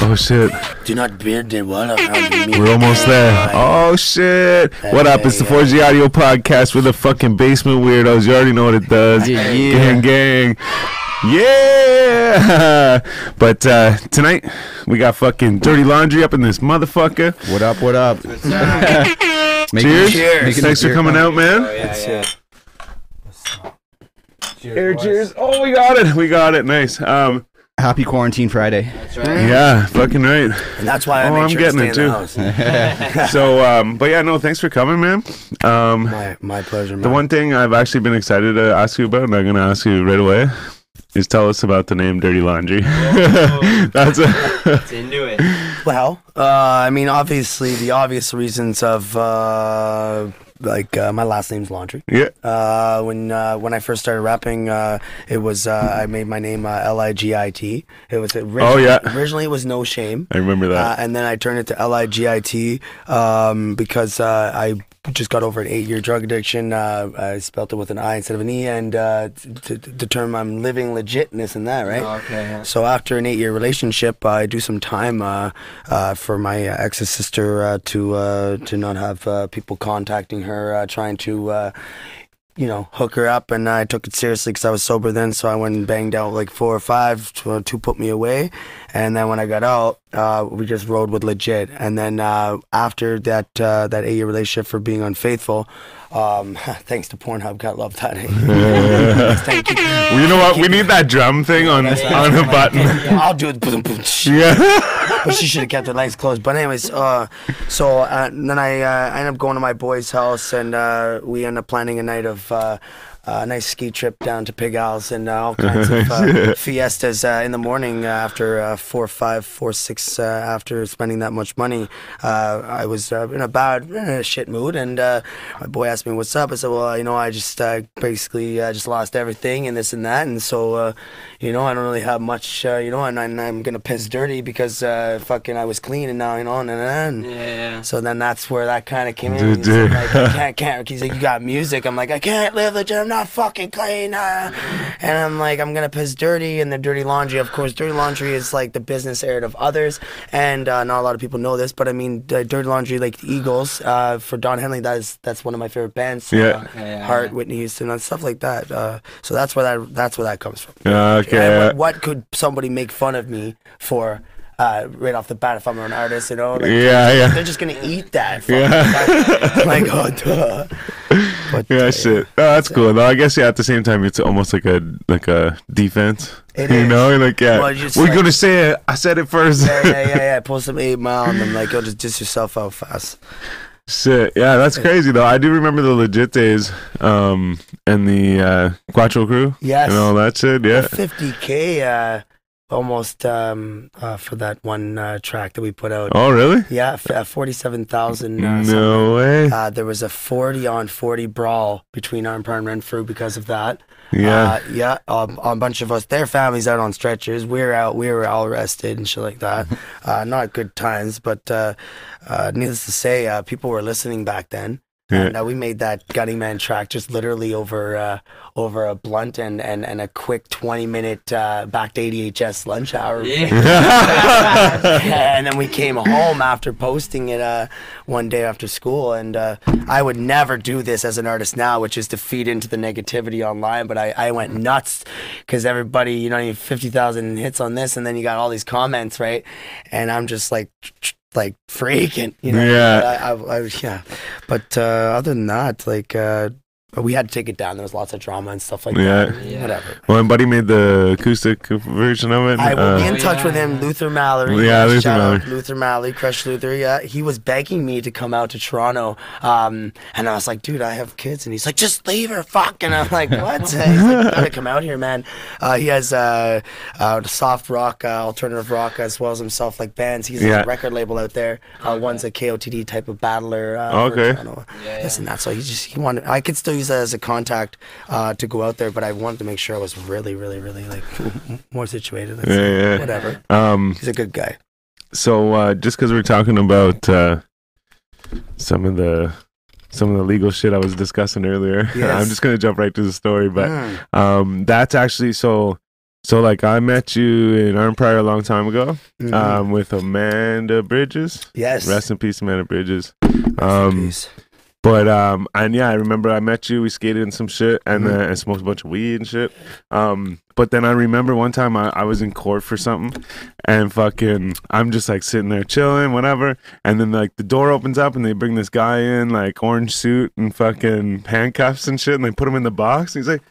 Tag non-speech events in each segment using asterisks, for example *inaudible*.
Oh shit. Do not beard the wall around me. We're almost there. Oh shit! What up? It's the 4G Audio Podcast. We're the fucking basement weirdos. You already know what it does. Yeah. Gang, gang. Yeah. *laughs* But uh, tonight we got fucking dirty laundry up in this motherfucker. What up? What up? *laughs* Making- Cheers. making the Thanks for coming out, man. That's it. Here, cheers. Oh, we got it. We got it. Nice. Um, Happy Quarantine Friday. yeah, fucking right. And that's why I Oh, made I'm sure getting to it, in too. *laughs* So, um, but yeah, no, thanks for coming, man. Um, My, my pleasure, man. The one thing I've actually been excited to ask you about, and I'm going to ask you right away, is tell us about the name Dirty Laundry. *laughs* That's a, into it. Well, uh, I mean, obviously, the obvious reasons of uh, like uh, my last name's Laundry. yeah. Uh, when uh, when I first started rapping, uh, it was uh, I made my name uh, L I G I T. It was originally, Oh, yeah. originally it was No Shame. I remember Uh, that. and then I turned it to L I G I T um, because uh, I just got over an eight-year drug addiction. Uh, I spelled it with an I instead of an E, and uh, the term I'm living legit and this and that, right? Okay. So after an eight-year relationship, I do some time uh, uh, for my ex's sister uh, to uh, to not have uh, people contacting her, uh, trying to. Uh, you know, hook her up, and I took it seriously because I was sober then. So I went and banged out like four or five to, to put me away, and then when I got out, uh, we just rode with legit. And then uh, after that uh, that eight year relationship for being unfaithful, um, *laughs* thanks to Pornhub, got love that. eh? *laughs* Thank you. Well, you know what? We need that drum thing on on a button. I'll do it. *laughs* Yeah. but she should have kept her legs closed. But anyways, uh, so uh, then I, uh, I ended up going to my boy's house, and uh, we end up planning a night of. Uh, a nice ski trip down to Pig House and uh, all kinds of uh, *laughs* fiestas uh, in the morning uh, after uh, four, five, four, six. Uh, after spending that much money, uh, I was uh, in a bad, in a shit mood, and uh, my boy asked me, "What's up?" I said, "Well, you know, I just uh, basically uh, just lost everything and this and that, and so uh, you know, I don't really have much, uh, you know, and, and I'm gonna piss dirty because uh, fucking I was clean and now you know, and, and, and. Yeah. So then that's where that kind of came in. Dude, dude. like, I can't, can't. He's like, you got music. I'm like, I can't live the I'm not fucking clean. Uh. And I'm like, I'm gonna piss dirty. And the dirty laundry, of course, dirty laundry is like the business area of others. And uh, not a lot of people know this, but I mean, the dirty laundry, like the Eagles, uh, for Don Henley, that is that's one of my favorite bands. Yeah. Uh, Okay, yeah, Heart, yeah. Whitney Houston, and stuff like that. Uh, so that's where that that's where that comes from. Uh, And Okay. what, what could somebody make fun of me for uh, right off the bat if I'm an artist, you know? Like, Yeah, yeah. They're just gonna eat that. Yeah. *laughs* *laughs* like, oh, duh. But, Yeah, uh, shit. Oh, that's cool. Though I guess yeah. At the same time, it's almost like a like a defense. It you is. know, like yeah, Well, we're like- gonna say it. I said it first. Yeah, yeah, yeah, yeah. *laughs* Pull some eight mile and then like, you'll just diss yourself out fast. Shit, yeah, that's crazy though. I do remember the legit days, um, and the uh, Quattro crew Yes. and all that shit. Yeah, 50k, uh, almost um, uh, for that one uh, track that we put out. Oh, really? Yeah, f- uh, 47,000. Uh, something. no way. Uh, there was a 40 on 40 brawl between Arnprior and Renfrew because of that. Yeah. Uh, yeah. Um, a bunch of us, their families out on stretchers. We're out, we were all arrested and shit like that. *laughs* uh, not good times, but uh, uh, needless to say, uh, people were listening back then. Yeah. And uh, we made that Gunning Man track just literally over uh, over a blunt and, and, and a quick 20 minute uh, back to ADHS lunch hour. Yeah. *laughs* and then we came home after posting it uh, one day after school. And uh, I would never do this as an artist now, which is to feed into the negativity online. But I, I went nuts because everybody, you know, you have 50,000 hits on this, and then you got all these comments, right? And I'm just like, like freaking, you know? Yeah. I, I, I, yeah. But uh, other than that, like, uh, we had to take it down. There was lots of drama and stuff like Yeah. that. Yeah. Whatever. Well, and Buddy made the acoustic version of it. I will be Uh, in Oh, touch with him, Luther Mallory. Yeah, Luther Shout out Mallory. Luther Mallory, Crush Luther. Yeah, he was begging me to come out to Toronto, um, and I was like, "Dude, I have kids," and he's like, "Just leave her, fuck." And I'm like, "What?" *laughs* he's like, "You "Gotta come out here, man." Uh, he has uh, uh, soft rock, uh, alternative rock, as well as himself like bands. He's Yeah. a record label out there. Uh, One's a KOTD type of battler. Uh, Okay. Toronto. Yeah, This and that. So he just he wanted. I could still use that as a contact uh, to go out there, but I wanted to make sure I was really, really, really like *laughs* more situated. Yeah, yeah. Whatever. Um. He's a good guy. So uh, just because we're talking about uh, some of the some of the legal shit I was discussing earlier, *laughs* Yes. I'm just gonna jump right to the story. But Mm. um, that's actually so. So like I met you in Arnprior a long time ago, Mhm. um, with Amanda Bridges. yes. Rest in peace, Amanda Bridges. Rest in Um, peace. But um, and yeah, I remember I met you. We skated in some shit and Mhm. uh, and smoked a bunch of weed and shit. Um, but then I remember one time I, I was in court for something, and fucking I'm just like sitting there chilling, whatever. And then like the door opens up and they bring this guy in like orange suit and fucking handcuffs and shit, and they put him in the box. And he's like,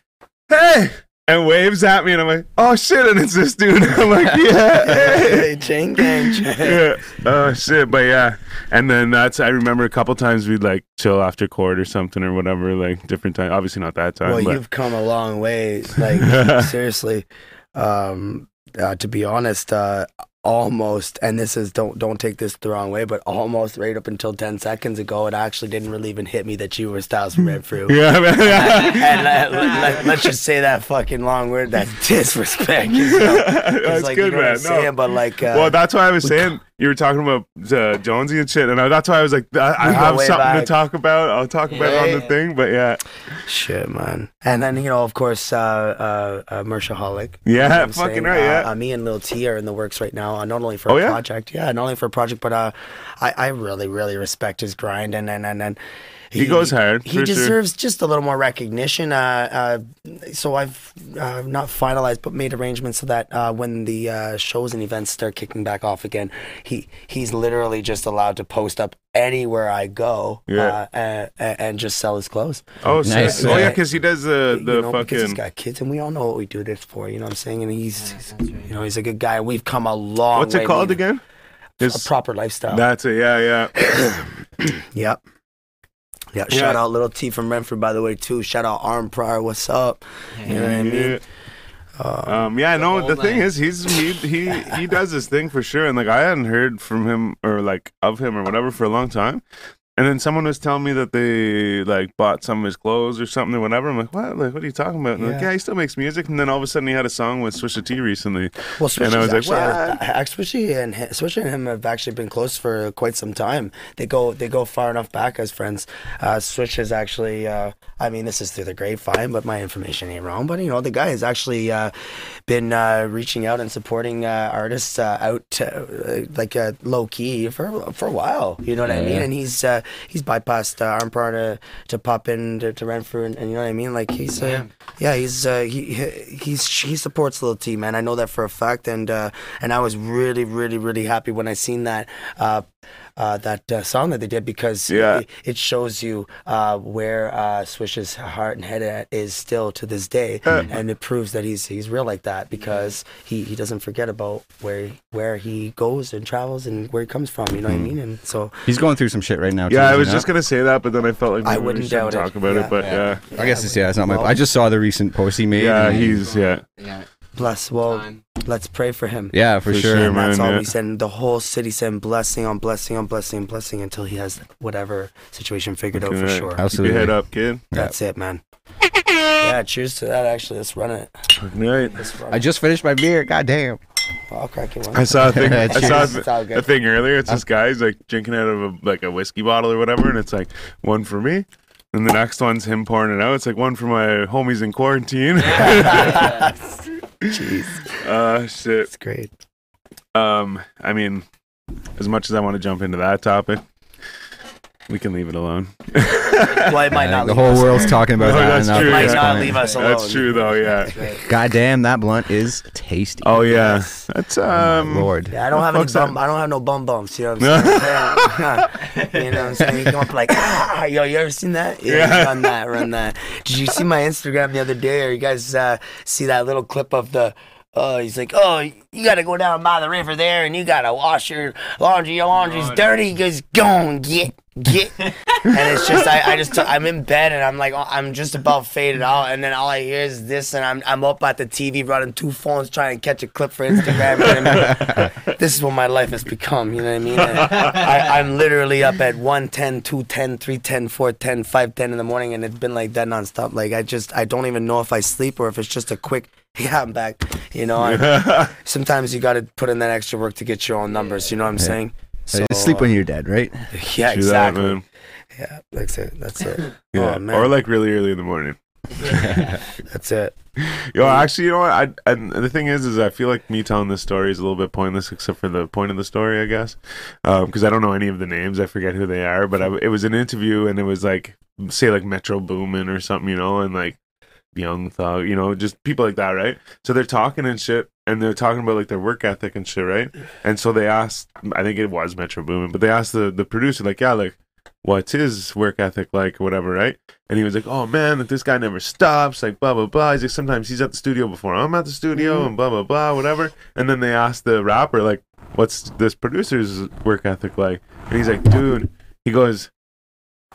"Hey." And waves at me, and I'm like, "Oh shit!" And it's this dude. *laughs* I'm like, *laughs* "Yeah, hey." Hey, *laughs* chain gang. chain- yeah. Oh shit, but yeah. And then that's I remember a couple times we'd like chill after court or something or whatever, like different time. Obviously not that time. Well, but you've come a long way. Like seriously, um, uh, to be honest, uh, almost. And this is don't don't take this the wrong way, but almost right up until ten seconds ago, it actually didn't really even hit me that you were Styles from Red Fruit. *laughs* yeah, man. and *laughs* let, let, let, us just say that fucking long word. That's disrespect. *laughs* You know? It's that's like, good, you know man. I'm saying, but like, uh, well, that's why I was saying you were talking about uh, Jonesy and shit, and I, that's why I was like, I, I have something to talk about. I'll talk about it on the thing, but yeah, Shit, man. And then, you know, of course, uh, uh, uh, Mershaholic. Yeah, You know fucking saying? right, yeah. Uh, uh, me and Lil T are in the works right now, uh, not only for Oh, a yeah? project, yeah, not only for a project, but uh, I, I really, really respect his grind, and and and, and He goes hard, He for sure. deserves just a little more recognition. Uh, uh, so I've uh, not finalized, but made arrangements so that uh, when the uh, shows and events start kicking back off again, he he's literally just allowed to post up anywhere I go, Yeah. uh, and, and just sell his clothes. oh, sick. Nice. oh yeah, Yeah. because he does the the you know, because he's fucking. got kids, and we all know what we do this for. You know what I'm saying? And he's, he's- you know, he's a good guy. We've come a long. What's way. it called We've- again? A proper lifestyle. That's it. Yeah, yeah. *coughs* Yep. Yeah, Yeah. shout out Little T from Renfrew, by the way, too. Shout out Arnprior, what's up? You know what I mean? Yeah. Um, yeah, no. whole The thing is, he's he he he does his thing for sure, and like I hadn't heard from him or like of him or whatever for a long time. And then someone was telling me that they like bought some of his clothes or something or whatever. I'm like, what? Like, what are you talking about? And they're like, Yeah. yeah, he still makes music. And then all of a sudden, he had a song with Swisha T recently. Well, Swishy And I was like, actually, what? uh, Swishy and hi- Swishy and him have actually been close for quite some time. They go they go far enough back as friends. Uh, Swish is actually, uh, I mean, this is through the grapevine, but my information ain't wrong. But you know, the guy has actually uh, been uh, reaching out and supporting uh, artists uh, out to, uh, like uh, low key for for a while. You know what I mean? yeah. And he's uh, he's bypassed uh, Arnprior to to pop in to, to Renfrew, and, and you know what I mean? Like he's uh, yeah, he's uh, he he- he's he supports Lil T, man. I know that for a fact, and uh, and I was really really really happy when I seen that. Uh, that uh, song that they did because Yeah. it, it shows you uh, where uh, Swish's heart and head at is still to this day, and it proves that he's he's real like that because he, he doesn't forget about where where he goes and travels and where he comes from. You know what I mean? And so He's going through some shit right now. Too, Yeah, I was not? just gonna say that, but then I felt like I maybe we wouldn't shouldn't doubt it. talk about Yeah. it. But yeah, I guess it's yeah. It's not my. Well- I just saw the recent post he made. yeah, and- he's yeah. Yeah. Bless. Well, Fine. let's pray for him. yeah for, For sure. sure, And man. that's all yeah. we send. The whole city send blessing on blessing on blessing on blessing until he has whatever situation figured out for Right. sure. Keep Absolutely. your head up, kid. That's it, man. *laughs* yeah, cheers to that. Actually, let's run it. Right. Let's run I it. just finished my beer. God damn. I'll crack it one. I saw a thing. *laughs* I saw Cheers. It's all a, a thing earlier. It's this guy's like drinking out of a, like a whiskey bottle or whatever, and it's like one for me, and the next one's him pouring it out. It's like one for my homies in quarantine. *laughs* Jeez, uh, shit. it's great. Um, I mean, as much as I want to jump into that topic, we can leave it alone. *laughs* Well, it might Uh, not. the leave whole us world's alone. talking about No, that. that's enough true, at Might this not point. leave us alone. That's true though. Yeah. God damn, that blunt is tasty. Oh yeah. Yes. That's Oh, my um. Lord. Yeah, I don't have any Fuck's that? bum. I don't have no bum bumps. You know what I'm *laughs* saying? *laughs* you know what I'm saying? You come up like, ah, yo, you ever seen that? Yeah, Yeah. run that, run that. Did you see my Instagram the other day, or you guys uh, see that little clip of the? Oh, he's like, oh, you got to go down by the river there, and you got to wash your laundry. Your laundry's dirty. He goes, go on, get, get. and it's just, I, I just, I'm in bed, and I'm like, oh, I'm just about faded out, and then all I hear is this, and I'm, I'm up at the TV running two phones trying to catch a clip for Instagram. You know I mean? *laughs* this is what my life has become. You know what I mean? And I, I'm literally up at 110, 210, 310, 410, 510 in the morning, and it's been like that nonstop. Like I just, I don't even know if I sleep or if it's just a quick. *laughs* Yeah, I'm back. You know, I, *laughs* sometimes you got to put in that extra work to get your own numbers. You know what I'm saying? Uh, sleep when you're dead, right? *laughs* Yeah, that, exactly. man. Yeah, that's it. That's it. Yeah. Oh or like really early in the morning. That's it. Yo, actually, you know what? I and the thing is, is I feel like me telling this story is a little bit pointless, except for the point of the story, I guess, because I don't know any of the names. I forget who they are, but I, it was an interview, and it was like, say, like Metro Boomin or something, you know, and like Young Thug, you know, just people like that, right? So they're talking and shit, and they're talking about like their work ethic and shit, right? And so they asked, I think it was Metro Boomin, but they asked the the producer, like, yeah, like, what's his work ethic like, whatever, right? And he was like, "Oh man, like this guy never stops, like blah blah blah." He's like, "Sometimes he's at the studio before I'm at the studio, mm-hmm. and blah blah blah, whatever." And then they asked the rapper, like, "What's this producer's work ethic like?" And he's like, "Dude," he goes,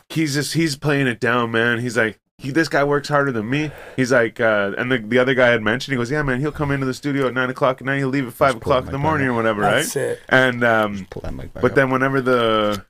"He's just he's playing it down, man." He's like, he, "This guy works harder than me." He's like, uh, and the the other guy had mentioned, he goes, "Yeah, man, he'll come into the studio at nine o'clock at night, he'll leave at five o'clock in the morning or whatever, That's right?" it. And um, Pull that mic back but up. then whenever the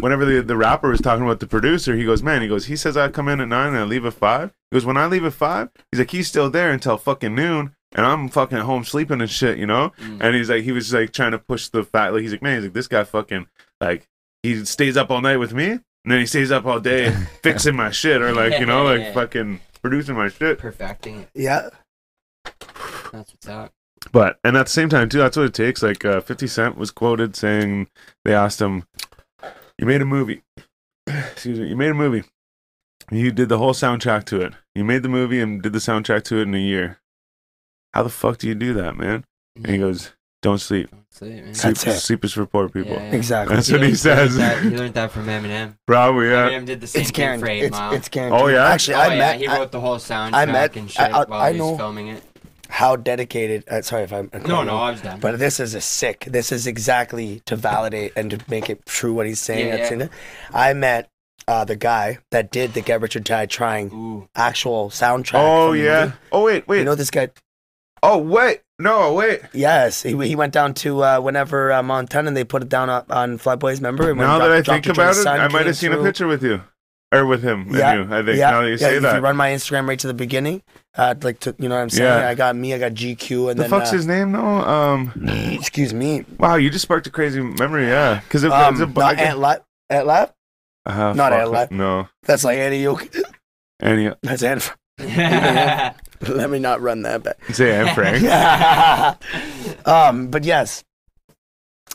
whenever the, the rapper was talking about the producer, he goes, Man, he goes, he says I come in at nine and I leave at five. He goes, When I leave at five, he's like, he's still there until fucking noon and I'm fucking at home sleeping and shit, you know? And he's like he was like trying to push the fact like he's like, Man, he's like, this guy fucking like he stays up all night with me and then he stays up all day fixing my shit or like, you know, like fucking producing my shit. Perfecting it. Yeah. That's what's up. But and at the same time too, that's what it takes. Like uh, Fifty Cent was quoted saying they asked him, "You made a movie. *clears throat* Excuse me. You made a movie. You did the whole soundtrack to it. You made the movie and did the soundtrack to it in a year. How the fuck do you do that, man?" And he goes, "Don't sleep. That's it, man. Sleep, That's it. sleep is for poor people." Yeah, yeah. Exactly. That's what he learned- says. That, he learned that from Eminem. Probably, yeah. Eminem did the same It's thing for guaranteed. Eight It's, Mile. it's guaranteed. Oh, yeah? Actually, oh, I yeah, met. he I- wrote the whole soundtrack I met- and shit I- I- while I he know- was filming it. how dedicated. Uh, sorry if I'm. No, no, I was done. But this is a sick. This is exactly to validate and to make it true what he's saying. Yeah, I've yeah. it. I met uh, the guy that did the Get Rich or Die Trying Ooh. actual soundtrack. Oh from the yeah. movie. Oh wait, wait. You know this guy? oh wait. No, wait. Yes, he, he went down to uh, whenever uh, Montana and they put it down on, on Flyboys. Remember? When Now Doc- that I think about it, I might have seen a picture with you, or with him. Yeah, and you. I think yeah, now that you yeah, say if that. you run my Instagram right to the beginning, uh, like to, you know what I'm saying? Yeah. I got me, I got GQ, and the then fuck's uh, his name? No. Um. *sniffs* excuse me, Wow, you just sparked a crazy memory, yeah. Because it, um, it's a not Ant Lap, Ant Lap. uh, not fuck, Ant Lap. No, That's like Annie Yoke. Annie, *laughs* That's Ant. *laughs* *laughs* Let me not run that back. say Anne Frank. um, but yes,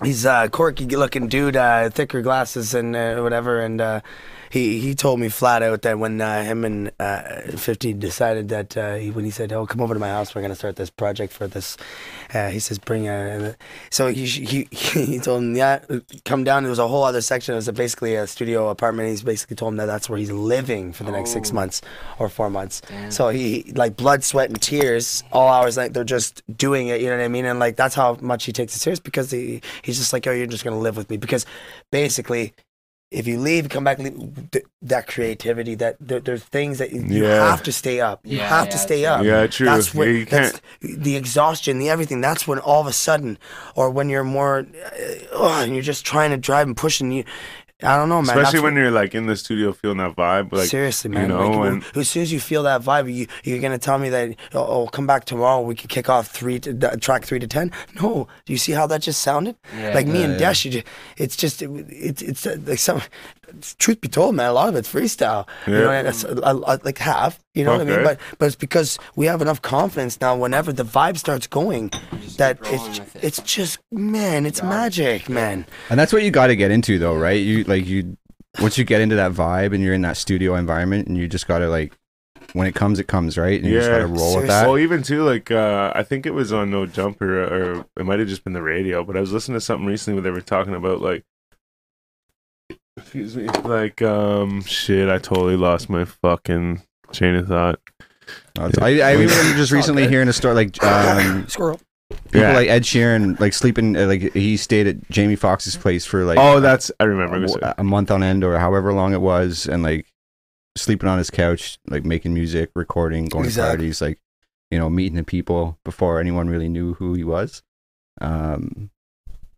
he's a quirky looking dude, uh, thicker glasses and uh, whatever. And uh, he he told me flat out that when uh, him and uh, Fifty decided that uh, he, when he said, "Oh, come over to my house, we're gonna start this project for this," uh, he says, "Bring a." So he he *laughs* he told him, "Yeah, come down." There was a whole other section. It was a, basically a studio apartment. He's basically told him that that's where he's living for the next six months or four months. Damn. So he like blood, sweat, and tears all hours like they're just doing it. You know what I mean? And like that's how much he takes it serious because he he's just like, oh, you're just gonna live with me because basically. If you leave, come back, leave, th- that creativity, that there, there's things that you, you Yeah. have to stay up. You Yeah, have yeah, to stay true. up. Yeah, true. That's when Yeah, you that's the exhaustion, the everything. That's when all of a sudden, or when you're more, uh, ugh, and you're just trying to drive and push, and you, I don't know, man. Especially that's when you're like in the studio feeling that vibe, like Seriously, man. you man. know, like, and- as soon as you feel that vibe, you you're gonna tell me that oh, oh come back tomorrow. We can kick off three to uh, track three to ten. No, do you see how that just sounded? Yeah. like me Yeah, and yeah. Dash, you ju- it's just it, it's it's uh, like some. Truth be told, man, a lot of it's freestyle. You know, Yeah. and it's, I, I, like half. You know what I mean? But but it's because we have enough confidence now. Whenever the vibe starts going, that it's it. it's just man, it's magic, man. And that's what you got to get into, though, right? You like you once you get into that vibe and you're in that studio environment, and you just got to like when it comes, it comes, right? And you just got Yeah. to roll with Seriously. that. Well, even too, like uh, I think it was on No Jumper, or it might have just been the radio. But I was listening to something recently where they were talking about like, excuse me, like um, shit. I totally lost my fucking chain of thought. Uh, I, I remember *laughs* just recently good. hearing a story like um, *coughs* Squirrel. people Yeah. like Ed Sheeran like sleeping uh, like he stayed at Jamie Foxx's place for like oh, that's I remember. a, a month on end or however long it was, and like sleeping on his couch, like making music, recording, going Exactly. to parties, like you know, meeting the people before anyone really knew who he was. Um,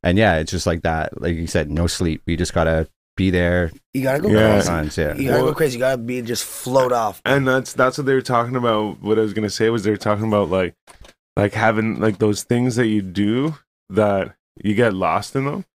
and yeah, it's just like that. Like you said, no sleep. You just gotta be there. You gotta go Yeah. crazy. times, yeah. You gotta Well- go crazy. You gotta be just float off. and that's that's what they were talking about. What I was gonna say was they were talking about like like having like those things that you do that you get lost in them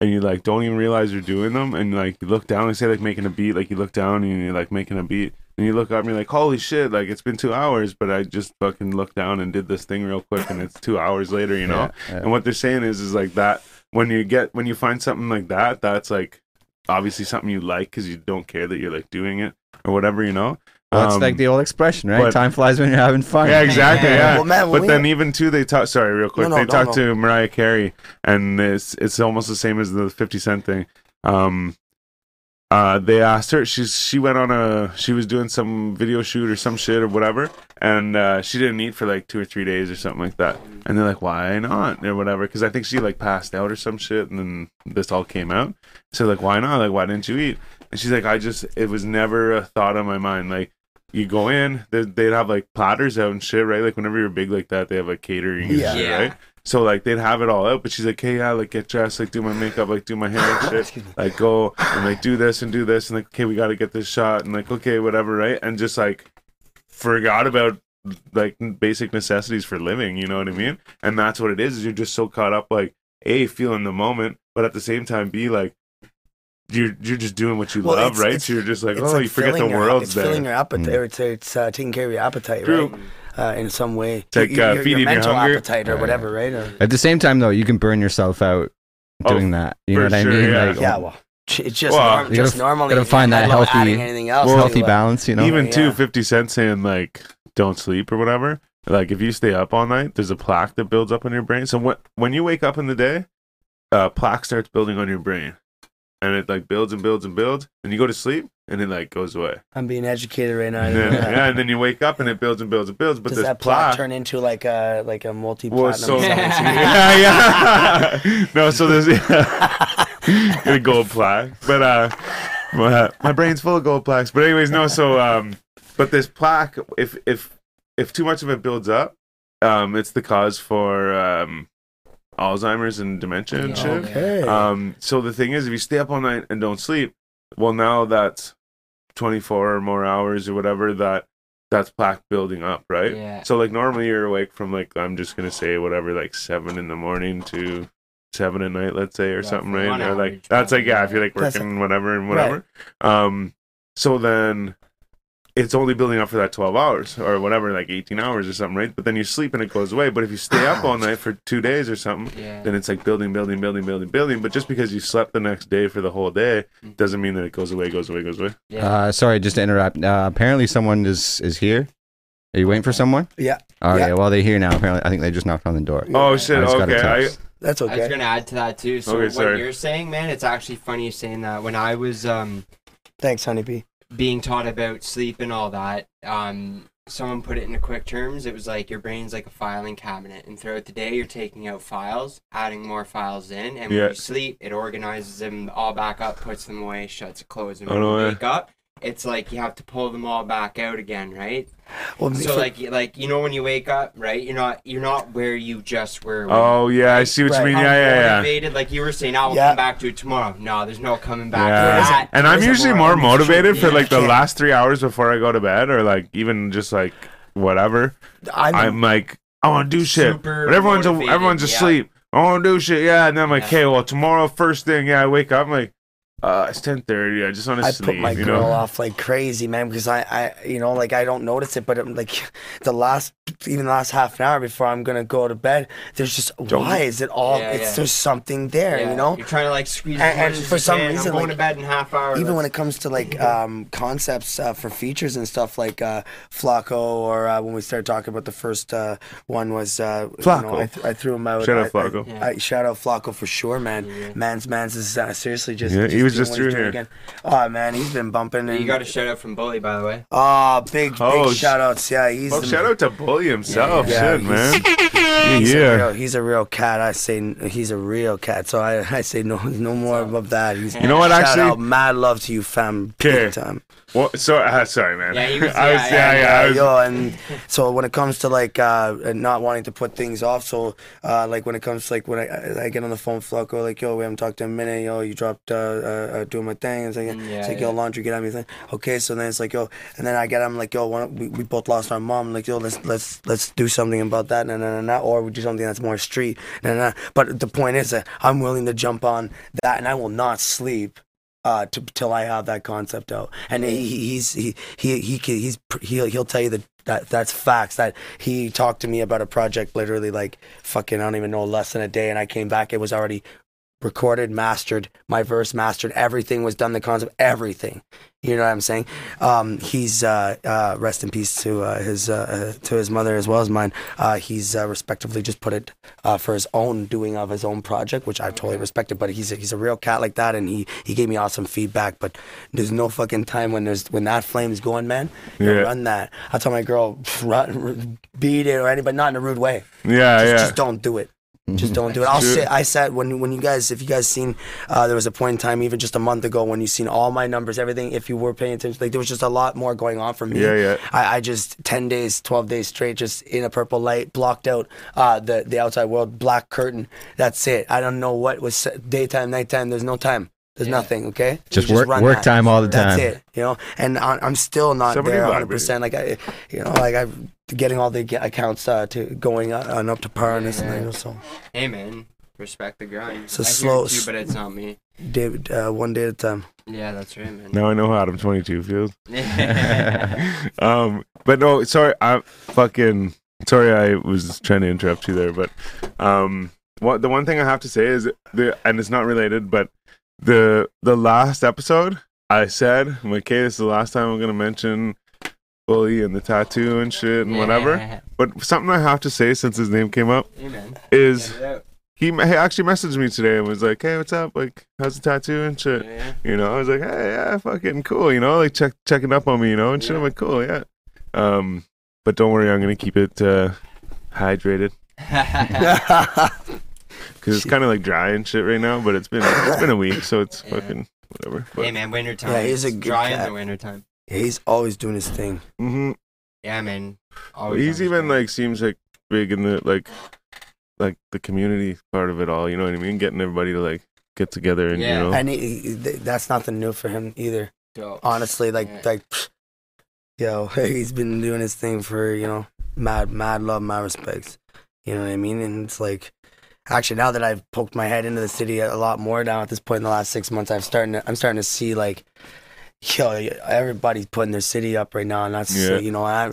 and you like don't even realize you're doing them and like you look down and say like making a beat like you look down and you're like making a beat and you look up and you're like, holy shit, like it's been two hours, but I just fucking looked down and did this thing real quick, and it's two hours later, you know. Yeah, yeah. And what they're saying is, is like that when you get when you find something like that, that's like obviously something you like because you don't care that you're like doing it or whatever, you know. Well, it's Um, like the old expression, right? but- Time flies when you're having fun. yeah, exactly. Yeah. Yeah, Well, man, but we- then even too, they talk. Sorry, real quick. No, no, they no, talked no. to Mariah Carey, and it's it's almost the same as the Fifty Cent thing. Um, uh, they asked her. She's she went on a she was doing some video shoot or some shit or whatever, and uh, she didn't eat for like two or three days or something like that. And they're like, why not or whatever? Because I think she like passed out or some shit, and then this all came out. So like, why not? Like, why didn't you eat? And she's like, I just it was never a thought on my mind. Like you go in, they- they'd have like platters out and shit, right? Like whenever you're big like that, they have like catering, and Yeah. shit, Yeah. right? So like they'd have it all out, but she's like, hey, yeah, like get dressed, like do my makeup, like do my hair and shit, *laughs* like go and like do this and do this, and like okay, we got to get this shot, and like okay, whatever, right? And just like forgot about like basic necessities for living, you know what I mean? And that's what it is. Is you're just so caught up, like a feeling the moment, but at the same time, b like. You're, you're just doing what you Well, love, it's- right? it's- so you're just like, oh, like you forget the filling your- world's It's there. filling your appetite. Mm. It's, it's uh, taking care of your appetite, True. right? Uh, in some way. It's like, Your- uh, your, feeding your your mental hunger. appetite or Yeah. whatever, right? Or, At the same time, though, you can burn yourself out Oh, doing that. You know for what I mean? yeah. Like, yeah, well, it's just, Well, norm, you just gotta- normally. gotta find that healthy- anything else. Well, healthy balance. You know. Even Yeah. too, 50 Cent saying like don't sleep or whatever. Like if you stay up all night, there's a plaque that builds up in your brain. So when when you wake up in the day, uh, plaque starts building on your brain, and it like builds and builds and builds. And you go to sleep, and it like goes away. I'm being educated right now. I And then, yeah, and then you wake up, and it builds and builds and builds. But Does this that plaque plaque. turn into like a like a multi Well, so Yeah. *laughs* *laughs* yeah, yeah. no, so there's *laughs* a gold plaque, but uh, my, my brain's full of gold plaques. But anyways, no. So um, but this plaque, if if if too much of it builds up, um, it's the cause for um, Alzheimer's and dementia and shit. okay. Um, so the thing is, if you stay up all night and don't sleep, well, now that's 24 or more hours or whatever that that's plaque building up, right? Yeah. So like normally you're awake from like I'm just gonna say whatever like seven in the morning to seven at night, let's say, or Yeah, something, right? one Or like that's like yeah, if you're like That's- working whatever and whatever. Right. Um, so then it's only building up for that 12 hours or whatever, like 18 hours or something, right? But then you sleep and it goes away. But if you stay up all *sighs* night for two days or something, Yeah. then it's like building, building, building, building, building. But just because you slept the next day for the whole day doesn't mean that it goes away, goes away, goes away. Yeah. Uh, sorry, just to interrupt. Uh, apparently, someone is is here. Are you waiting for someone? Yeah. Okay. Yeah. Well, they're here now. Apparently, I think they just knocked on the door. Oh Yeah. shit! I just got Okay, I, text. That's I was gonna add to that too. So Okay, what sorry. you're saying, man, it's actually funny you saying that. When I was um Thanks, honeybee. Being taught about sleep and all that, um, someone put it into quick terms. It was like your brain's like a filing cabinet, and throughout the day you're taking out files, adding more files in, and Yeah. when you sleep, it organizes them all back up, puts them away, shuts it closed, and Oh, no you wake up. It's like you have to pull them all back out again, right? Well, So for- like, like you know, when you wake up, right? You're not, you're not where you just were. when oh yeah, I see what Right. you mean. how Yeah, yeah, yeah. motivated, like you were saying, I will Yeah. come back to it tomorrow. No, there's no coming back Yeah. to that. And I'm usually more- more motivated for like the Yeah. last three hours before I go to bed, or like even just like whatever. I'm, I'm like, I want to do shit, but everyone's motivated, everyone's yeah. asleep. I want to do shit, yeah. And then I'm like, Yeah. okay, well tomorrow first thing, yeah, I wake up, I'm like, uh, it's ten thirty. I just want to I sleep. put my you girl know? off like crazy, man, because I, I, you know, like I don't notice it, but I'm like the last, even the last half an hour before I'm gonna go to bed, there's just Don't- why is it all? Yeah, it's yeah. there's something there, Yeah, you know. you're trying to like squeeze And- and for some can. reason, I'm going like, to bed in half hour. Even when let's- it comes to like *laughs* um, concepts uh, for features and stuff like uh, Flacco, or uh, when we started talking about the first uh, one was uh, you know, Flacco. I, th- I threw him out. Shout out I- I- Flacco. Yeah. I, shout out Flacco for sure, man. Yeah. Man's man's is uh, seriously just. Yeah, he was doing just what he's through doing here. Again. Oh man, he's been bumping. And, you got a shout out from Bully, by the way. Oh, big Oh, big sh- shout outs. Yeah, he's. Oh, the- shout out to Bully himself, Yeah, shit, he's- man. *laughs* He's a, Yeah, real, he's a real cat. I say he's a real cat. So I, I say no no more of that. He's, You know what, Shout actually? out, mad love to you, fam. Okay. Big time. Well, so uh, sorry, man. Yeah, he *laughs* was- I was, yeah, yeah, yeah, yeah. I was, yo, and so when it comes to like uh, not wanting to put things off, so uh, like when it comes to like when I, I get on the phone, with Flacco, like yo, we haven't talked in a minute, yo, you dropped uh, uh, uh doing my thing, it's like, Mm, yeah, it's like yeah. yo, laundry, get on me, thing. Okay, so then it's like yo, and then I get, I'm like yo, why don't, we, we both lost our mom, like yo, let's let's let's do something about that, nah, nah, nah, nah, or we do something that's more street, nah, nah. But the point is that I'm willing to jump on that, and I will not sleep uh, to, till I have that concept out. And he, he's he he he he's he'll, he'll tell you that. That, that's facts. That he talked to me about a project literally like fucking I don't even know less than a day, and I came back. It was already recorded, mastered, my verse mastered, everything was done, the concept, everything. You know what I'm saying? Um, he's uh, uh, rest in peace to uh, his uh, uh, to his mother as well as mine. Uh, he's uh, respectively just put it uh, for his own doing of his own project, which I totally respected. But he's a, he's a real cat like that, and he he gave me awesome feedback. But there's no fucking time when there's when that flame's going, man. You Yeah. run that. I tell my girl, run, beat it or anything, but not in a rude way. Yeah, Just, yeah. just don't do it. Just don't do it. I'll Sure. say I said when when you guys if you guys seen uh, there was a point in time even just a month ago when you seen all my numbers everything if you were paying attention like there was just a lot more going on for me. Yeah, yeah. I, I just ten days, twelve days straight, just in a purple light, blocked out uh, the the outside world, black curtain. That's it. I don't know what was daytime, nighttime. There's no time. There's Yeah. nothing. Okay. Just You work work that. time all the time. That's it, you know. And I, I'm still not Somebody there vibrate. 100. percent Like I, you know, like I getting all the accounts uh, to going uh, on up to par and this and that. you So Hey man, respect the grind. It's a I hear slow- it too, but it's not me. David, uh, one day at a time. Yeah, that's right, man. Now I know how Adam 22 feels. *laughs* um, but no, sorry, I fucking sorry. I was trying to interrupt you there, but um, what the one thing I have to say is the and it's not related, but the the last episode I said, I'm like, okay, this is the last time I'm gonna mention bully and the tattoo and shit and whatever. But something I have to say since his name came up Hey man. is Get it out. he, he actually messaged me today and was like, hey, what's up? Like, how's the tattoo and shit? Yeah. You know, I was like, hey, yeah, fucking cool. You know, like check checking up on me, you know, and shit. I'm like, cool, yeah. Um, but don't worry, I'm gonna keep it uh, hydrated *laughs* because it's kind of like dry and shit right now. But it's been it's been a week, so it's *laughs* Yeah. fucking whatever. hey man, winter time. Yeah, he's a It's good dry in the winter time. He's always doing his thing. Mm-hmm. Yeah, man. Always He's even grind. like seems like big in the like like the community part of it all. You know what I mean? Getting everybody to like get together and Yeah. you know. And he, he- that's nothing new for him either. Dope. honestly like Yeah. like yo *laughs* he's been doing his thing for you know mad mad love mad respects you know what i mean and it's like actually now that i've poked my head into the city a lot more now at this point in the last six months i'm starting to i'm starting to see like yo everybody's putting their city up right now and that's Yeah. you know i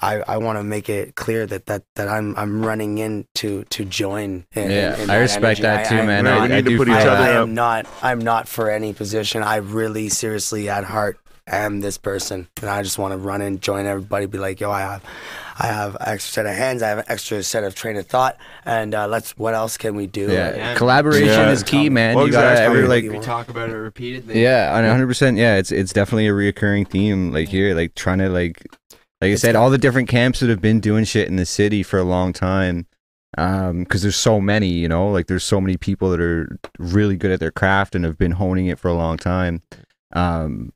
i, I want to make it clear that, that that i'm i'm running in to to join in, Yeah, in- in I respect energy. that too, I- man. Right, I, we I need to put each other that. I up. am not. I'm not for any position. I really, seriously, at heart, am this person, and I just want to run in, join everybody, be like, yo, I have, I have an extra set of hands. I have an extra set of train of thought, and uh, let's. What else can we do? Yeah, Yeah. collaboration Yeah. is key, man. Well, you gotta every like we talk about it repeatedly. Yeah, on hundred percent. Yeah, it's it's definitely a reoccurring theme. Like here, like trying to like, like I said, all the different camps that have been doing shit in the city for a long time. Um, because there's so many, you know, like there's so many people that are really good at their craft and have been honing it for a long time. Um,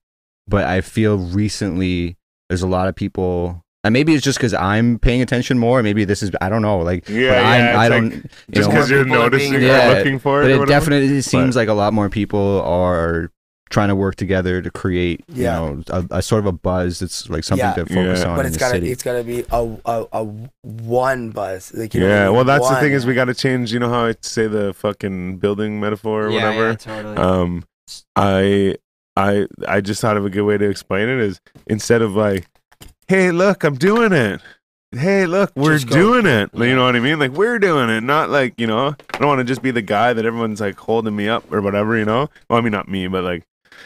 but I feel recently there's a lot of people. And maybe it's just because I'm paying attention more. Maybe this is I don't know. Like, Yeah, but yeah, I'm, it's I don't. you Just because you're people are being- noticing Yeah, or looking for it, but it whatever. definitely seems like a lot more people are trying to work together to create you know a, a sort of a buzz that's like something Yeah. to focus Yeah. on But in it's the gotta, city it's gotta be a, a, a one buzz. Like, you know yeah, mean? well, that's the thing is we got to change. You know how I say the fucking building metaphor or yeah, whatever. yeah, totally. Um, I, I, I just thought of a good way to explain it is instead of like, "Hey, look, I'm doing it." Hey, look, we're Just go. doing it. You know what I mean? Like we're doing it, not like you know. I don't want to just be the guy that everyone's like holding me up or whatever. You know? Well, I mean, not me, but like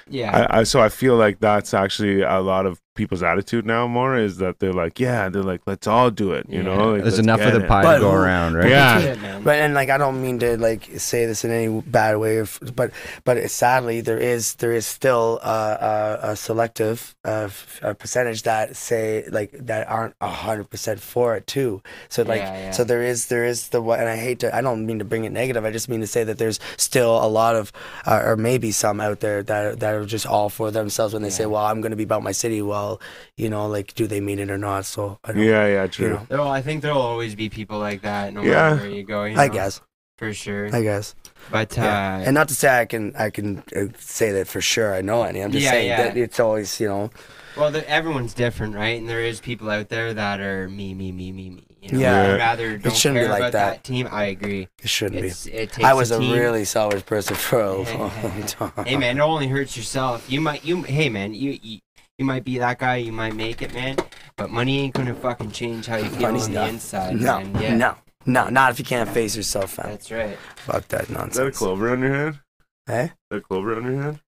yeah. I, I so I feel like that's actually a lot of people's attitude now. More is that they're like, yeah, they're like, let's all do it. You Yeah. know, like, there's enough of the pie to go around right Yeah. It. But and like I don't mean to like say this in any bad way, if, but but it, sadly there is there is still uh, a, a selective uh, f- a percentage that say like that aren't hundred percent for it too. So like Yeah, yeah. so there is there is the one, and I hate to I don't mean to bring it negative. I just mean to say that there's still a lot of uh, or maybe some out there that that are just all for themselves when they say, well, I'm going to be about my city. Well, you know, like do they mean it or not? So I don't, Yeah, yeah, you true. know, Well, I think there'll always be people like that, no Yeah. matter where you go. You I guess for sure. I guess. But uh, Yeah. and not to say I can I can uh, say that for sure I know any. I'm just Yeah, saying yeah. that it's always you know well, the, everyone's different, right? And there is people out there that are me, me, me, me, me. You know, Yeah. I'd rather don't shouldn't be care like about that. that. team. I agree. It shouldn't It's, be. it takes I was a team. really selfish person for a *laughs* long time. Hey man, it only hurts yourself. You might you hey man, you you, you might be that guy, you might make it, man. But money ain't gonna fucking change how you feel Money's on the not. inside, No, man. Yeah. no, no, not if you can't face yourself, fam. That's right. Fuck that Is that a nonsense. clover on your head? Eh? Is that a clover on your head?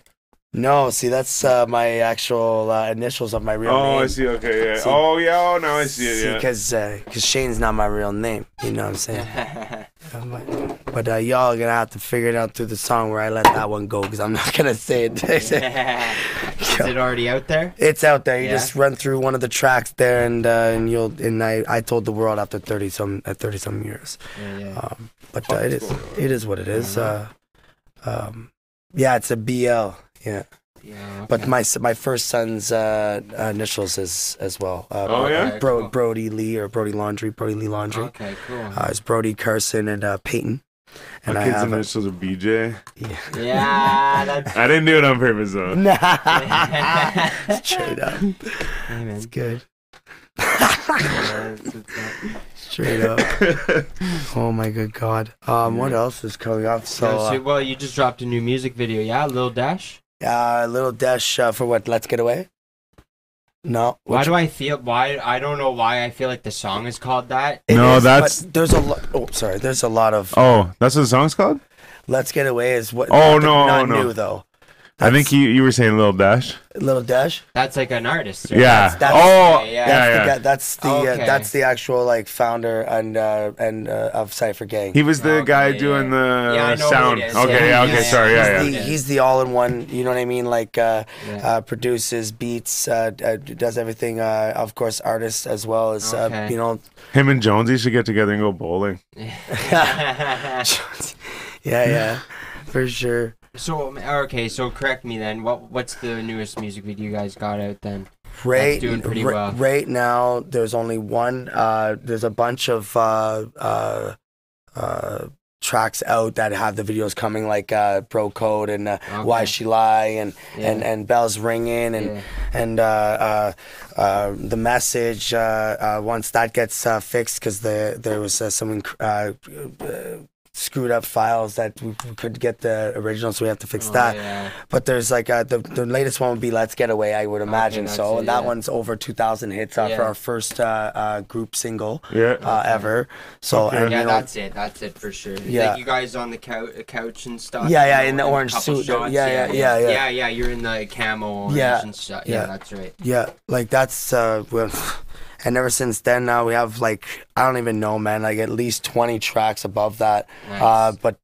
No, see, that's uh, my actual uh, initials of my real Oh, name. Oh, I see. Okay, yeah. See- oh, yeah. Oh, now I see it. See, Yeah. because because Shane's not my real name. You know what I'm saying? *laughs* But uh, y'all are gonna have to figure it out through the song where I let that one go because I'm not *laughs* gonna say it. *laughs* Is it already out there? it's out there. You Yeah. just run through one of the tracks there, and uh, and you'll and I, I told the world after thirty some at thirty some years. Yeah, yeah. Um, but uh, it is it is what it is. Uh, um, yeah, it's a BL. Yeah, yeah but my my first son's uh, initials is as well. Uh, Oh, yeah? Okay, Bro, cool. Brody Lee or Brody Laundry, Brody Lee Laundry. Okay, cool. Uh, it's Brody Carson and uh, Peyton. And My I kid's have a, initials are BJ. yeah. yeah, that's *laughs* I didn't do it on purpose though. *laughs* Straight up. hey. It's good. Yeah, it's- it's not- Straight up. *laughs* Oh my good God. Um, what else is coming up? So, Yeah, uh, so, well, you just dropped a new music video, yeah? Lil Dash. Uh, a little dash uh, for what? Let's get away. No. Why Which- do I feel? Why I don't know why I feel like the song is called that. It No, is, that's- but there's a lot. Oh, sorry. There's a lot of. oh, that's what the song's called? Let's get away is what. Oh, not, no, not no. new though. I think you you were saying Little Dash. Little dash. That's like an artist. right? Yeah. that's- oh, yeah, yeah, That's yeah. the that's the Okay. uh, that's the actual like founder and uh, and uh, of Cipher Gang. He was the Okay, guy yeah, doing the Yeah, I know who sound. it is. Okay, Yeah, yeah, yeah, okay, yeah. sorry, yeah, he's yeah. the, he's the all-in-one. You know what I mean? Like uh, Yeah. uh, produces beats, uh, uh, does everything. Uh, of course, artists as well as uh, Okay. you know. Him and Jonesy should get together and go bowling. *laughs* *laughs* *laughs* yeah, yeah, for sure. So okay, so correct me then. What what's the newest music video you guys got out then? Right, doing pretty well. right now, there's only one. Uh, there's a bunch of uh, uh, uh, tracks out that have the videos coming, like uh, Bro Code and uh, Why She Lie and Yeah. and and Bells Ringing and Yeah. and uh, uh, uh, the message. Uh, uh, once that gets uh, fixed, because the there was uh, some uh, uh, screwed up files that we we could get the original, so we have to fix Oh, that. yeah. But there's like uh, the the latest one would be Let's Get Away, I would imagine. that's so it, that yeah. one's over 2,000 hits uh, for our first uh, uh, group single Yeah. uh, ever. So Okay. and, Yeah, know, that's it. That's it for sure. Yeah. Like you guys on the couch, couch and stuff. Yeah, you yeah, know, in the orange couple suit, shots, yeah, yeah, yeah, yeah. yeah, yeah. You're in the camo orange Yeah, and stuff. Yeah, yeah. that's right. yeah, like that's uh, well, and ever since then now we have like I don't even know, man, like at least 20 tracks above that. Nice. Uh, but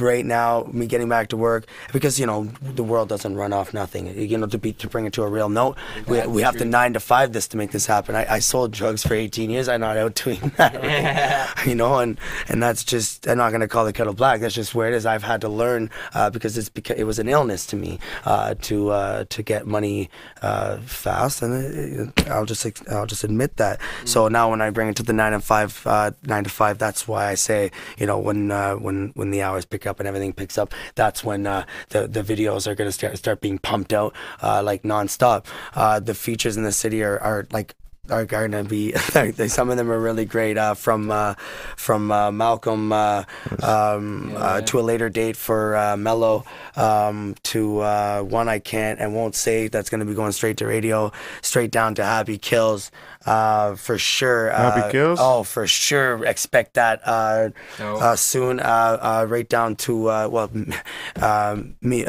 right now, me getting back to work because you know the world doesn't run off nothing. You know to be to bring it to a real note, we, That's we have to nine to five this to make this happen. I, I sold drugs for 18 years. I'm not out doing that, *laughs* *laughs* you know, and and that's just I'm not gonna call the kettle black. That's just where it is. I've had to learn uh, because it's because it was an illness to me uh, to uh, to get money uh, fast, and it, I'll just I'll just admit that. So now when I bring it to the nine and five, uh, nine to five, that's why I say you know when uh, when when the hours pick up and everything picks up, that's when uh, the the videos are gonna start start being pumped out uh, like nonstop. Uh, the features in the city are, are like are going to be *laughs* they- some of them are really great uh, from uh, from uh, Malcolm uh, um, uh, to a later date for uh, Mello um, to uh, one I can't and won't say that's going to be going straight to radio straight down to Happy Kills uh, for sure Happy uh, Kills? oh for sure expect that uh, Dope. uh, soon uh, uh, right down to uh, well me, um, me,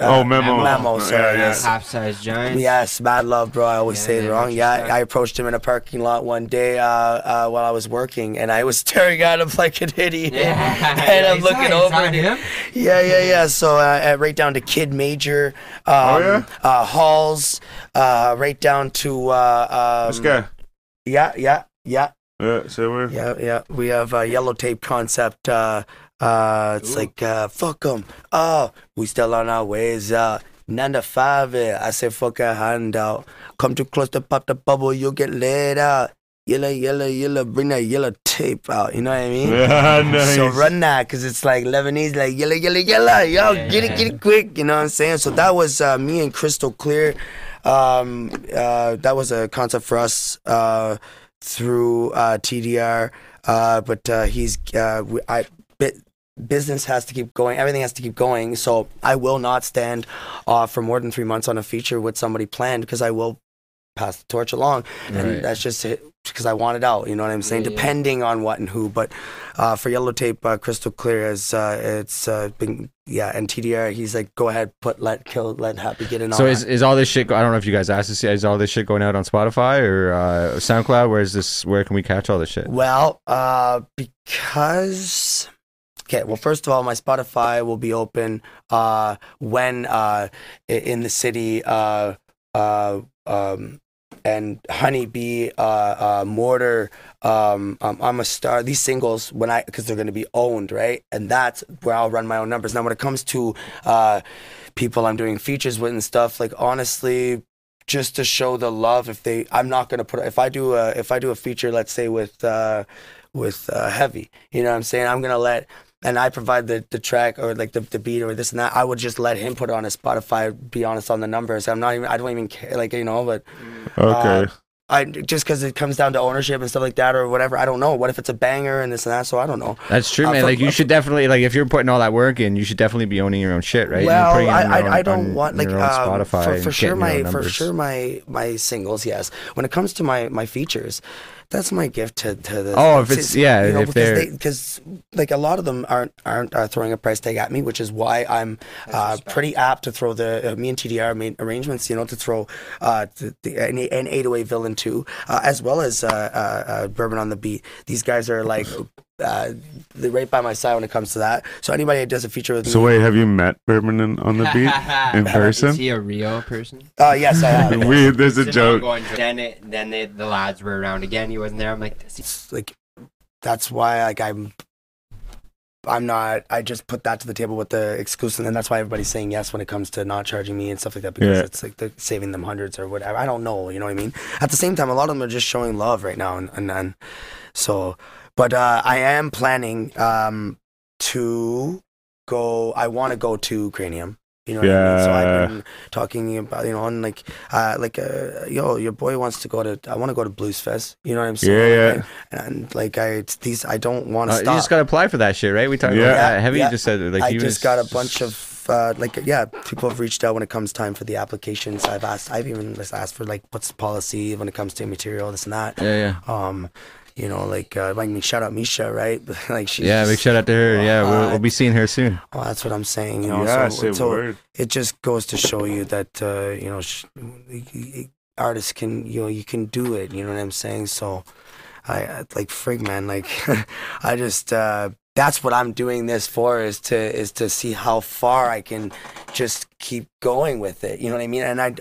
uh, oh, memo. Memo, Yeah, sorry, yeah. yes. Half size giants. Yes, mad love, bro. I always Yeah, say it wrong. Yeah, sad. I approached him in a parking lot one day uh, uh, while I was working, and I was *laughs* staring at him like an idiot. Yeah. *laughs* and I'm looking that- is over at him? Yeah, yeah, yeah. So uh, uh, right down to Kid Major, um, Oh, yeah? uh, Halls, uh, right down to uh, um, This guy. Yeah, yeah, yeah, Yeah, so we're. yeah, yeah. We have a yellow tape concept. Uh, it's Ooh. like uh, fuck them. Oh, we still on our ways. Uh, nine to five. I say fuck a handout. Come too close to pop the bubble, you'll get laid out. Yellow, yellow, yellow. Bring that yellow tape out. You know what I mean? *laughs* Yeah, nice. So run that because it's like Lebanese, like yellow, yellow, yellow. Yo, get it, get it quick. You know what I'm saying? So that was uh, me and Crystal Clear. Um, uh, that was a concept for us uh, through uh, TDR, uh, but uh, he's uh, we- I. Business has to keep going. Everything has to keep going. So I will not stand uh, for more than three months on a feature with somebody planned because I will pass the torch along, Right. and that's just it because I want it out. You know what I'm saying? Yeah, yeah. Depending on what and who, but uh, for yellow tape, uh, crystal clear as uh, it's uh, been yeah, and TDR, he's like, go ahead, put let kill, let happy get in. So on is, that. is all this shit? go- I don't know if you guys asked this. yet, Is all this shit going out on Spotify or uh, SoundCloud? Where is this? Where can we catch all this shit? Well, uh, because okay, well, first of all, my Spotify will be open uh, when uh, in the city uh, uh, um, and Honeybee, uh, uh, Mortar, um, um, I'm a star. These singles when I because they're going to be owned, right? And that's where I'll run my own numbers. Now, when it comes to people I'm doing features with and stuff, like honestly, just to show the love if they i'm not going to put if i do a if i do a feature let's say with with uh heavy you know what i'm saying i'm to let and i provide the the track or like the, the beat or this and that i would just let him put it on a spotify be honest on the numbers i'm not even i don't even care like you know but Okay. i just because it comes down to ownership and stuff like that or whatever i don't know what if it's a banger and this and that so i don't know That's true, Uh, man. for- like you should definitely like if you're putting all that work in, you should definitely be owning your own shit, right? Well, putting it on I, own- I, I don't on want like your um, Spotify for, for sure my for sure my my singles. Yes, when it comes to my my features, that's my gift to to the. Oh, if it's- yeah, you know, if they're- because because like a lot of them aren't aren't uh, throwing a price tag at me, which is why I'm uh, pretty apt to throw the uh, me and TDR made arrangements. You know, to throw uh the, the, an, an 808 villain too, uh, as well as uh, uh, uh, bourbon on the beat. These guys are like. Uh, right by my side when it comes to that. So anybody that does a feature with So me, So wait, have you met Bourbon in, on the beat *laughs* in person? Is person? he a real person? uh, yes, I have. *laughs* we there's a It's joke. ongoing joke. Then it, then they, the lads were around again. He wasn't there. I'm like, this is like that's why like I'm I'm not I just put that to the table with the exclusive and that's why everybody's saying yes when it comes to not charging me and stuff like that because Yeah. it's like they're saving them hundreds or whatever. I don't know, you know what I mean? At the same time a lot of them are just showing love right now and and, and so but uh I am planning um to go I want to go to Cranium. You know what I mean? So I've been talking about you know on like uh like uh yo your boy wants to go to I want to go to Blues Fest. You know what I'm saying? Yeah, yeah. And, and, like I it's these I don't want Uh, to you just gotta apply for that shit, right? We talked Yeah. about that. Heavy Yeah. just said like I just was got a bunch of uh, like yeah, people have reached out when it comes time for the applications. I've asked, I've even just asked for like what's the policy when it comes to material, this and that. yeah, yeah. Um, you know, like uh, like shout out Misha, right? *laughs* like she's Yeah, big shout out to her. Yeah, we'll, Uh, we'll be seeing her soon. Well, that's what I'm saying. You know, yeah, so, say so word. it just goes to show you that uh, you know sh- artists can you know you can do it. You know what I'm saying? So I I- like frig man. Like *laughs* I just uh, that's what I'm doing this for is to is to see how far I can just keep going with it. You know what I mean? And I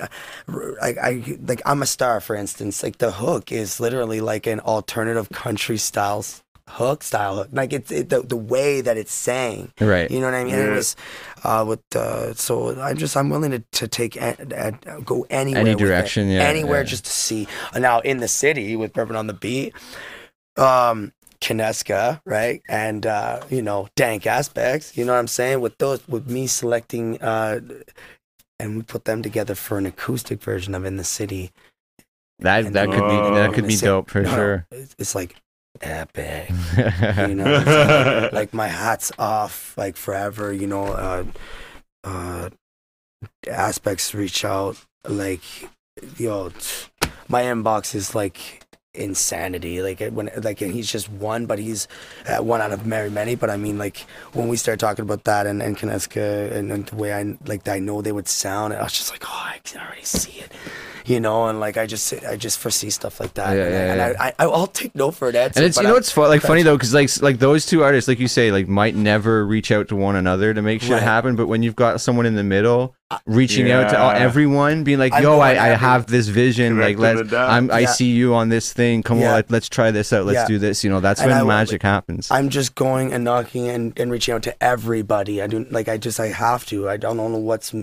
like I like I'm a star for instance. Like the hook is literally like an alternative country styles hook style hook. Like it's it, the the way that it's sang. Right. You know what I mean? And Yeah. It was uh, with uh, so I'm just I'm willing to, to take a, a, go anywhere, Any with it. direction, yeah, anywhere yeah. just to see. Now in the city with Bourbon on the Beat, um, Kineska, right, and uh, you know dank aspects. You know what I'm saying? With those, with me selecting, uh, and we put them together for an acoustic version of In the City. That And that could be that could be dope for no, no, sure. it's, it's like epic. *laughs* you know like, like my hat's off like forever you know uh uh aspects reach out like yo t- my inbox is like insanity like it- when like and he's just one but he's uh, one out of very many but i mean like when we start talking about that and and Kineska and, and the way i like i know they would sound i was just like oh i can already see it you know and like i just i just foresee stuff like that Yeah, and, yeah, I, yeah. and I, I i'll take no for an answer And it's you know I- what's fu- like funny though because like s- like those two artists like you say like might never reach out to one another to make shit Right. happen but when you've got someone in the middle uh, reaching out to all, everyone being like yo I, I have this vision like let's. I'm I see you on this thing come Yeah. on let, let's try this out let's Yeah. do this you know that's And when I will- magic happens I'm just going and knocking and, and reaching out to everybody. I do like I just I have to. I don't know what's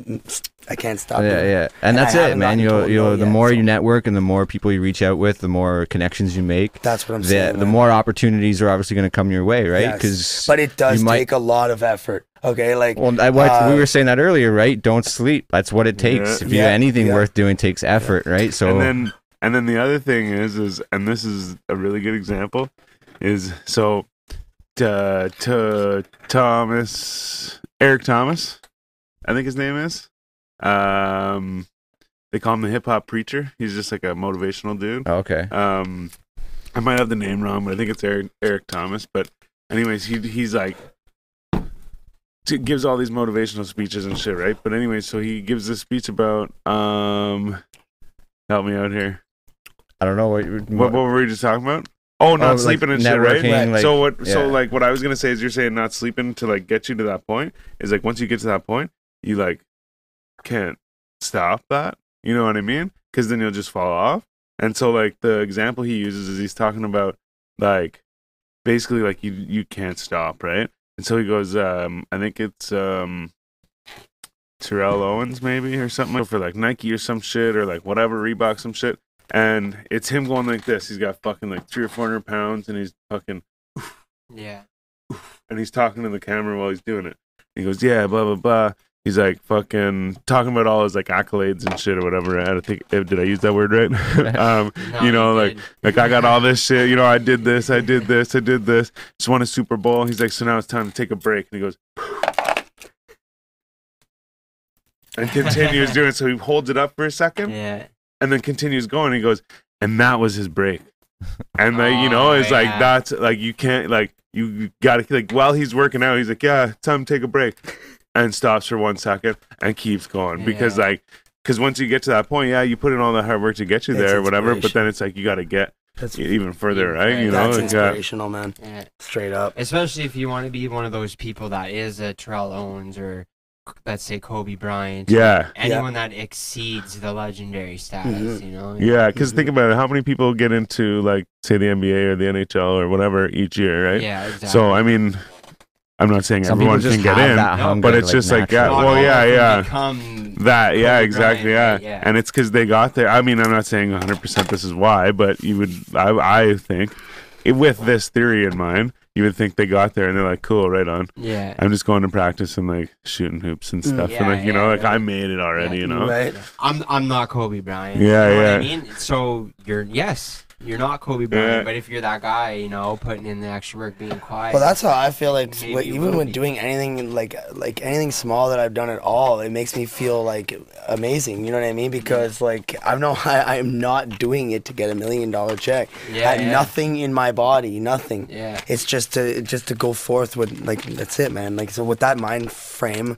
I can't stop. yeah, it. yeah, and, And that's I it, man. You told you no the yet, more so- you network and the more people you reach out with, the more connections you make. That's what I'm The, saying. the man. more opportunities are obviously going to come your way, right? Yes. Because but it does you might- take a lot of effort. Okay, like Well, I, what, Uh, we were saying that earlier, right? Don't sleep. That's what it takes. Yeah. If you Yeah, anything yeah. worth doing takes effort, right? So and then And then the other thing is, is and this is a really good example, is so to, to Thomas Eric Thomas, I think his name is. Um, they call him the hip hop preacher. He's just like a motivational dude. Oh, okay. Um, I might have the name wrong, but I think it's Eric Eric Thomas. But anyways, he he's like gives all these motivational speeches and shit, right? But anyways, so he gives this speech about um, help me out here. I don't know what. you- What, what were we just talking about? Oh, not Oh, like sleeping and shit, right? like- so what? so like what I was gonna say is you're saying not sleeping to like get you to that point is like once you get to that point, you like can't stop that. You know what I mean? Because then you'll just fall off. And so like the example he uses is he's talking about like basically like you you can't stop, right? And so he goes, um, I think it's um Terrell Owens maybe or something for like Nike or some shit or like whatever Reebok some shit. And it's him going like this. He's got fucking like three or four hundred pounds and he's fucking Yeah. and he's talking to the camera while he's doing it. He goes, Yeah, blah blah blah. He's like fucking talking about all his like accolades and shit or whatever. I had to think eh, did I use that word right? *laughs* *laughs* um No, you know, like did. like I got all this shit, you know, I did this, I did this, I did this. Just won a Super Bowl. He's like, so now it's time to take a break. And he goes, *laughs* and continues doing it. So he holds it up for a second Yeah. and then continues going. He goes, and that was his break. And like, you know, Oh, it's like, that's like, you can't, like, you, you gotta, like, while he's working out, he's like, yeah, time to take a break. And stops for one second and keeps going because, like, because once you get to that point, yeah, you put in all the hard work to get you It's there, or whatever. But then it's like you got to get That's even further, Even right? You further. know, that's like, uh, inspirational, man. Yeah. Straight up. Especially if you want to be one of those people that is a Terrell Owens or let's say Kobe Bryant. yeah, Anyone that exceeds the legendary status, Mhm. you know? yeah. Because Mhm. think about it, how many people get into like say the NBA or the NHL or whatever each year, right? Yeah, exactly. So I mean, I'm not saying Some everyone just can get in. that No, hunger, but it's just like, yeah, naturally. Well, yeah, yeah. That, yeah, exactly, Bryant, yeah. Yeah. And it's because they got there. I mean, I'm not saying 100% this is why, but you would, I, I think, it, with this theory in mind, you would think they got there and they're like, cool, right on. yeah. I'm just going to practice and like shooting hoops and Mm. stuff. Yeah, and like, you know, like yeah. I made it already, Yeah, you know? Right. I'm I'm not Kobe Bryant. Yeah, you know yeah. What I mean, so you're yes, you're not Kobe Bryant, Yeah. but if you're that guy, you know, putting in the extra work, being quiet. Well, that's how I feel like Maybe like, you even when be. doing anything like like anything small that I've done at all, it makes me feel like amazing. You know what I mean? Because like I know *laughs* I I'm not doing it to get a million dollar check. Yeah, I had yeah. nothing in my body, nothing. Yeah. It's just to just to go forth with like that's it, man. Like so with that mind frame,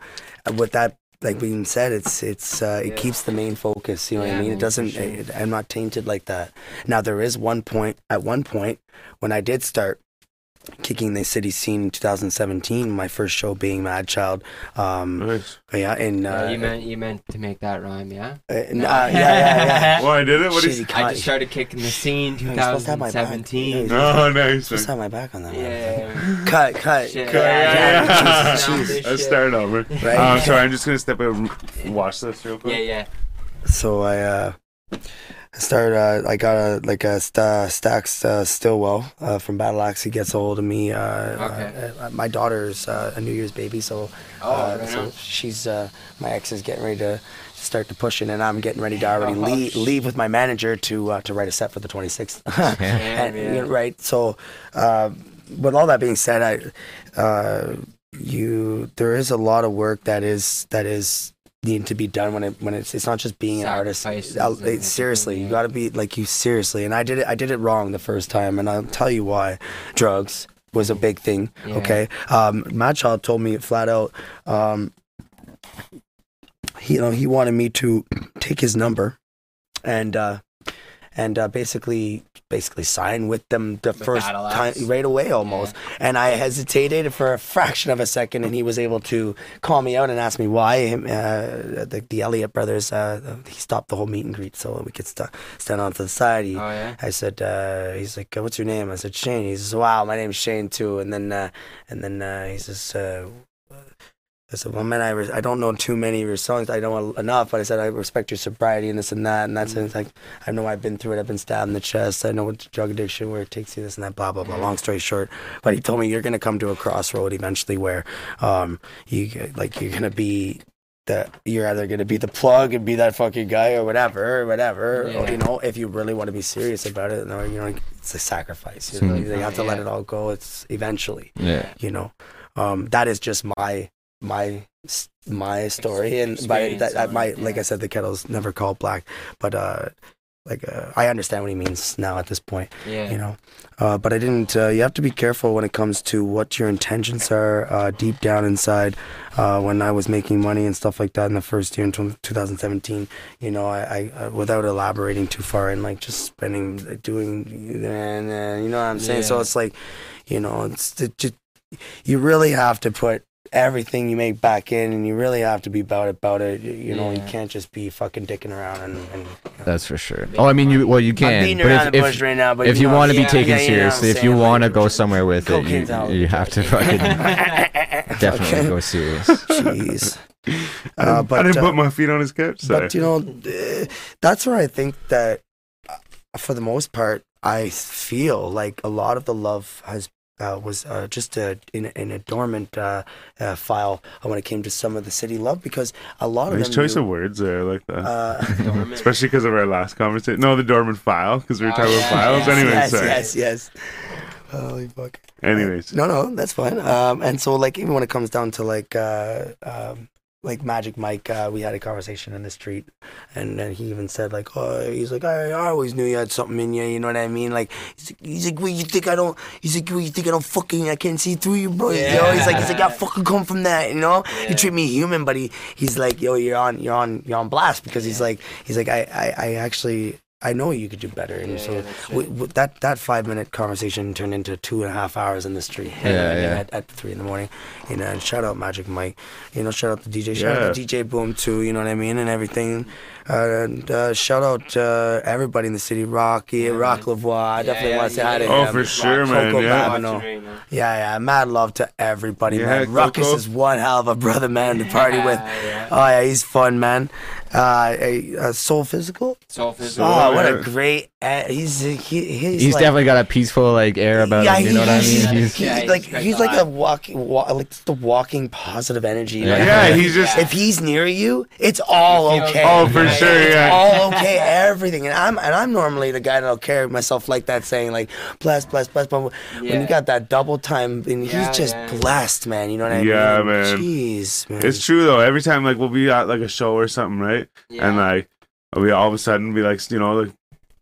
with that like being said, it's it's uh, it Yeah. keeps the main focus. You know what I mean? It doesn't. sure. It, I'm not tainted like that. Now there is one point at one point when I did start kicking the city scene in 2017. My first show being Madchild. Um, Nice. yeah, in Yeah, uh, you meant you meant to make that rhyme, yeah? uh, n- uh, yeah, yeah, yeah. *laughs* Well, I did it? What Shit, is you I just started kicking the scene You're supposed to have my back. 2017. Yeah, Oh, nice. Just have my back on that. one. Yeah. *laughs* Cut, cut. Shit. Okay, yeah, yeah. Jesus, Jesus. Let's start over. Right. Um, sorry, I'm just going to step out and watch this real quick. Yeah, yeah. So I uh, started. Uh, I got a like a st- Stacks uh, Stillwell uh, from Battle Axe. He gets a hold of me. Uh, Okay. uh, my daughter's uh, a New Year's baby, so Oh, uh, right so she's uh, my ex is getting ready to start to push it, and I'm getting ready to already *laughs* Oh, leave, leave with my manager to uh, to write a set for the 26th. *laughs* and, yeah. you know, right. So, uh, with all that being said, I, uh, you there is a lot of work that is that is needing to be done when it when it's it's not just being an artist. It- seriously, you got to be like you seriously. And I did it. I did it wrong the first time, and I'll tell you why. Drugs was a big thing. Yeah. Okay, um, Madchild told me flat out. Um, he, you know, he wanted me to take his number, and uh, and uh, basically basically sign with them the With first time right away almost. And I hesitated for a fraction of a second, and he was able to call me out and ask me why. Uh, the, the Elliott brothers, uh, he stopped the whole meet and greet so we could st- stand on to the side. He, Oh yeah. I said, uh, he's like, what's your name? I said, Shane. He says, wow, my name's Shane too. And then, uh, and then uh, he says, uh, I said, well, man, I, res- I don't know too many of your songs. I know enough, but I said, I respect your sobriety and this and that. And that's it's like, I know I've been through it. I've been stabbed in the chest. I know what drug addiction, where it takes you, this and that, blah, blah, blah. Long story short. But he told me, you're going to come to a crossroad eventually where um, you, like, you're going to be that you're either gonna be the plug and be that fucking guy or whatever, or whatever. Or, you know, if you really want to be serious about it, no, you know, it's a sacrifice. You, know, Mhm. you have to let it all go. It's eventually, Yeah. you know, um, that is just my my my story, and by that, my it, like. I said, the kettle's never called black, but uh, like uh, I understand what he means now at this point Yeah. you know uh, but i didn't uh, you have to be careful when it comes to what your intentions are uh, deep down inside uh, when i was making money and stuff like that in the first year in tw 2017 you know i, I uh, without elaborating too far and like just spending doing and you know what i'm saying so it's like you know it's it just you really have to put everything you make back in and you really have to be about it about it you, you know you can't just be fucking dicking around and, and That's for sure. Oh, I mean, you well, you I'm can, beating but around if, the if, bush right now but if you know, want to be yeah, taken yeah, you know seriously, if you want to like- go somewhere with it, you, you have to *laughs* fucking definitely Okay. go serious. Jeez. I Uh, didn't, but, I didn't uh, put my feet on his couch. Sorry. But you know, uh, that's where I think that, uh, for the most part, I feel like a lot of the love has was uh, just a, in, a- in a dormant uh, uh, file when it came to some of the city love because a lot of nice choice knew, of words there, like that. uh, *laughs* Especially because of our last conversation. No, the dormant file, because we were Oh, talking yeah, about files. yeah. Anyways, yes, sorry. yes, yes. Holy fuck. Anyways, No, no, that's fine. Um, and so like even when it comes down to like uh, um, like Magic Mike, uh, we had a conversation in the street, and then he even said like, oh, he's like, I, I always knew you had something in you. You know what I mean? Like he's like, he's like, what you think I don't? He's like, what you think I don't fucking? I can't see through you, bro. You know? He's like, he's like, I fucking come from that. You know? Yeah. You treat me human, but he, he's like, yo, you're on, you're on, you're on blast because he's like, he's like, I, I, I actually. I know you could do better, and Yeah, so yeah, we, we, that that five minute conversation turned into two and a half hours in the street. Yeah, yeah. At, at three in the morning, you know. And shout out Magic Mike, you know. Shout out the DJ. Shout Yeah. out the DJ Boom too. You know what I mean, and everything. Uh, and uh, shout out uh, everybody in the city. Rocky, Rock Lavoie. I definitely yeah, want to say yeah, hi to yeah. Oh, him. for sure, Coco man. Yeah. Babino. Watching right now. Yeah, yeah. Mad love to everybody, Yeah, man. Ruckus Coco. is one hell of a brother, man, to party with. Yeah, yeah. Oh yeah, he's fun, man. Uh, a, uh, Soul Physical. Soul physical. Oh, what a great. Uh, he's he, he's, He's like, definitely got a peaceful like air about yeah, him. You know what I mean? He's, He's, Yeah, he's like he's like a walking, wa- like the walking positive energy. Yeah. Like, yeah, he's just. if he's near you, it's all okay. Oh, for Yeah, sure, It's yeah. all okay, everything. And I'm and I'm normally the guy that'll carry myself like that, saying like bless, bless, bless. But when you got that double time, and Yeah, he's just yeah. blessed, man. You know what I mean? Yeah, man. Jeez, man. It's true though. Every time like we'll be at like a show or something, right? Yeah. And like we all of a sudden be like, you know, like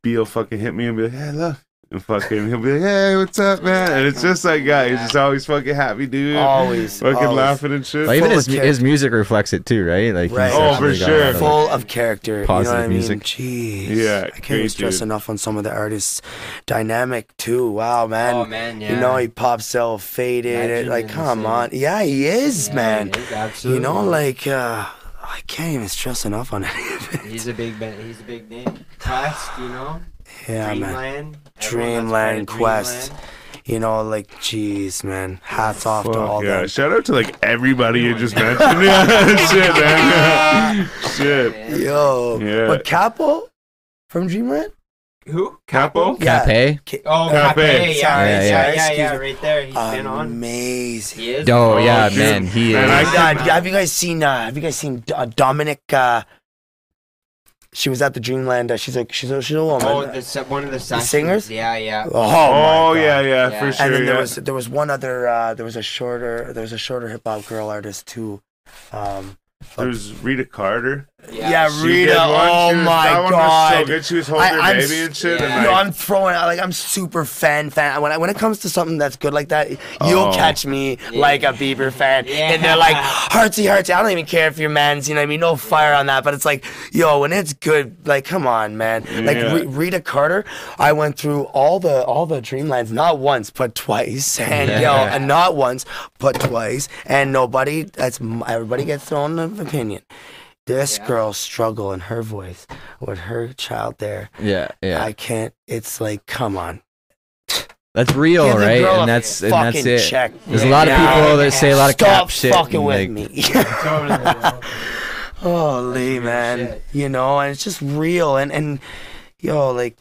B will fucking hit me and be like, hey, look. And fucking, he'll be like, hey, what's up, man? And it's just like, yeah, he's just always fucking happy, dude. always fucking always. laughing and shit. Well, even his, his music reflects it too, right? Like, he's Right. Oh, for sure. lot of, like- full of character. you know Positive what I mean? music. Jeez. Yeah, I can't great stress dude. enough on some of the artists. Dynamic too. Wow, man. oh man, yeah. You know he pops so faded. Legend like, come on. Yeah, he is, Yeah, man. he is, absolutely. You know, like uh, I can't even stress enough on *laughs* any of it. he's a big ba- he's a big name. Quest, you know. Yeah, man. Dreamland. Everyone Dreamland, Quest. Dreamland. You know, like, jeez, man. Hats off to Fuck all yeah. them. Shout out to like everybody you just mentioned. *laughs* yeah, shit, man. *laughs* shit. Yo, Yeah. but Capo from Dreamland. Who? Capo? Yeah. Cape? Ca- Oh, Cafe. Cafe. Yeah, Sorry, yeah, sorry, yeah, yeah, yeah, right there. He's been on. Amazing. He is. Oh, Oh, yeah, dude. man. He Man, is. I God, have you guys seen? Uh, have you guys seen uh, Dominic? Uh, she was at the Dreamland. Uh, she's a she's a she's a woman. Oh, the, se- one of the, sessions. singers? Yeah, yeah. Oh, Oh, yeah, yeah, Yeah. for sure. and then there yeah. was there was one other uh, there was a shorter there was a shorter hip hop girl artist too. Um, There's Rita Carter. Yeah, She Rita. did one. Oh She was- my that one god. was so good. She was holding I- her I'm baby and shit. yeah. And No, I'm throwing out like I'm super fan fan. When I, when it comes to something that's good like that, you'll Oh. catch me Yeah. like a Bieber fan, Yeah. and they're like *laughs* heartsy heartsy. I don't even care if you're man's, you know what I mean? No fire on that, but it's like, yo, when it's good, like come on, man. Like Yeah. Re- Rita Carter, I went through all the all the Dreamlands not once but twice, *laughs* and yo, and not once but twice, and nobody. That's everybody gets their own opinion. This Yeah. girl struggle in her voice with her child there. Yeah, yeah. I can't. It's like, come on. That's real, Give right? And that's and that's it. check. There's a lot of now. people that say a lot of Stop cap shit. fucking with like, me. *laughs* *laughs* Holy real man, shit. you know, and it's just real. And and yo, like,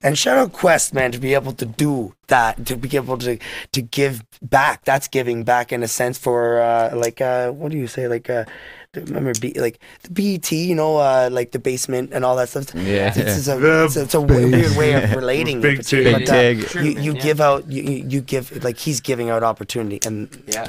and shout out Quest, man, to be able to do that, to be able to to give back. That's giving back in a sense for uh, like uh, what do you say, like uh, remember be like the BET, you know, uh, like the basement and all that stuff. Yeah. It's, it's, a, it's, a, it's a w- weird way of relating. *laughs* Big it, Tig. but, Big uh, Tig. You, you yeah. give out you, you you give like he's giving out opportunity and Yeah,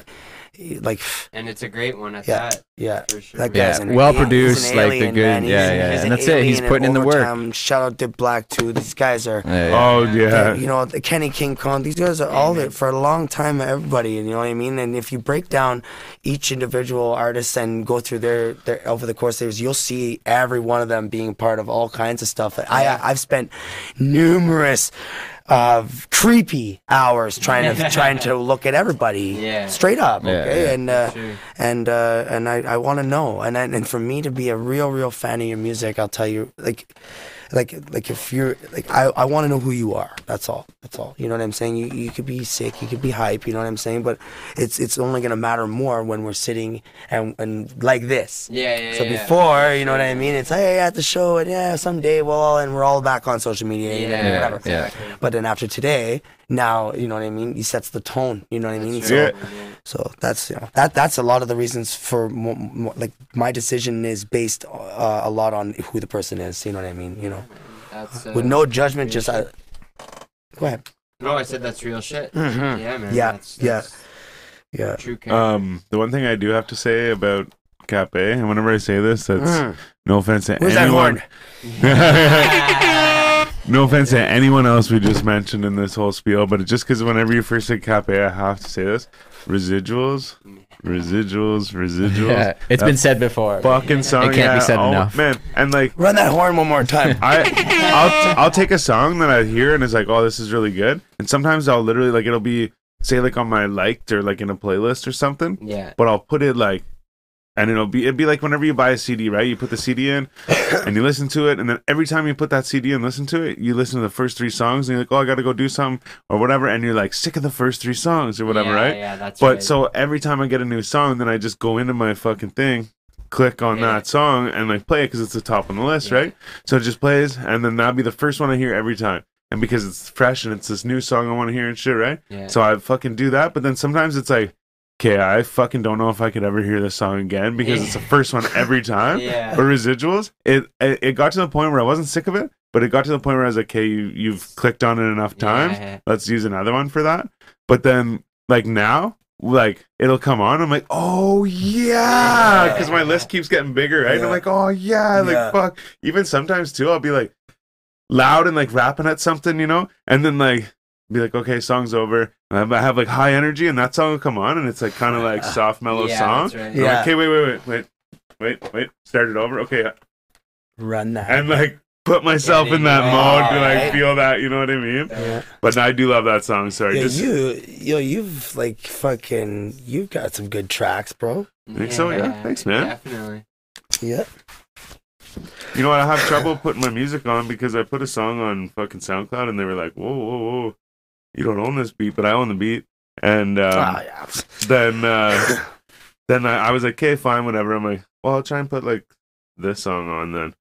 like and it's a great one at Yeah. that. yeah For sure. that Yeah, guy's an, well produced, like the good- man. He's yeah, an- yeah, and that's it, he's putting in the work. Shout out to Black too. These guys are. Yeah, yeah. Oh yeah. you know, the Kenny King Kong, these guys are all there for a long time, everybody, you know what I mean? And if you break down each individual artist and go through their, their over the course of years, you'll see every one of them being part of all kinds of stuff. I, I I've spent numerous uh, creepy hours trying to *laughs* trying to look at everybody Yeah. straight up, Yeah, okay? yeah. and uh, Sure. and uh, and I, I want to know, and I, and for me to be a real real fan of your music, I'll tell you like like like if you're like I, I want to know who you are. That's all. That's all. You know what I'm saying? You you could be sick, you could be hype. You know what I'm saying? But it's it's only gonna matter more when we're sitting and and like this. Yeah, yeah, So yeah. before, you know what I mean? It's hey at the show and yeah someday we'll all and we're all back on social media and Yeah, whatever. yeah. But then after today, now you know what I mean. He sets the tone. You know what I mean? That's So Yeah. so that's you know that that's a lot of the reasons for mo- mo- like my decision is based uh, a lot on who the person is. You know what I mean? You know, That's, uh, with no judgment, just uh, shit. go ahead. No, I said that's real shit. Mhm. Yeah, man. Yeah, That's, yeah. that's Yeah. True. Um, the one thing I do have to say about Cape, and whenever I say this, that's Mm. no offense to Where's that anyone. horn? *laughs* *laughs* no offense to anyone else we just mentioned in this whole spiel, but just because whenever you first say Cape, I have to say this: residuals, residuals, residuals. Yeah, it's That been said before. fucking song. It can't be said oh, enough. man. And like, Run that horn one more time. I I'll I'll take a song that I hear and it's like, oh, this is really good. And sometimes I'll literally like it'll be say like on my liked or like in a playlist or something, yeah. but I'll put it like and it'll be it'd be like whenever you buy a CD, right? You put the CD in *coughs* and you listen to it, and then every time you put that CD and listen to it, you listen to the first three songs and you're like, Oh, I gotta go do something or whatever, and you're like sick of the first three songs or whatever, yeah, right? Yeah, that's But right. so every time I get a new song, then I just go into my fucking thing, click on Yeah. that song, and like play it because it's the top on the list, Yeah. right? So it just plays, and then that'll be the first one I hear every time. And because it's fresh and it's this new song I want to hear and shit, right? yeah. So I fucking do that. But then sometimes it's like, okay, I fucking don't know if I could ever hear this song again because it's the *laughs* first one every time. yeah. But residuals, it, it it got to the point where I wasn't sick of it, but it got to the point where I was like, okay, you you've clicked on it enough times Yeah. let's use another one for that. But then, like now, like it'll come on. I'm like, oh yeah, because my list keeps getting bigger, right? Yeah. I'm like, oh yeah, like Yeah. fuck. Even sometimes too, I'll be like loud and like rapping at something, you know, and then like be like, okay, song's over. And I have like high energy, and that song will come on, and it's like kind of like *laughs* soft, mellow yeah, song. That's right. I'm like, Yeah. okay, wait, wait, wait, wait, wait, wait. Start it over. Okay, Run that. and like put myself in that yeah, mode to like right. feel that. You know what I mean? yeah. But I do love that song. Sorry, Yeah, just you, yo, you've like fucking, you've got some good tracks, bro. Think so? Yeah. Thanks, man. Definitely. Yeah. You know what? I have trouble putting my music on because I put a song on fucking SoundCloud and they were like, "Whoa, whoa, whoa, you don't own this beat, but I own the beat." And um, Ah, yeah. *laughs* then, uh, then I, I was like, "Okay, fine, whatever." I'm like, "Well, I'll try and put like this song on then."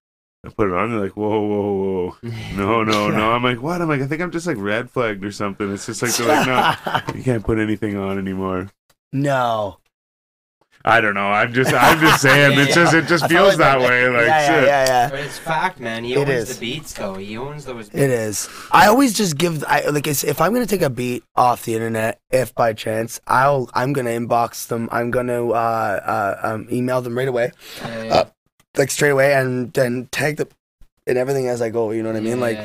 I put it on. They're like, "Whoa, whoa, whoa, *laughs* no, no, no." I'm like, "What?" I'm like, "I think I'm just like red flagged or something." It's just like they're like, "No, *laughs* you can't put anything on anymore." no. I don't know. I'm just, I'm just *laughs* saying. It's just, it just I feels like that that- way. Like yeah, yeah, yeah, yeah. But it's fact, man. He It owns is. the beats, though. He owns those. Beats. It is. I always just give. I like it's- if I'm gonna take a beat off the internet, if by chance, I'll I'm gonna inbox them. I'm gonna uh, uh um email them right away, Yeah, yeah. Uh, like straight away, and then tag them and everything as I go. You know what I mean? Like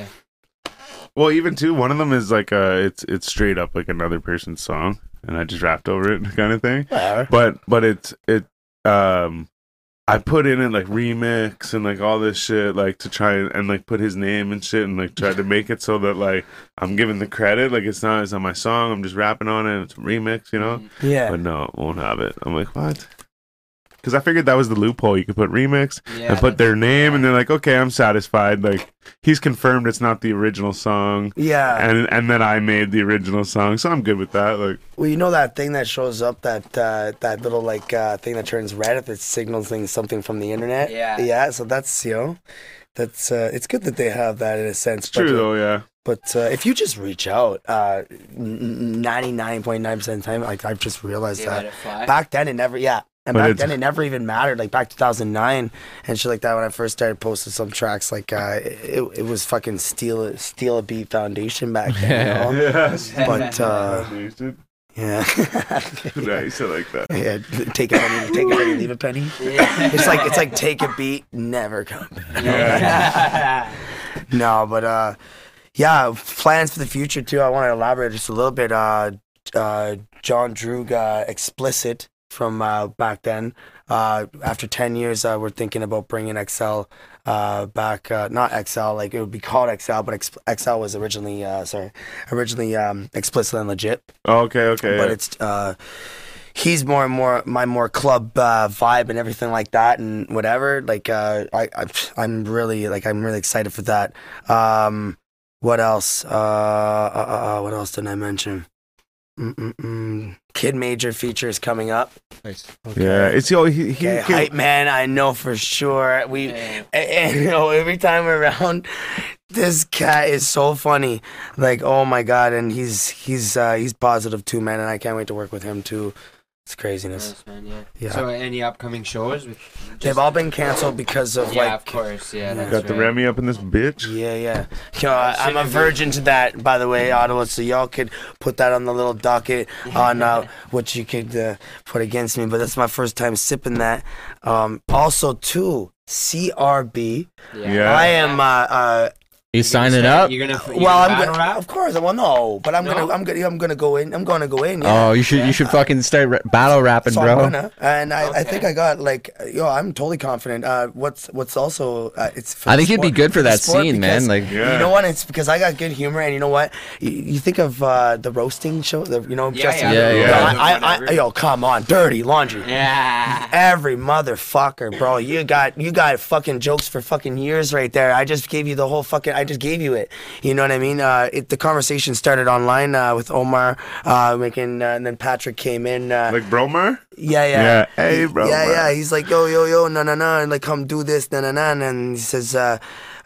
Well, even too, one of them is like uh it's it's straight up like another person's song, and I just rapped over it, *laughs* kind of thing. But but it's it um I put in it like remix and like all this shit like to try and, and like put his name and shit and like try to make it so that like I'm giving the credit. Like it's not it's not my song. I'm just rapping on it. It's a remix you know? Yeah. but no it won't have it. I'm like what because I figured that was the loophole you could put remix Yeah, and put their that's- name and they're like okay I'm satisfied like he's confirmed it's not the original song Yeah. and and then I made the original song, so I'm good with that. Like, Well, you know that thing that shows up that uh, that little like uh, thing that turns red if it signals things something from the internet. Yeah. Yeah. So that's you know, that's uh, it's good that they have that in a sense. true but, uh, though, yeah. But uh, if you just reach out, uh, ninety nine point nine percent of the time, like I've just realized They that let it fly. back then it never. Yeah. And But back then, it never even mattered. Like back 2009 and shit like that. When I first started posting some tracks, like uh, it, it was fucking steal steal a beat foundation back then. You know? *laughs* Yes. But uh, yeah, *laughs* nice. I like that. yeah. Take a penny, take a penny, leave a penny. Yeah. It's like it's like take a beat, never come. *laughs* No, but uh, yeah, plans for the future too. I want to elaborate just a little bit. Uh, uh, John Drug, uh, explicit from uh, back then. Uh, after ten years, uh, we're thinking about bringing XL uh, back. Uh, not XL, like it would be called XL, but Ex- XL was originally uh, sorry, originally um, explicit and legit Okay, okay. but yeah. it's uh he's more and more my more club uh, vibe and everything like that and whatever like uh I, I i'm really like i'm really excited for that um what else uh, uh, uh what else did i mention Mm-mm-mm. kid major feature is coming up Nice. yeah, it's yo. He, he okay, can- hype man i know for sure we Yeah. *laughs* and, and, you know every time we're around *laughs* this cat is so funny like oh my god and he's he's uh he's positive too man and i can't wait to work with him too it's craziness Nice, man, yeah. Yeah. So any upcoming shows? With they've all been canceled because of yeah, like of course. Yeah, that's got the right. Remy up in this bitch. yeah yeah yo I, i'm a virgin to that by the way ottawa so y'all could put that on the little docket *laughs* on uh what you could uh, put against me but that's my first time sipping that um also too crb Yeah. i am uh uh You signing up? You're gonna. You're well, I'm gonna gonna, rap? of course. Well, no, but I'm No? gonna, I'm gonna, I'm gonna go in. I'm gonna go in. Yeah. Oh, you should you should fucking start ra- battle rapping, So I'm bro. gonna, and I, I think I got like, yo, I'm totally confident. Uh, what's, what's also, uh, it's. for I the think you'd be good for the that sport scene, man. Like, Yeah. You know what? It's because I got good humor, and you know what? You, you think of uh, the roasting show, the, you know, Yeah, Justin. yeah, Yo, yeah. I, I, I, yo, come on, dirty laundry. Yeah. Every motherfucker, bro. You got you got fucking jokes for fucking years right there. I just gave you the whole fucking. I just gave you it. You know what I mean? Uh, it, the conversation started online uh, with Omar uh, making, uh, and then Patrick came in. Uh, Like Bromar? yeah, yeah. Yeah. Hey, bro. Yeah, yeah. He's like, yo, yo, yo, no, no, no, and like, come do this, no, no, no, and he says, uh,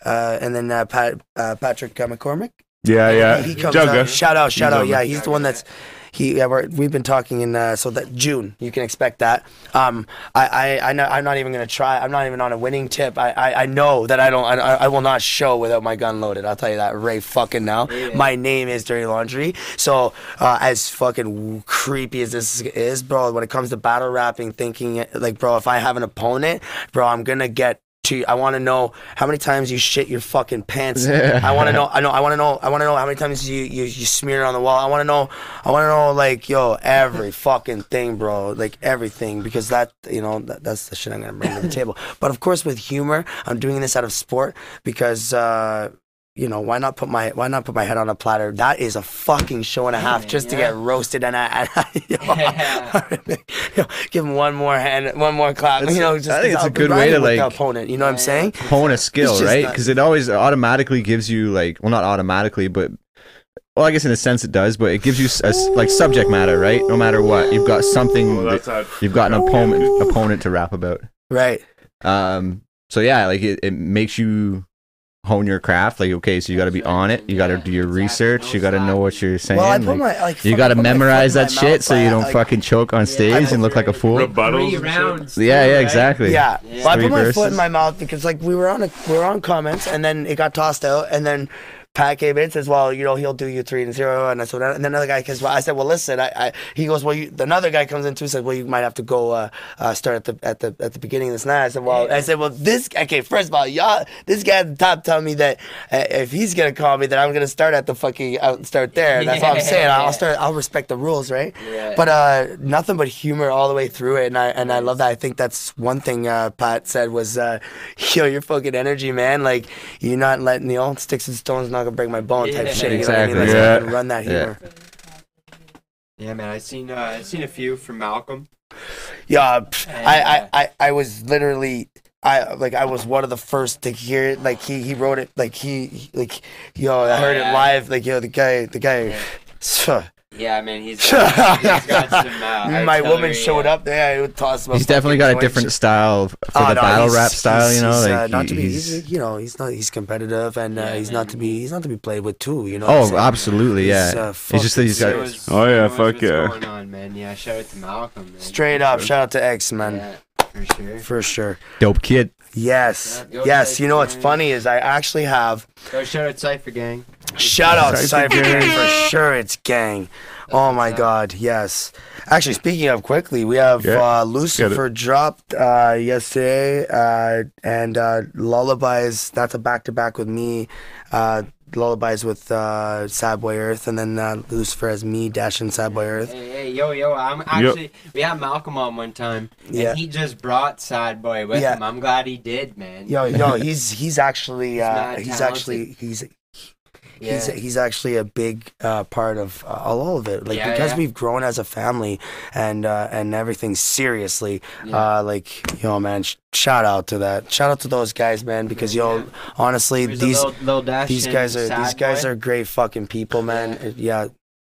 uh, and then uh, Pat, uh, Patrick uh, McCormick. Yeah, yeah. He comes Jugga. out. Shout out, shout He's out. Yeah, he's the one that's. He, yeah, we're, we've been talking in uh, so that June you can expect that. Um, I, I, I know, I'm not even gonna try. I'm not even on a winning tip. I, I, I know that I don't. I, I will not show without my gun loaded. I'll tell you that right fucking now. Yeah. My name is Dirty Laundry. So uh, as fucking creepy as this is, bro, when it comes to battle rapping, thinking like, bro, if I have an opponent, bro, I'm gonna get. To, I want to know how many times you shit your fucking pants. I want to know. I know. I want to know. I want to know how many times you, you you smear it on the wall. I want to know. I want to know like yo every *laughs* fucking thing, bro. Like everything because that you know that, that's the shit I'm gonna bring to the table. But of course with humor, I'm doing this out of sport because. uh you know why not put my why not put my head on a platter? That is a fucking show and a half *laughs* just to get roasted and I, and I *laughs* yo, Yeah. *laughs* yo, give him one more hand, one more clap. That's- you know, just I think it's I'll a good way to, with the like- opponent. You know what I'm saying? hone a skill, right? Because it always automatically gives you like, well, not automatically, but well, I guess in a sense it does, but it gives you s- a s- like subject matter, right? No matter what, you've got something. Oh, that- you've got an opponent opponent to rap about. Right. Um. So yeah, like it, it makes you hone your craft. Like okay, so you got to be on it. You got to Yeah, do your exactly. research. No You got to know what you're saying. Well, I put like, my like. you got to put my foot memorize that shit so you don't like- fucking choke on stage I- and look like a fool. Rebuttals Three rounds. Yeah, yeah, exactly. Yeah. Yeah. Well, I put my foot in my mouth because like we were on a we were on comments and then it got tossed out and then Pat came in and says, "Well, you know, he'll do you three and zero and said, and then another guy because well, I said, "Well, listen," I, I he goes, "Well, you, another guy comes in too says, "Well, you might have to go uh, uh, start at the at the at the beginning of this night." I said, "Well," I said, "Well, this okay, first of all, y'all, this guy at the top telling me that uh, if he's gonna call me, that I'm gonna start at the fucking out start there. *laughs* That's what I'm saying. I'll start. I'll respect the rules, right? Yeah. But uh, nothing but humor all the way through it, and I and I love that. I think that's one thing uh, Pat said was, uh, *laughs* "Yo, your fucking energy, man. Like you're not letting the old sticks and stones not gonna break my bone type Yeah. shit. You know what I mean? Exactly. Let's Yeah. run that Yeah. humor. Yeah, man. I seen. Uh, I seen a few from Malcolm. Yeah, pff, I, I, I, I was literally. I like I was one of the first to hear it. Like he, he wrote it. Like he, he- like yo, I heard yeah. it live. Like yo, the guy, the guy. Yeah. *sighs* So, Yeah, man, he's got, *laughs* he's got some. Uh, *laughs* My woman showed uh, up there. I would toss him. He's definitely got a different style for Oh, the no, battle he's- rap style. he's- You know, he's, like uh, not to be, he's- he's, you know, he's not, he's competitive, and uh, Yeah, he's not to be, he's not to be played with too. You know. what I'm oh, saying? absolutely, yeah. He's, uh, It's just that he's got. fucking knows- Oh, yeah, fuck what's yeah. going on, man? Yeah, shout out to Malcolm, man. Straight up, shout out to X man Yeah, for sure. for sure. Dope kid. Yes, Yeah, yes. You know what's funny is I actually have Go shout out Cypher Gang. Shout out Cypher Cypher Gang. Gang for sure. It's gang. Oh my. God, yes. Actually, speaking of quickly, we have Yeah. uh, Lucifer dropped uh, yesterday, uh, and uh, Lullabies. That's a back to back with me. Uh, Lullabies with uh, Sad Boy Earth, and then uh, Lucifer as me, Dash and Sad Boy Earth. Hey, hey, yo, yo, I'm actually. We had Malcolm on one time, and Yeah. he just brought Sad Boy with Yeah. him. I'm glad he did, man. Yo, yo, *laughs* he's he's actually uh, mad he's talented. actually he's yeah. he's he's actually a big uh, part of uh, all of it. Like Yeah, because yeah. we've grown as a family and uh, and everything seriously. Uh, like yo, man, sh- shout out to that. Shout out to those guys, man. Because yo, honestly, There's these Lil Dash these guys are these Sad guys Boy. are great fucking people, man. Yeah.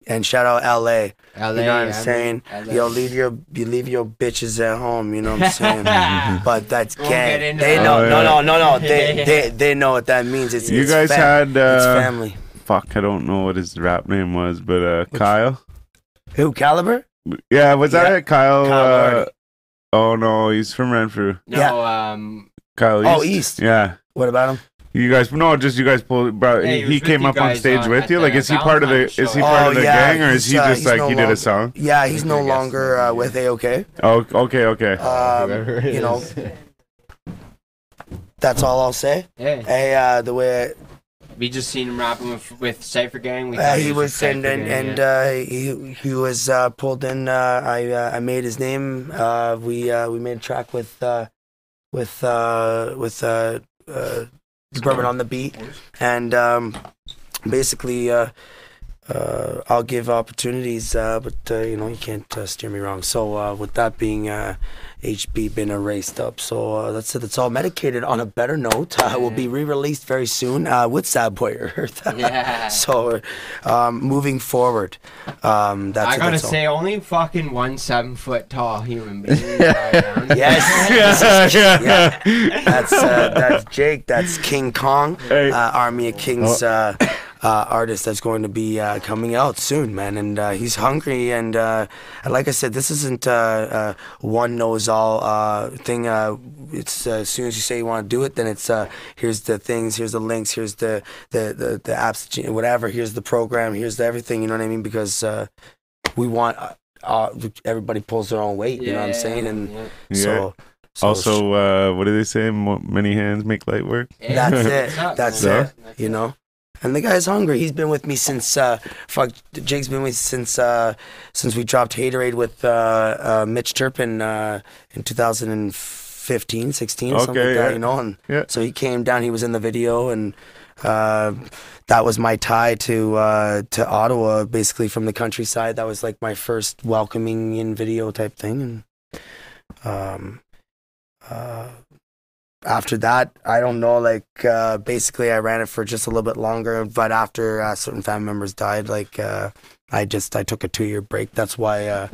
And shout out LA. LA, you know what I'm I saying? mean, LA. Yo, leave your you leave your bitches at home. You know what I'm *laughs* saying? But that's Won't get gang. They that. know. Oh, No, yeah. no, no, no. *laughs* They they they know what that means. It's You it's guys fam- had it's uh, family. fuck. I don't know what his rap name was, but uh, Kyle. Who Caliber? Yeah, was that Yeah. it? Kyle. Kyle uh, oh no, he's from Renfrew. No, um, Kyle East. Oh, East. Yeah. What about him? You guys, no, just you guys pulled. Bro, Yeah, he he, was he with came up on stage uh, with you. Like, is he part of the? Valentine's Is he part Oh, of the yeah, gang, or is he uh, just he's like no he did a song? Yeah, he's no longer uh, with. AOK. Oh, okay, okay. Um, you know, that's all I'll say. yeah, Hey, uh, the way we just seen him rapping with with Cypher Gang. We uh, thought he with was Cypher and and, Gang, and yeah. uh, he he was uh, pulled in. Uh, I uh, I made his name. Uh, we uh, we made a track with uh, with uh, with uh, Bourbon on the beat, and um, basically. Uh, uh, I'll give opportunities, uh, but uh, you know you can't uh, steer me wrong. So uh, with that being uh, HB been erased up, so uh, that's it. That's all medicated. On a better note, uh, will be re-released very soon uh, with Sad Boy Earth. *laughs* Yeah. so um, moving forward, um, that's I it, gotta that's all. say, only fucking one seven foot tall human being. around. *laughs* Yes. *laughs* yeah, Yeah. That's uh, that's Jake. That's King Kong, Hey. uh, Army of Kings uh, uh, artist that's going to be uh, coming out soon, man. And uh, he's hungry. And, uh, like I said, this isn't uh, uh, one knows all uh, thing. Uh, it's uh, as soon as you say you want to do it, then it's uh, here's the things, here's the links, here's the the the, the apps, whatever. Here's the program, here's the everything. You know what I mean? Because uh, we want. Uh, uh, everybody pulls their own weight, you know what I'm saying? And yeah. Yeah. so, so Also, uh, what do they say? Many hands make light work. That's *laughs* it. That's man? it. You know. And the guy's hungry. He's been with me since uh fuck Jake's been with me since uh since we dropped Haterade with uh, uh Mitch Turpin uh in 2015, 16, something Okay, like that, yeah. you know. And Yeah. so he came down, he was in the video and uh that was my tie to uh to Ottawa basically from the countryside. That was like my first welcoming in video type thing and um uh after that, I don't know. Like, uh, basically, I ran it for just a little bit longer. But after uh, certain family members died, like, uh, I just I took a two year break. That's why. Uh,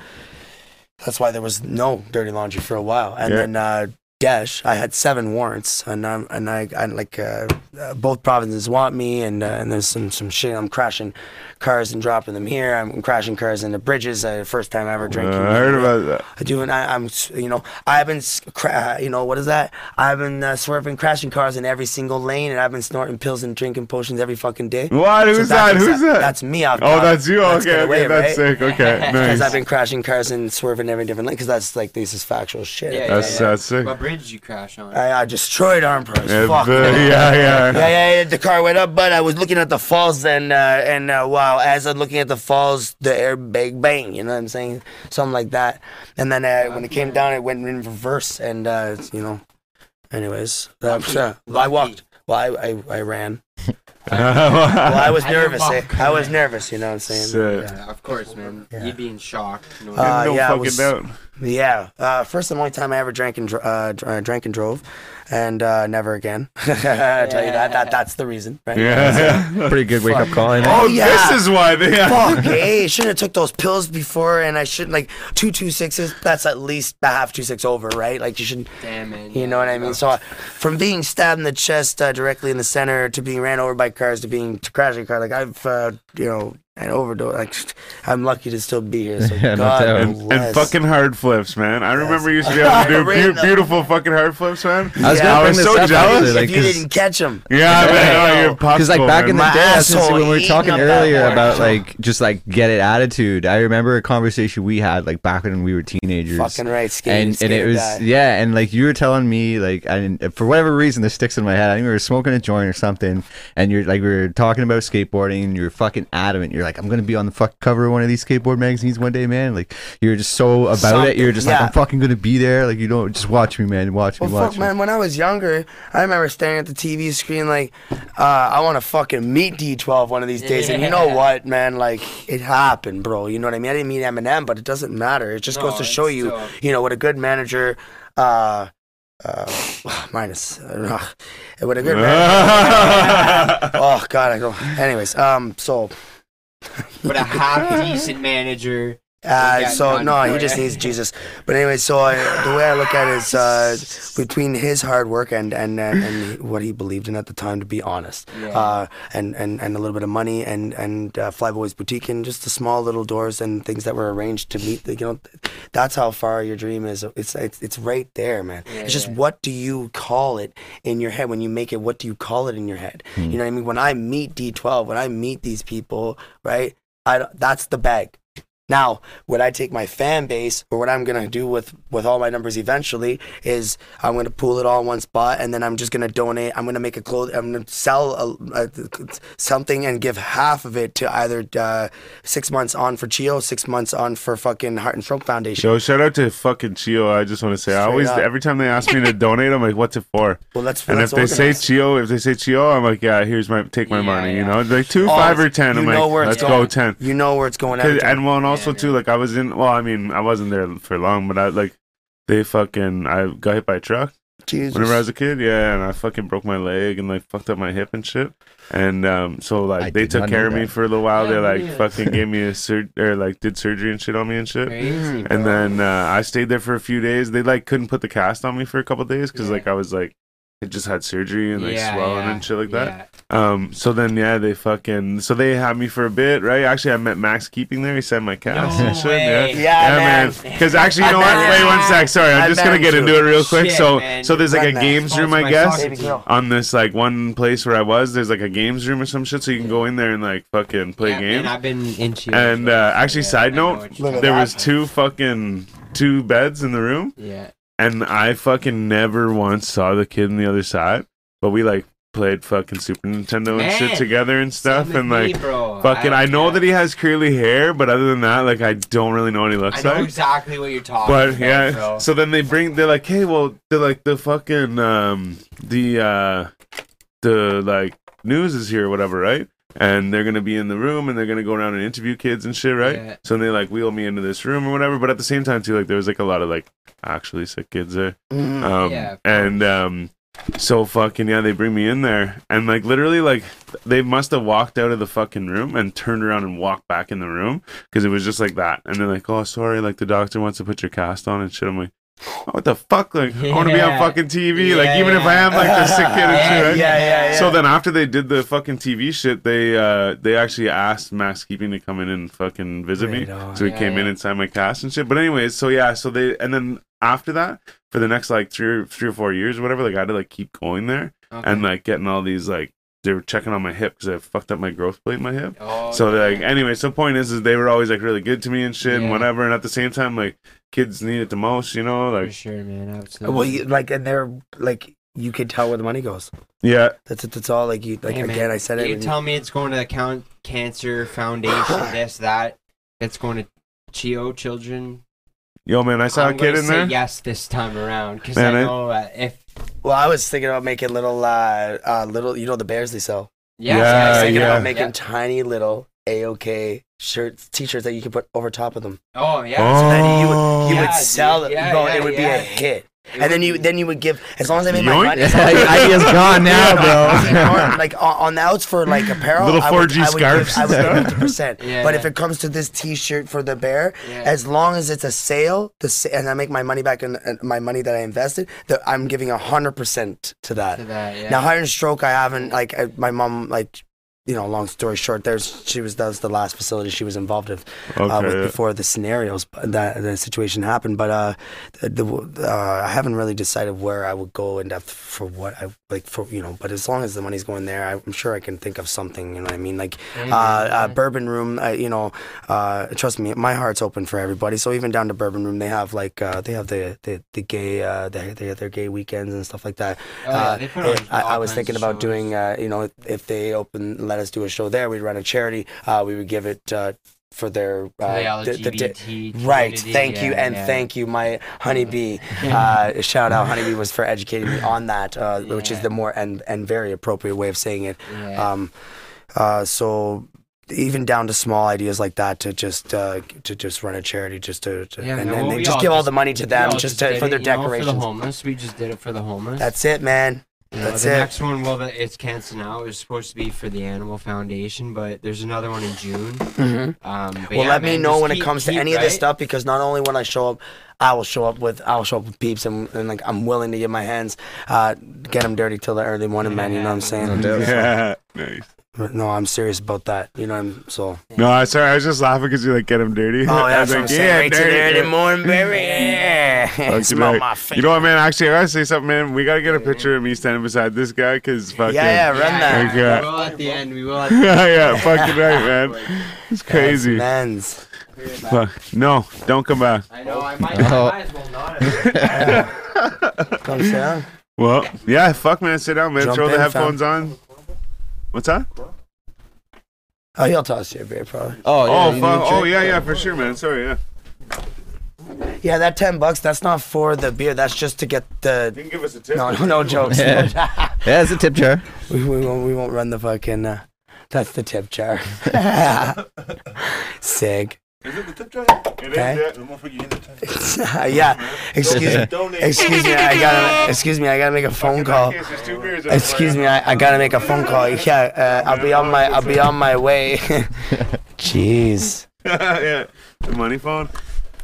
that's why there was no dirty laundry for a while. And Yeah. then uh, Desh, I had seven warrants, and um, and I, I like uh, uh, both provinces want me, and uh, and there's some some shit. I'm crashing cars and dropping them here. I'm crashing cars into bridges. Uh, first time ever Uh, drinking. I heard about that. I do, and I, I'm, you know, I've been, cra- you know, what is that? I've been uh, swerving, crashing cars in every single lane, and I've been snorting pills and drinking potions every fucking day. What? Who's So that? that's Who's exa- that? That's me. I've, oh, that's you. Let's okay, away, that's right? sick. Okay, *laughs* nice. Because. I've been crashing cars and swerving every different lane. Because that's like this is factual shit. Yeah, That's yeah, that's sick. What bridge did you crash on? I, I destroyed arm pros. Yeah, Fuck. but- yeah, yeah. Yeah, yeah, yeah, the car went up, but I was looking at the falls, and uh, and uh, wow, as I'm looking at the falls, the air bang bang, you know what I'm saying, something like that. And then uh, when it came down, it went in reverse, and uh, you know, anyways, uh, Lucky, uh, I walked. Well, I I, I ran. Well, Well, I was nervous. eh? walk. I was nervous. You know what I'm saying? Sick. Yeah. Yeah, of course, man. Yeah. You'd be in shock. No, Uh, no yeah, fucking was- doubt. Yeah, uh, first and only time I ever drank and uh, dr- uh, drank and drove, and uh, never again. *laughs* I tell you that, that that's the reason, right? Yeah. *laughs* Pretty good wake up call. oh, yeah. this is why they. Fuck, hey, *laughs* shouldn't have took those pills before, and I shouldn't like two two sixes. That's at least a half two six over, right? Like you shouldn't. Damn it. you know what I mean. So uh, from being stabbed in the chest uh, directly in the center to being ran over by cars to being to crashing a car, like I've uh, you know an overdose. Like I'm lucky to still be here. So *laughs* Yeah, no God doubt. and, bless. and fucking hard flips, man. I remember you used to be able to *laughs* do Right beau- now. beautiful fucking hard flips, man. I was Yeah. I bring was so jealous. actually, if like, you 'cause- didn't catch him. Yeah, man. Oh, you're *laughs* Because like possible, back in the man. day, My asshole when we were talking earlier about like just like get it attitude. I remember a conversation we had like back when we were teenagers. Fucking right, skating, and, and skating it was die. yeah, and like you were telling me like I didn't, for whatever reason this sticks in my head. I think we were smoking a joint or something, and you're like we were talking about skateboarding, and you're fucking adamant. You're like I'm gonna be on the fuck cover of one of these skateboard magazines one day, man. Like you're just so about it. You're just like. I'm fucking gonna be there. Like you don't just watch me, man. Watch me, Well, watch fuck, me. man. When I was younger, I remember staring at the TV screen like, uh, I want to fucking meet D12 one of these days. And you know what, man? Like, it happened, bro. You know what I mean? I didn't meet Eminem, but it doesn't matter. It just No, goes to show you, still- you know, what a good manager. Uh, uh, *sighs* minus, uh, *laughs* what a good manager. *laughs* oh God, I go. Anyways, um, so But a half decent *laughs* manager. Uh, Yeah, so no, he just needs *laughs* Jesus. But anyway, so I, the way I look at it is uh, *laughs* between his hard work and, and and and what he believed in at the time, to be honest, Yeah. uh, and and and a little bit of money and and uh, Flyboys Boutique and just the small little doors and things that were arranged to meet the you know, that's how far your dream is. It's it's it's right there, man. Yeah, it's just yeah. what do you call it in your head when you make it? What do you call it in your head? You know what I mean? When I meet D12, when I meet these people, right? I that's the bag. Now, what I take my fan base, or what I'm gonna do with with all my numbers eventually, is I'm gonna pool it all in one spot, and then I'm just gonna donate. I'm gonna make a clothes. I'm gonna sell a, a, something and give half of it to either uh, six months on for CHEO, six months on for fucking Heart and Stroke Foundation. Yo, shout out to fucking CHEO. I just want to say, I always, up. every time they ask me to *laughs* donate, I'm like, what's it for? Well, let's. And let's if they say. CHEO, if they say CHEO, I'm like, yeah, here's my, take my Yeah, money, you know? Like two, Oh, five, or ten. I'm like, let's going. go ten. you know where it's going. 'Cause- Every time. and well, and also Yeah, too, like I was in. Well, I mean, I wasn't there for long, but I like they fucking. I got hit by a truck Jesus. whenever I was a kid. Yeah, and I fucking broke my leg and like fucked up my hip and shit. And um, so like I they took care know of me for a little while. Yeah, they like yeah. fucking gave me a *laughs* sur- or like did surgery and shit on me and shit. Crazy, And bro. then uh, I stayed there for a few days. They like couldn't put the cast on me for a couple days because Yeah. like I was like it just had surgery and like Yeah, swelling yeah, and shit like that. Yeah. Um, so then yeah, they fucking so they had me for a bit, right? Actually, I met Max Keeping there. He signed my cast No and shit. way. Yeah, Yeah, man. Because actually, you know what? met Wait one sec. Sorry, I'm I just gonna get into it real quick. Shit, so man. so there's like a Right games room, I guess. soccer Baby team. girl. On this like one place where I was, there's like a games room or some shit, so you can go in there and like fucking play Yeah, games. And I've been into And uh, actually, side note, Look at there that. was two fucking two beds in the room, Yeah. and I fucking never once saw the kid on the other side. But we like played fucking Super Nintendo and shit together and stuff, and like me, fucking. I know yeah. that he has curly hair, but other than that, like I don't really know what he I looks know like. exactly what you're talking But about. yeah, bro. so then they bring. They're like, hey, well, they're like the fucking um the uh the like news is here or whatever, right? And they're gonna be in the room and they're gonna go around and interview kids and shit, right? Yeah. So they like wheel me into this room or whatever. But at the same time too, like there was like a lot of like actually sick kids there. Mhm. Um, Yeah, and um, so fucking yeah, they bring me in there, and like literally, like they must have walked out of the fucking room and turned around and walked back in the room because it was just like that. And they're like, "Oh, sorry, like the doctor wants to put your cast on and shit." I'm like. Oh, what the fuck? Like, I want to be on fucking TV. like, Yeah, even if I am like the sick kid and *laughs* shit. right? yeah, yeah, yeah. So then after they did the fucking TV shit, they uh they actually asked Max Keeping to come in and fucking visit me. On. So he Yeah, came in yeah. and signed my cast and shit. But anyways, so yeah, so they and then after that, for the next like three or three or four years or whatever, like I had to like keep going there Okay. and like getting all these like they were checking on my hip because I fucked up my growth plate in my hip. Oh, So they're like, yeah. anyway, so point is, is they were always like really good to me and shit and whatever. And at the same time, like kids need it the most, you know, For like sure, man. Absolutely. Well, you, like, and they're like, you could tell where the money goes. yeah, That's it. That's all. Like you, like Hey, man, again, I said it. You and- tell me it's going to the Count Cancer Foundation, *coughs* this, that. It's going to CHEO Children. Yo man, I saw I'm a kid gonna in say there. yes this time around because I know uh, if Well, I was thinking about making little, uh, uh, little. You know the bears they sell. yeah, Yeah, I was yeah, thinking yeah. about making tiny little AOK shirts, t-shirts that you could put over top of them. Oh yeah. So then you would you Yeah, would sell dude. it, Yeah, bro. yeah, it would be a hit. It And then you then you would give as long as I made my Yoink. money. *laughs* as long Idea's gone now, bro. *laughs* like on, on the outs for like apparel, Little I would, 4G I would give, scarves I would stuff. give *laughs* fifty percent. Yeah. But if it comes to this T-shirt for the bear, Yeah. as long as it's a sale, the sa- and I make my money back in in my money that I invested, that I'm giving hundred percent to that. to that, yeah. Now, Heart and Stroke, I haven't like uh, my mom like. You know, long story short, there's she was that was the last facility she was involved with, uh, with yeah. before the scenarios that the situation happened. But uh, the, the uh, I haven't really decided where I would go in depth for what I like for you know. But as long as the money's going there, I'm sure I can think of something. You know what I mean? Like uh, uh, Bourbon Room, uh, you know, uh, trust me, my heart's open for everybody. So even down to Bourbon Room, they have like uh, they have the the, the gay uh, they they have their gay weekends and stuff like that. Oh, yeah, Uh, they put on I, I was thinking of about shows. doing, uh, you know, if they open, let us do a show there. We'd run a charity. Uh, we would give it uh, for their uh, the the- the Right. Thank you, and yeah. thank you, my honeybee. Uh, shout out, honeybee was for educating me on that, uh, which is the more and and very appropriate way of saying it. Yeah. Um, uh, so even down to small ideas like that to just uh, to just run a charity, just to, to Yeah, and, no, well, just all give all just- the money to them all just to, for it, their you know, decorations. for the homeless, we just did it for the homeless. That's it, man. You know, That's the it. next one, well, it's canceled now. It was supposed to be for the Animal Foundation, but there's another one in June. Mhm. Um, Well, yeah, let me know just when it keep- comes to keep, any of this stuff because not only when I show up, I will show up with I'll show up with peeps and, and like I'm willing to get my hands, uh, get them dirty till the early morning, man. You know what I'm saying? No. *laughs* Yeah, *laughs* nice. No, I'm serious about that. You know, I'm so. No, I sorry, I was just laughing because you like get them dirty. Oh, *laughs* I yeah, was that's what I'm like, saying. yeah, Right till the dirty. early morning, baby. Yeah. Fucking *laughs* Smell my face. You know what, man? Actually, I gotta say something, man. We gotta get a picture of me standing beside this guy because fucking. Yeah, yeah, run that. Okay. We will at the end. We will at *laughs* the yeah, yeah, fucking right, *laughs* man. It's crazy. Men's. Fuck. No, don't come back. I know. I might, Oh. I might as well not. Come sit down. Well, yeah, fuck, man. Sit down, man. Jump Throw the in, headphones on. What's that? Oh, he'll toss you a beer, probably. Oh, Oh, you need fuck. Oh, yeah, yeah, for sure, man. Sorry, yeah. Yeah, that ten bucks. That's not for the beer. That's just to get the. You can give us a tip. No, no, no jokes. *laughs* Yeah. Yeah, it's a tip jar. we, we won't. We won't run the fucking. Uh, that's the tip jar. *laughs* Sick. Is it the tip jar? It is, Okay. yeah. The motherfucker, you get the time. *laughs* yeah. Excuse me. Excuse me. I gotta. Excuse me. I gotta make a phone call. In case there's two beers in it Excuse me. I, I gotta make a phone call. Yeah. Uh, I'll be on my. I'll be on my way. Jeez. yeah. The money phone.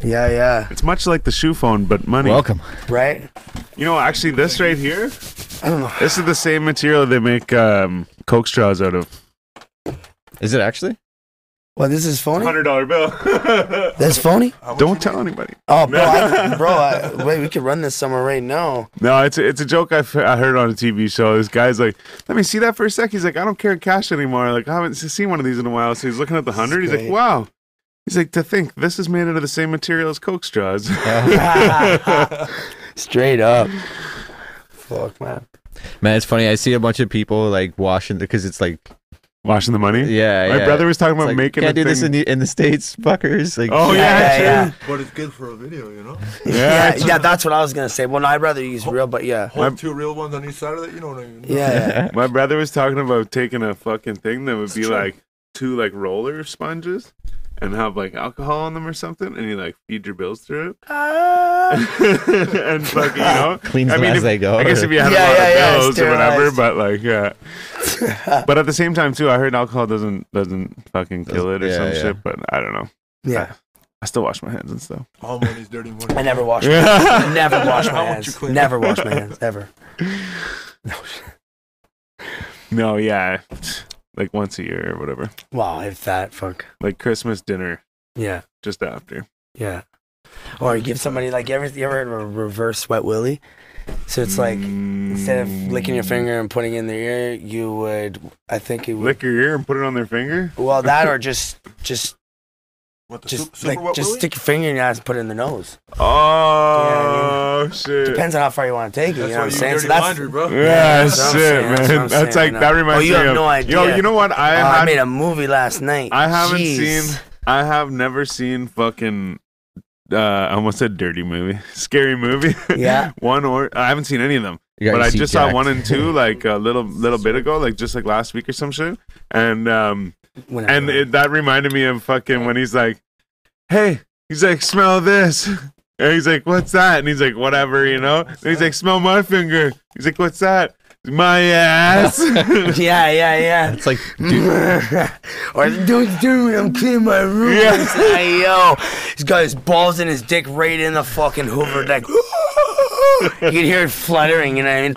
Yeah. Yeah. It's much like the shoe phone, but money. Welcome. Right. You know, actually, this right here, I don't know. this is the same material they make um, Coke straws out of. Is it actually? Well, this is phony. Hundred dollar bill. *laughs* That's phony. Don't tell need? anybody. Oh, bro. I, *laughs* bro. I, wait. We could run this somewhere right now. No, it's a, it's a joke I've, I heard on a TV show. This guy's like, "Let me see that for a sec." He's like, "I don't carry cash anymore. Like, I haven't seen one of these in a while." So he's looking at the hundred. He's like, "Wow." He's like, "To think this is made out of the same material as Coke straws." *laughs* Straight up. Fuck, man. Man, it's funny. I see a bunch of people like washing because it's like, Washing the money. yeah, My yeah. brother was talking about like, making can't a do this in the in the states, fuckers. Like, Oh yeah, Yeah, true. yeah, But it's good for a video, you know? *laughs* Yeah, Yeah, it's- yeah, that's what I was gonna say. Well, no, I'd rather use real, but yeah, Hold two real ones on each side of it, you know what I mean? yeah, yeah. *laughs* My brother was talking about taking a fucking thing that would be true. like two like roller sponges and have like alcohol on them or something, and you like feed your bills through it. Uh, *laughs* and fucking, you know, Cleans I them mean, as if- they go. I guess if you had Yeah, a lot yeah, yeah, of bills or whatever, but like, yeah. *laughs* but at the same time, too, I heard alcohol doesn't doesn't fucking kill it or Yeah, some yeah. shit. But I don't know. yeah. I still wash my hands and stuff. All money's dirty money. I never wash. My, Yeah. never wash my hands. Never wash *laughs* my hands. Ever. no, yeah, like once a year or whatever. Wow, if that fuck. Like Christmas dinner Yeah, just after. yeah. Or you give somebody like you ever you ever heard of a reverse sweat willy? So it's like instead of licking your finger and putting it in their ear, you would I think it would lick your ear and put it on their finger. well that or *laughs* just just What, the just super, super like wet just willy? stick your finger in your ass and put it in the nose. Oh shit! Depends on how far you want to take it. That's you know why what I'm you saying? dirty So that's laundry, bro. Yeah, that's what shit, saying, that's man. I'm That's saying, like I that know. reminds Oh, you me have of no Yo, you know what? I Oh, I made a movie last night. I haven't Jeez. seen. I have never seen fucking. Uh, I almost said dirty movie, *laughs* scary movie. Yeah. *laughs* one or I haven't seen any of them, You but I seat just saw one and two like a little little bit ago, like just like last week or some shit. And um, whenever. And it, that reminded me of fucking when he's like, "Hey," he's like, "Smell this." *laughs* And he's like, "What's that?" And he's like, "Whatever," you know. And he's like, "Smell my finger." He's like, "What's that?" My ass. *laughs* *laughs* yeah, yeah, yeah. It's like, or don't do it, I'm cleaning my room. Yeah. It's like, yo, he's got his balls and his dick right in the fucking Hoover deck. you can hear it fluttering, you know what I mean?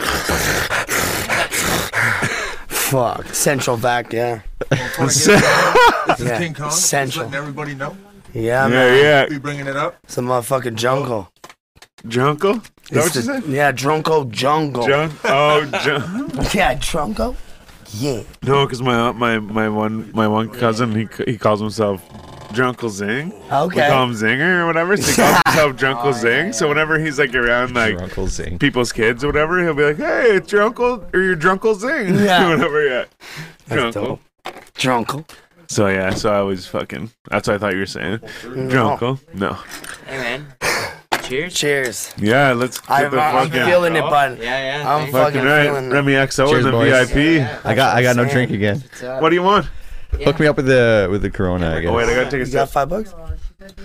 Fuck. Central vac, yeah. *laughs* This is Yeah, King Kong. Just essential. letting everybody know. Yeah, yeah, man. yeah. Be bringing it up. It's a motherfucking jungle. Drunkle. Is that It's you the- yeah, Drunko jungle. Drunk. Oh, drunk. *laughs* yeah, Drunko? Yeah. No, because my my my one my one cousin he he calls himself Drunkle Zing. Okay. We call him Zinger or whatever. So he calls *laughs* himself Drunkle oh, Zing. So whenever he's like around like your Uncle Zing. people's kids or whatever, he'll be like, "Hey, it's your uncle or your Drunkle Zing." Yeah. whatever. Yeah. That's Drunkle. dope. Drunko. So yeah. So I was fucking. That's what I thought you were saying. Drunkle. No. Hey man. *sighs* Cheers. Cheers. Yeah. Let's get I'm, the uh, I'm fucking. feeling it, bud. Yeah, yeah. I'm thanks. fucking Fucking right, feeling it. Remy XO Cheers, and the boys. VIP. I got I got no drink again. Uh, what do you want? Hook me up with the with the Corona. I guess. Oh wait, I gotta take a You got five bucks? I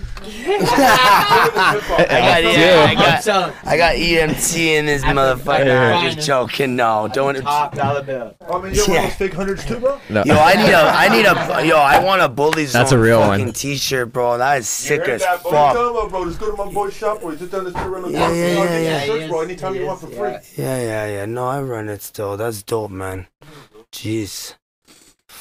got. Yeah, I got. I got EMT in this motherfucker. I'm just joking. No, don't. top dollar bill. Oh, I mean, you have Yeah. fake hundreds too, bro? No. Yo, I need a. I need a. Yo, I want a bully zone That's a real fucking one. T-shirt, bro. That is sick You as that, bro? Fuck. tell him about, bro. Just go to my boy's shop, bro. Just down the street, right on the Yeah, block. yeah, I'll yeah, get you yeah. shirts, bro. Anytime you want for free. Yeah, yeah, yeah. No, I run it still. That's dope, man. Jeez.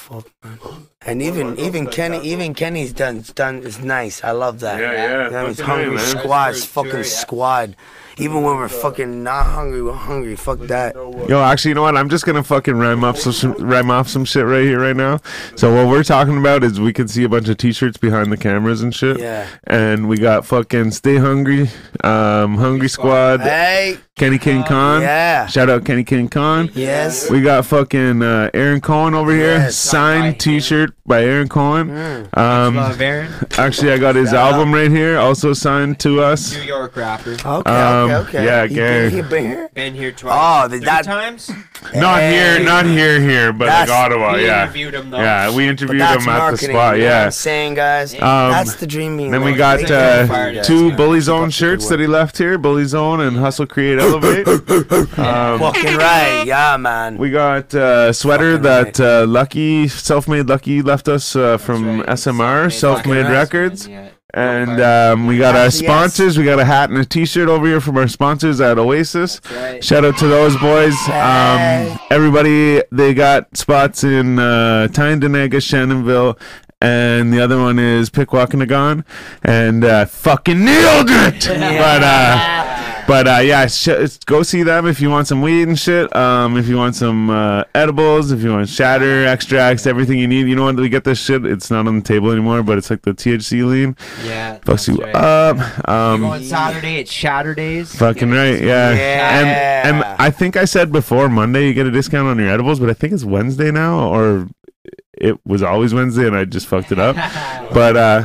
Fuck, man. And even even Kenny even Kenny's done done is nice. I love that. Yeah, yeah. That means fucking hungry man. squad, fucking true, yeah. squad. Even when we're fucking not hungry, we're hungry. Fuck that. Yo, actually, you know what? I'm just gonna fucking rhyme up some, some rhyme off some shit right here, right now. So what we're talking about is we can see a bunch of T-shirts behind the cameras and shit. Yeah. And we got fucking Stay Hungry, um, Hungry Squad, Hey. Kenny King Khan. Yeah. Shout out Kenny King Khan. Yes. We got fucking uh, Aaron Cohen over here. Yes. Signed T-shirt by Aaron Cohen. Mm. Um, Love Aaron. actually, I got his Shout out. album right here, also signed to us. New York rapper. Okay, Um, okay, okay. yeah, He Gary. been- he been here? Been here twice. Oh, the- Three that- times. Not here, not here, here, but like That's- Ottawa. we yeah, interviewed him though. yeah. We interviewed him at the spot. you Yeah. I'm saying, guys. Um, that's the dream. Then we got uh, for you guys. two Yeah. Bully Zone shirts that he left here, Bully Zone and Hustle Create Elevate. *laughs* um, Fucking right, yeah, man. we got uh, sweater Fucking that uh, Lucky, self-made Lucky left us uh, from SMR, Self-Made right. Records. Yeah. And um, we got our sponsors. We got a hat and a T-shirt over here from our sponsors at Oasis. Right. Shout out to those boys. Um, everybody, they got spots in uh, Tyendinaga, Shannonville, and the other one is Pikwakanagan, and uh, fucking nailed it. But uh, but uh, yeah, sh- go see them if you want some weed and shit. Um, if you want some uh, edibles, if you want shatter extracts, everything you need. You know what? We get this shit. It's not on the table anymore, but it's like the THC lean. Yeah. Fucks you right. up. We're Um, going Saturday at Shatterdays. Fucking right, yeah. Yeah. And and I think I said before Monday you get a discount on your edibles, but I think it's Wednesday now, or it was always Wednesday and I just fucked it up. *laughs* But uh,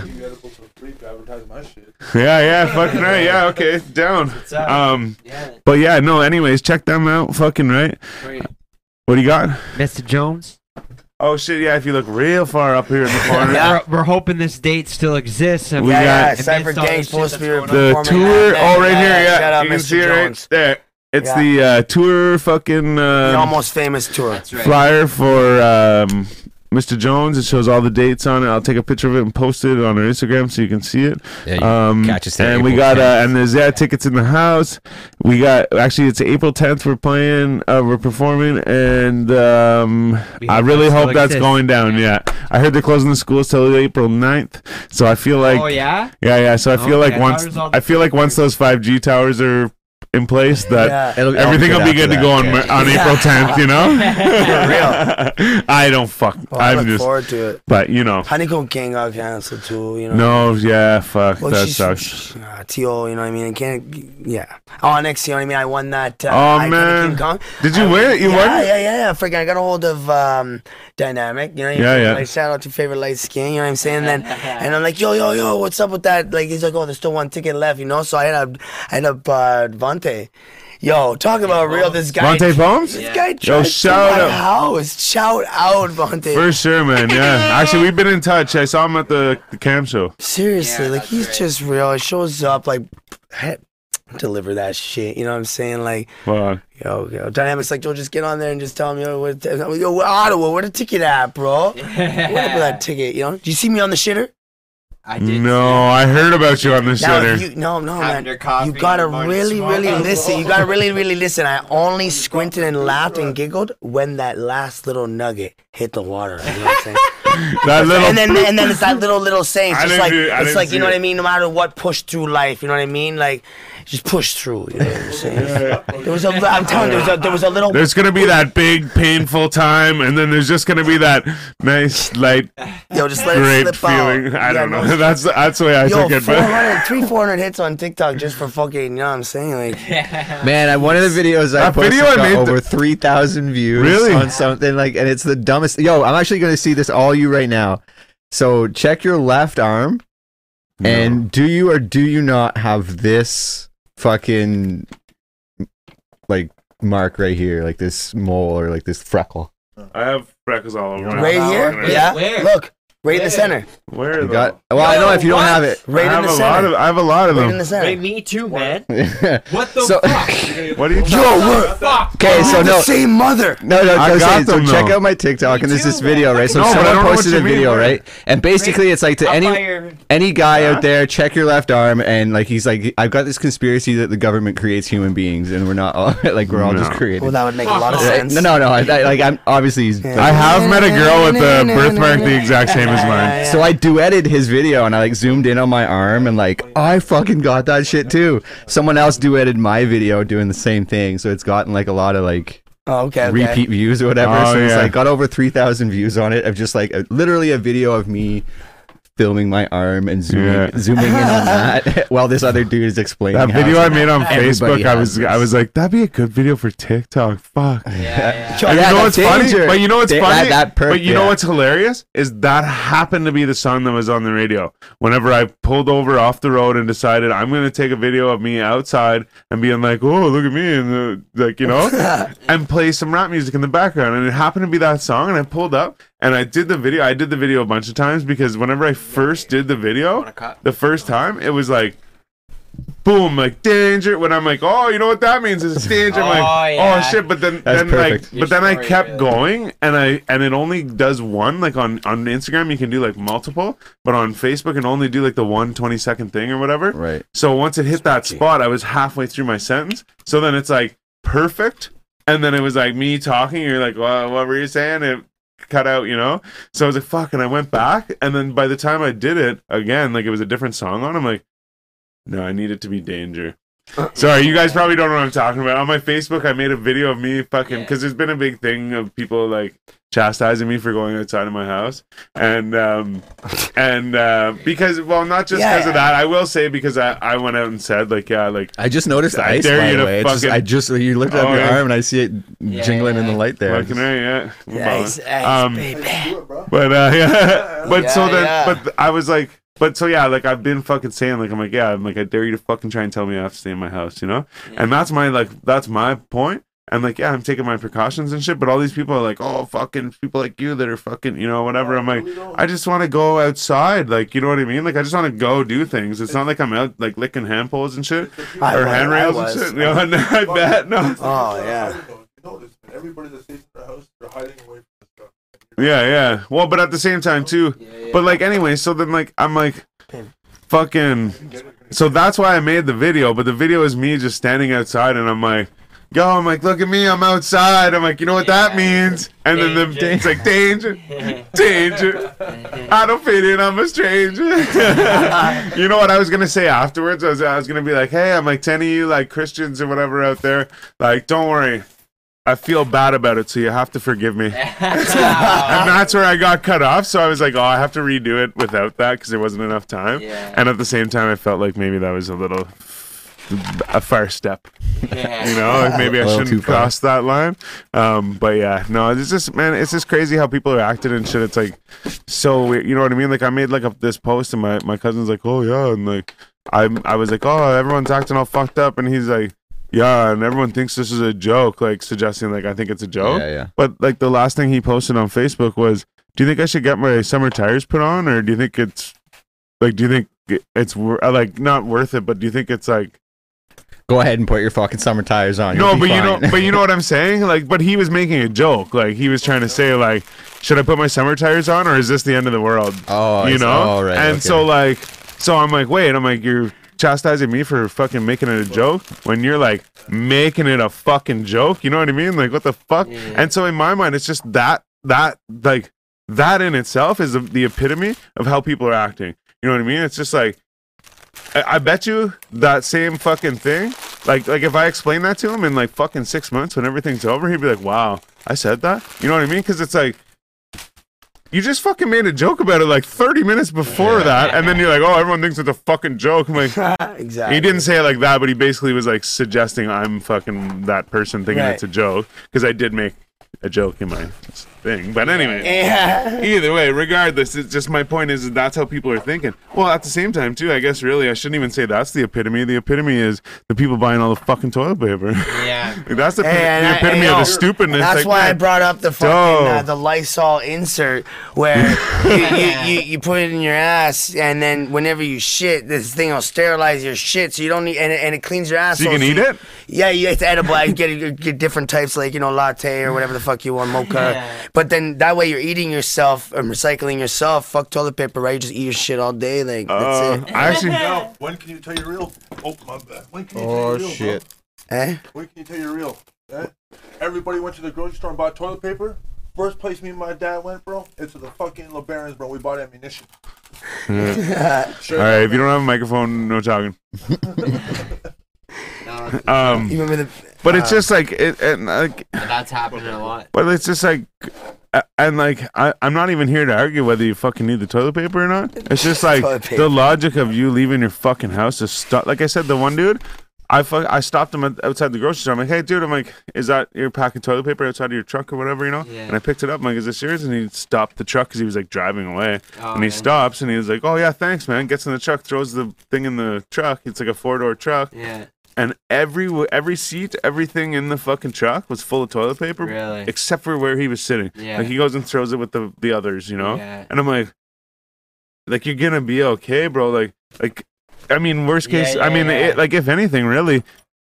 You got edibles for free to advertise my shit. yeah, yeah, fucking right, yeah, okay, down. What's up? Um, yeah. but yeah, no. Anyways, check them out. Fucking right. Wait, What do you got? Mr. Jones. Oh shit, yeah. If you look real far up here in the *laughs* corner, Yeah. We're, we're hoping this date still exists. And We yeah, yeah. got- Cypher Amidst all Gang's supposed to be the tour. that Oh, night. right here, yeah. Shout out you can Mr. see it Jones. right there. It's Yeah. the uh, tour fucking The uh, almost famous tour. That's right. flyer for um, Mr. Jones. It shows all the dates on it. I'll take a picture of it and post it on our Instagram so you can see it. Yeah, you Um, catch us there and we got uh, and there's yeah tickets in the house. We got actually it's April 10th. We're playing. Uh, we're performing, and um, I really that still hope that's exists. going down. Yeah, I heard they're closing the schools till April 9th. So I feel like oh yeah. yeah yeah. So I feel like once I feel like once those 5G towers are in place that. Yeah. It'll- it'll Everything will be good after to go on that. on April 10th, you know. *laughs* real. *laughs* I don't fuck. Well, I I'm look just, forward to it. but you know, Honeycomb King got canceled too. You know. no, yeah, fuck, Well, that sucks. Uh, T.O., you know what I mean? I can't, yeah. Oh, next, you know what I mean? I won that. Uh, Oh, Iconic man. Did you I- win it? You yeah, won? Yeah, yeah, yeah. Freaking, I got a hold of um, Dynamic. You know, Yeah, yeah. Like, shout out to favorite light skin. You know what I'm saying? Then, and I'm like, yo, yo, yo, what's up with that? Like, he's like, oh, there's still one ticket left. You know, so I had a, I had a uh, Vante. Yo, talk about real. This guy. Monte Poems? This Yeah. guy Yo, shout to my out. house. Shout out, Monte. For sure, man. Yeah. *laughs* Actually, we've been in touch. I saw him at the, the camp show. Seriously, Yeah, like that's he's right. just real. He shows up like, deliver that shit. You know what I'm saying? Like, Wow. yo, yo, dynamics. Like, yo, just get on there and just tell me, yo, what, yo, Ottawa, where the ticket at, bro? What up with that ticket? You know? Do you see me on the shitter? I did. No, I heard about you on the show. shitter. you, no, no, man. You gotta in really, smoke. really listen. You gotta really, really listen. I only squinted and laughed and giggled when that last little nugget hit the water. You know what I'm saying? *laughs* that little. and then and then *laughs* it's that little little saying. It's just like do- it's like you know what. I mean. No matter what, push through life. You know what I mean? Like just push through. You know what I'm saying? *laughs* There was a. I'm telling you, there was a, there was a little. there's gonna be that big painful time, and then there's just gonna be that nice light *laughs* Yo, just let it great slip feeling. out. I Yeah, don't no, know. *laughs* That's that's the way I Yo, took it. But three, 400 hits on TikTok just for fucking, you know what I'm saying? Like, Man, I, one of the videos I That posted video I got made over the- three thousand views Really? on something like, and it's the dumbest. Yo, I'm actually going to see this all you right now. So check your left arm, and do you or do you not have this fucking like mark right here, like this mole or like this freckle? I have freckles all over. my right here? Yeah. Where? Look, right in the center. Where? You though? got? Well, I know if you don't have it. Right I in have the a lot center. of. I have a lot of Right in them. the center. Hey, me too, man. *laughs* What the So- fuck? *laughs* What are you? Yo, we're, fuck. so we're no, the same mother. No, no, I no. got so them, check though. out my TikTok, Me and there's this too, video, man. right? So No, but I someone don't know what posted you a mean, video, where? right? And basically, it's like to Up any your- any guy Huh? out there, check your left arm, and like he's like, I've got this conspiracy that the government creates human beings, and we're not all *laughs* like we're all just No. created. Well, that would make a lot of Right? sense. No, no, no. I, I, like I'm obviously. he's- I have met a girl with the birthmark the exact same as mine. So I duetted his video and I like zoomed in on my arm and like I fucking got that shit too. Someone else duetted my video doing the same thing, so it's gotten like a lot of like Oh, okay, okay. repeat views or whatever. Oh, so it's yeah. like got over three thousand views on it of just like a, literally a video of me filming my arm and zooming Yeah. zooming in on that *laughs* while this other dude is explaining That video I made on Facebook, I was this. I was like, that'd be a good video for TikTok. Fuck. Yeah, *laughs* yeah. Yeah, you know what's funny? danger. But you know what's Da- funny? that- that perk, but you know what's hilarious is that happened to be the song that was on the radio. Whenever I pulled over off the road and decided I'm going to take a video of me outside and being like, "Oh, look at me," and uh, like you know, *laughs* and play some rap music in the background, and it happened to be that song, and I pulled up and I did the video. I did the video a bunch of times because whenever I first did the video, Want a cup? the first time it was like boom like danger when i'm like oh you know what that means it's danger i'm like Oh, oh shit but then That's then perfect. like but then i kept really. going and i and it only does one like on on instagram you can do like multiple but on facebook it only do like the one 20 second thing or whatever right. so once it hit that spot i was halfway through my sentence so then it's like perfect and then it was like me talking you're like well, what were you saying it cut out you know? So i was like fuck and i went back and then by the time i did it again like it was a different song on i'm like no i need it to be danger. *laughs* Sorry you guys probably don't know what i'm talking about. On my facebook i made a video of me fucking Yeah. because there's been a big thing of people like chastising me for going outside of my house and um and uh because well not just because Yeah. of that i will say because i i went out and said like yeah like I just noticed the ice. dare by you the to way. It's just, fucking- I just you lifted up Oh, your yeah. arm and I see it Yeah, jingling in the light there. fucking right, yeah I'm Ice, ice, Um, baby. Do it, bro. But uh, *laughs* yeah, but so Yeah, then, yeah. but I was like, but so yeah, like I've been fucking saying, like I'm like, yeah, I'm like, I dare you to fucking try and tell me I have to stay in my house, you know? And that's my like, that's my point. And like, yeah, I'm taking my precautions and shit. But all these people are like, oh, fucking people like you that are fucking, you know, whatever. I'm like, I just want to go outside, like, you know what I mean? Like, I just want to go do things. It's not like I'm out like licking hand poles and shit I or was- handrails I and shit. You know, *laughs* no, I bet no. Oh, yeah. You notice, everybody that stays in their house, they're hiding away from this stuff. Yeah, yeah. Well, but at the same time too. Yeah, yeah. But like anyway, so then like I'm like fucking so that's why I made the video, but the video is me just standing outside and I'm like Yo, I'm like, look at me, I'm outside. I'm like, you know what that means? And then the, Danger. it's like danger, *laughs* danger. I don't fit in, I'm a stranger. *laughs* you know what I was gonna say afterwards? I was, I was gonna be like, hey, I'm like, ten of you like Christians or whatever out there, like, don't worry, I feel bad about it, so you have to forgive me. *laughs* and that's where I got cut off. So I was like, oh, I have to redo it without that because there wasn't enough time. Yeah. And at the same time, I felt like maybe that was a little a far step. Yeah. *laughs* You know, like maybe I shouldn't cross that line. Um, but yeah, no, it's just man, it's just crazy how people are acting and shit. It's like so weird. You know what I mean? Like I made like a, this post and my my cousin's like, oh yeah, and like I I was like, oh, everyone's acting all fucked up, and he's like. yeah, and everyone thinks this is a joke, like suggesting like I think it's a joke. Yeah, yeah. But like the last thing he posted on Facebook was, "Do you think I should get my summer tires put on, or do you think it's like, do you think it's uh, like not worth it? But do you think it's like Go ahead and put your fucking summer tires on. no? You'll But be you know, but you know what I'm saying? Like, but he was making a joke. Like he was trying to say like, should I put my summer tires on, or is this the end of the world? oh, you I see. know? Oh, right, and okay. so like, so I'm like, wait, I'm like, you're chastising me for fucking making it a joke when you're like making it a fucking joke. You know what I mean? Like, what the fuck? Yeah. And so in my mind, it's just that that like that in itself is the, the epitome of how people are acting. You know what I mean? It's just like. I, bet you that same fucking thing. Like, like if I explain that to him in like fucking six months when everything's over, he'd be like, "Wow, I said that." You know what I mean? Because it's like, you just fucking made a joke about it like 30 minutes before that, and then you're like, "Oh, everyone thinks it's a fucking joke." I'm like, *laughs* exactly. he didn't say it like that, but he basically was like suggesting I'm fucking that person thinking Right. it's a joke because I did make a joke in my thing. But anyway, *laughs* Yeah. either way, regardless, it's just my point is that that's how people are thinking. Well, at the same time, too, I guess really I shouldn't even say that's the epitome. The epitome is the people buying all the fucking toilet paper. *laughs* Yeah. That's the, and the epitome of yo, the stupidness. That's like, why I brought up the fucking uh, the Lysol insert where *laughs* you, you, you, you put it in your ass and then whenever you shit, this thing will sterilize your shit so you don't need and it, and it cleans your ass. So you can eat it? Yeah, it's edible. I get you get different types like you know latte or whatever the fuck you want, mocha. Yeah. But then that way you're eating yourself and recycling yourself. Fuck toilet paper, right? You just eat your shit all day. Like Uh, that's it. I actually, *laughs* Now, when can you tell you're real? Oh my bad. When can you tell Oh you're real, shit. Eh? When can you tell you're real? Eh? Everybody went to the grocery store and bought toilet paper. First place me and my dad went, bro, it's to the fucking LeBarons, bro. We bought ammunition. Yeah. *laughs* Sure. all right. If you don't have a microphone, no talking. *laughs* Um, You remember the? But it's just like it, and like but that's happening a lot. But it's just like, and like, I, I'm not even here to argue whether you fucking need the toilet paper or not. *laughs* It's just like Toilet paper. the logic of you leaving your fucking house to stop. Like I said, the one dude, I fu- I stopped him at, outside the grocery store. I'm like, hey, dude, I'm like, is that your pack of toilet paper outside of your truck or whatever, you know? Yeah. And I picked it up. I'm like, is this yours? And he stopped the truck because he was like driving away. Oh, and he yeah. stops and he was like, oh yeah, thanks, man. Gets in the truck, throws the thing in the truck. It's like a four door truck, Yeah. And every every seat, everything in the fucking truck was full of toilet paper Really. except for where he was sitting. Yeah. Like he goes and throws it with the the others, you know. Yeah. And I'm like, like you're gonna be okay, bro. Like, like, I mean, worst Yeah, case, I mean, yeah. It, like if anything, really,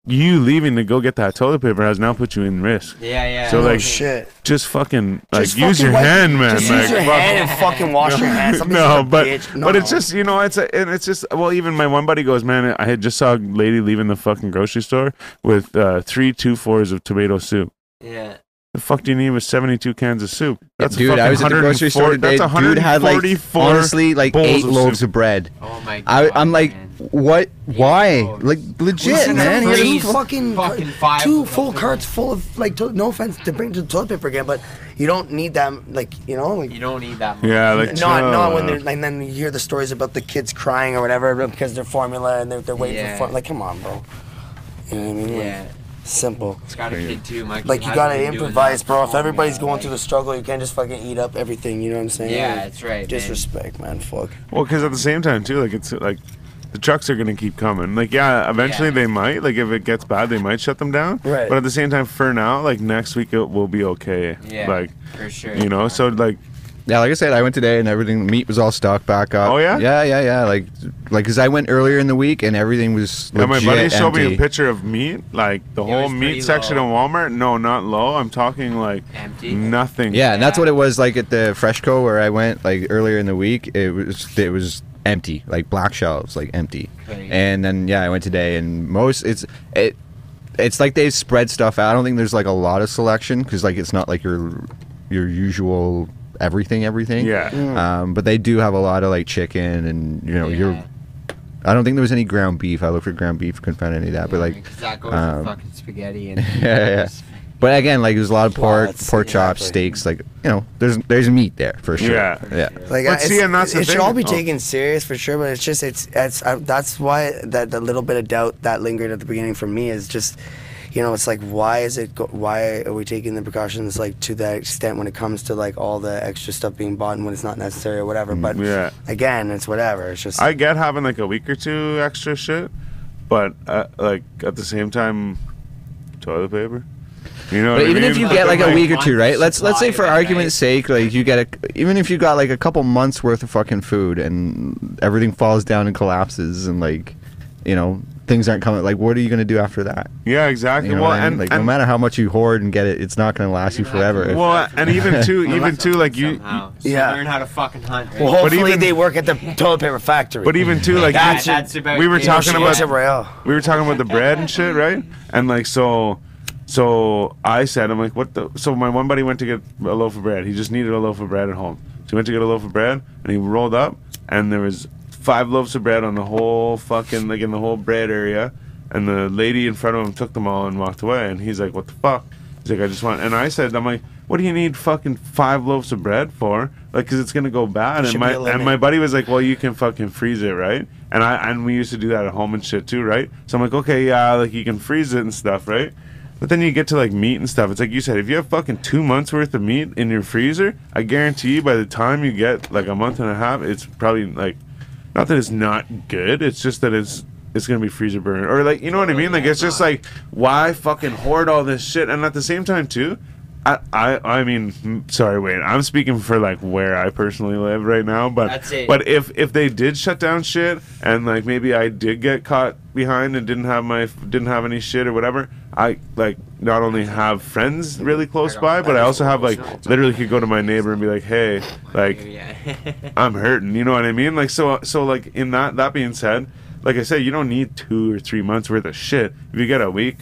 you leaving to go get that toilet paper has now put you in risk. Yeah, yeah. So, oh like, shit. Just fucking like Just use fucking your wipe- hand, man. Just like, use your fuck- hand and *laughs* fucking wash your hands. Somebody's no, but bitch. but it's just you know it's a, and it's just well even my one buddy goes man I had just saw a lady leaving the fucking grocery store with uh, three two fours of tomato soup. Yeah. The fuck do you need with 72 cans of soup? That's a dude, I was at the grocery store 140 today. That's Dude had like honestly like eight of loaves soup. of bread. Oh my god. I, I'm like, man. what? Why? loaves. Like legit, Listen, man. two He Freeze. fucking, fucking five two full carts full of like. To, no offense to bring to the toilet paper again, but you don't need that. Like you know, like You don't need that much. Yeah, like not chill not when they're like, and then you hear the stories about the kids crying or whatever because they're formula and they're, they're waiting Yeah. for fun. Like, come on, bro. You know what I mean? Like, Yeah. Simple. It's got a kid too. My kid Like you hasn't gotta improvise, bro. If oh everybody's going yeah, through the struggle, you can't just fucking eat up everything. You know what I'm saying? Yeah, Like, that's right. Disrespect, man. Fuck. Well, because at the same time too, like it's like the trucks are gonna keep coming. Like yeah, eventually Yeah. they might. Like if it gets bad, they might shut them down. Right. But at the same time, for now, like next week it will be okay. Yeah. Like for sure. you know, so like Yeah, like I said, I went today and everything. Meat was all stocked back up. Oh, yeah? yeah, yeah, yeah. Like, like, cause I went earlier in the week and everything was yeah, my legit buddy showed me a picture of meat, like the It whole meat section low. in Walmart. No, not low. I'm talking like Empty. nothing. Yeah, and that's what it was like at the Freshco where I went like earlier in the week. It was it was empty, like black shelves, like empty. Right. And then yeah, I went today, and most it's it. It's like they spread stuff out. I don't think there's like a lot of selection because like it's not like your your usual everything everything. Yeah. Um, but they do have a lot of like chicken and you know Yeah. you're. I don't think there was any ground beef. I looked for ground beef, couldn't find any of that. But Yeah, like, 'cause that goes um, fucking spaghetti and *laughs* yeah, yeah. But again, like there's a lot of pork, Lots, pork chops, exactly. steaks. Like you know, there's there's meat there for sure. Yeah. yeah. Like, But I- see, and that's the it should all be Oh. taken serious for sure. But it's just it's it's uh, that's why that the little bit of doubt that lingered at the beginning for me is just, you know, it's like why is it go, why are we taking the precautions like to that extent when it comes to like all the extra stuff being bought and when it's not necessary or whatever. But Yeah. again, it's whatever. It's just I get having like a week or two extra shit, but uh, like at the same time, toilet paper. You know, But even I if you get like a week or two, right? Let's let's say for of it, argument's sake, like you get a even if you got like a couple months worth of fucking food and everything falls down and collapses and like you know things aren't coming. Like what are you gonna do after that? yeah, exactly. You know well, I mean? and, like no matter how much you hoard and get it, it's not gonna last you forever. If- well, and even *laughs* too, even too, like you, Somehow. So Yeah. Learn how to fucking hunt. Right? Well, hopefully even- they work at the toilet paper factory. but even too, like That's you- that's about we were talking about works we were talking about the bread and shit, right? And like so, so I said, I'm like, what the? So my one buddy went to get a loaf of bread. He just needed a loaf of bread at home. So he went to get a loaf of bread, and he rolled up, and there was five loaves of bread on the whole fucking like in the whole bread area. And the lady in front of him took them all and walked away. And he's like, what the fuck? He's like, I just want. And I said, I'm like, what do you need fucking five loaves of bread for? Like, cause it's gonna go bad. And my and my buddy was like, well, you can fucking freeze it, right? And I and we used to do that at home and shit too, right? So I'm like, okay, yeah, like you can freeze it and stuff, right? But then you get to like meat and stuff. It's like you said, if you have fucking two months worth of meat in your freezer, I guarantee you by the time you get like a month and a half, it's probably like, not that it's not good. It's just that it's it's gonna be freezer burn or like you know what I mean. Like it's just like why fucking hoard all this shit? And at the same time too, I I I mean, sorry, wait. I'm speaking for like where I personally live right now, but but if if they did shut down shit and like maybe I did get caught behind and didn't have my didn't have any shit or whatever, I like not only have friends really close by, but I also have like literally could go to my neighbor and be like, hey, like. I'm hurting. You know what I mean? Like so so like in that that being said, like I said, you don't need two or three months worth of shit. If you get a week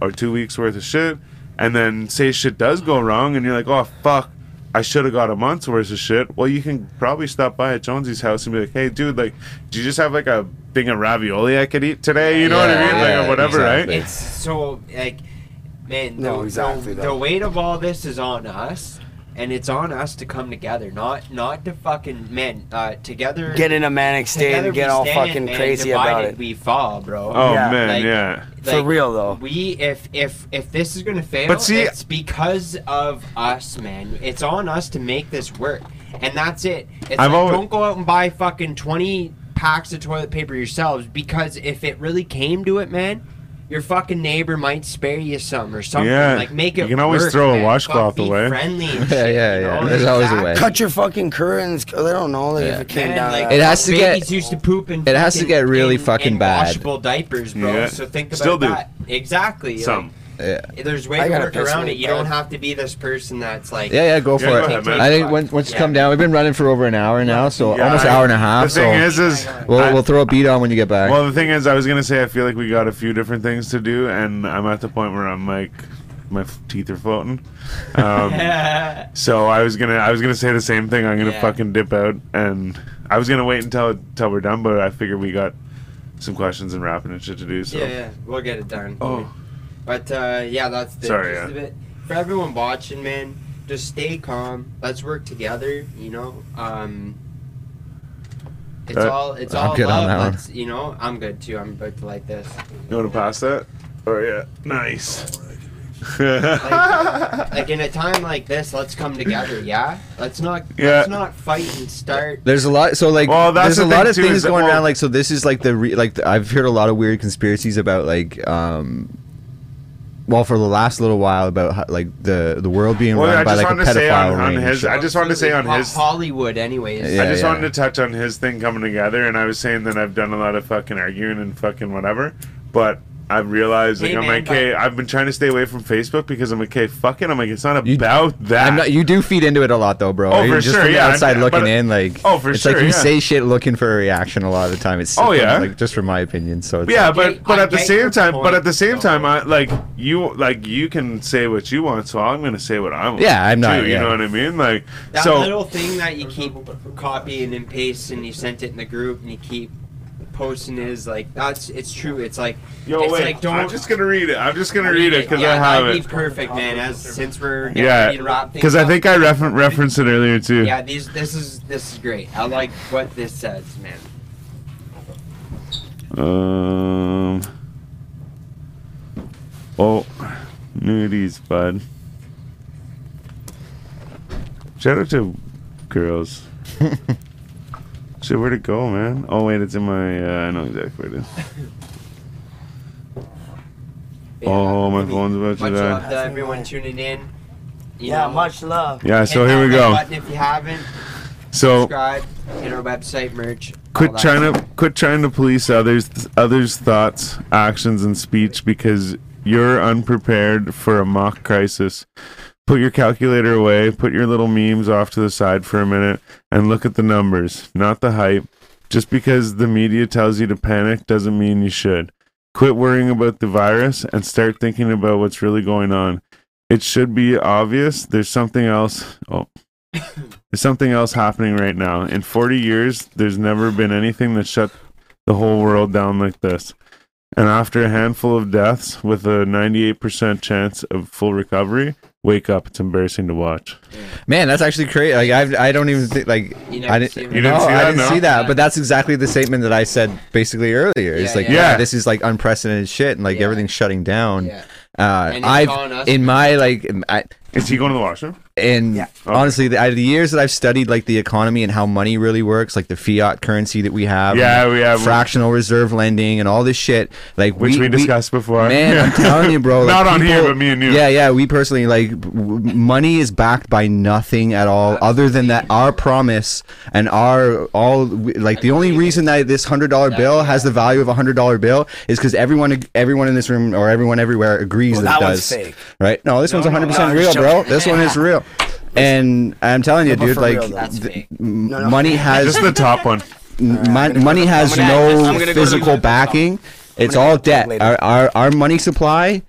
or two weeks worth of shit, and then say shit does go wrong, and you're like, oh fuck. I should have got a month's worth of shit. Well, you can probably stop by at Jonesy's house and be like, "Hey, dude, like, do you just have like a thing of ravioli I could eat today?" You know what I mean? Like, yeah, or whatever, exactly. right? it's so like, man. No, the, exactly, The, the weight of all this is on us, and it's on us to come together, not not to fucking man uh, together. Get in a manic state and get all stand, fucking man, crazy about it. We fall, bro. Oh Yeah. man, Like- yeah. For real, though. We if if if this is gonna fail, But see- it's because of us, man. It's on us to make this work, and that's it. It's I've like, always- don't go out and buy fucking twenty packs of toilet paper yourselves because if it really came to it, man. Your fucking neighbor might spare you some or something. Yeah. Like make it. You can always work, throw a man. washcloth Fuck, be away. Friendly. And *laughs* Yeah, shit, yeah, you yeah. know? There's always a way. Cut your fucking curtains. They don't know like, Yeah. if it came Man, down. like, It has to get- babies used to poop in. it has to get really in- fucking in bad. Washable diapers, bro. Yeah. So think about Still do. that. Exactly. Some. Yeah. There's way I to gotta work piss around really it. You bad. don't have to be this person that's like. Yeah, yeah, go for go it. ahead, man. I think once, once you Yeah. come down, we've been running for over an hour now, so Yeah, almost an I- hour and a half. The thing is, is we'll, I- we'll throw a beat on when you get back. Well, the thing is, I was gonna say I feel like we got a few different things to do, and I'm at the point where I'm like, my f- teeth are floating. Um, *laughs* so I was gonna, I was gonna say the same thing. I'm gonna Yeah. fucking dip out, and I was gonna wait until until we're done, but I figured we got some questions and rapping and shit to do. So yeah, yeah, we'll get it done. Oh. But uh, yeah, that's the Sorry, gist yeah. of it. For everyone watching, man, just stay calm. Let's work together. You know, um, it's Uh, all it's I'm all good on love. that one. Let's, you know, I'm good too. I'm about to like this. you want to pass that? Oh yeah, nice. Like in a time like this, let's come together. Yeah, let's not Yeah. let's not fight and start. There's a lot. So like, Well, that's there's a the lot of too, things that- going well- around. Like, so this is like the re, like the, I've heard a lot of weird conspiracies about like, um, well, for the last little while about how, like the the world being Well, run I by like a wanted to say pedophile on, on ring. his. I just wanted to say on his. Hollywood, anyways. Yeah, I just yeah. wanted to touch on his thing coming together, and I was saying that I've done a lot of fucking arguing and fucking whatever, but I've realized like Hey, I'm man, like, hey, I've been trying to stay away from Facebook because I'm like, hey, fuck it. I'm like, it's not You- about that. I'm not, you do feed into it a lot though, bro. Oh, You're for just sure, from the yeah, outside I- looking but- in, like Oh, for it's sure, like you yeah. say shit looking for a reaction a lot of the time. It's Oh, yeah. like just from my opinion. So it's yeah, like- but get- but I at the same your time, but at the same though. time, I like you like you can say what you want, so I'm gonna say what I want. Yeah, I'm not- too, You know what I mean? Like That so. little thing that you keep copying and pasting, and you sent it in the group, and you keep posting is like that's it's true. It's like Yo, it's wait. like don't. I'm just gonna read it. I'm just gonna read it because yeah, I have that'd it. Be perfect, man. As since we're Yeah, ready to wrap things because I think I refer- referenced it earlier too. Yeah, these this is this is great. I like what this says, man. Um. Oh, nudies, bud. Shout out to girls. *laughs* Shit, where'd it go, man? Oh wait, it's in my. Uh, I know exactly where it is. Yeah. Oh, my phone's about Much to love die. to everyone tuning in. You Yeah, know, much love. Yeah, hit so that here we go. Button if you haven't, So subscribe, hit our website, merch. all quit trying stuff. to quit trying to police others others' thoughts, actions, and speech because you're unprepared for a mock crisis. Put your calculator away, put your little memes off to the side for a minute, and look at the numbers, not the hype. Just because the media tells you to panic doesn't mean you should. Quit worrying about the virus and start thinking about what's really going on. It should be obvious there's something else. Oh, *coughs* there's something else happening right now. In 40 years, there's never been anything that shut the whole world down like this. And after a handful of deaths with a 98% chance of full recovery, wake up. It's embarrassing to watch. Man, that's actually crazy. Like I, I don't even think like You I didn't. see You didn't no, see I that? didn't No? see that. But that's exactly the statement that I said basically earlier. It's Yeah, like, yeah. yeah. Yeah. this is like unprecedented shit, and like Yeah. everything's shutting down. Yeah. Uh, I've in my like, I, Is he going to the washroom? and Yeah. honestly, the, I- the years that I've studied like the economy and how money really works, like the fiat currency that we have, Yeah, we have- fractional reserve lending and all this shit, like Which we, discussed before. Man, I'm *laughs* telling you, bro. like, Not on here, people- but me and you. Yeah, yeah. We personally like w- money is backed by nothing at all, other than that our promise and our all. Like the only reason that this hundred dollar bill has the value of a hundred dollar bill is because everyone, everyone in this room or everyone everywhere agrees Well, that, that it one's does. fake. Right? No, this one's no, hundred no, percent real, bro. Joking. This one is real. And I'm telling you, No, dude, like real, th- No, no. money has Just the top one. Mon- money has I'm gonna- no gonna go physical backing. It's all go to the debt. Our, our our money supply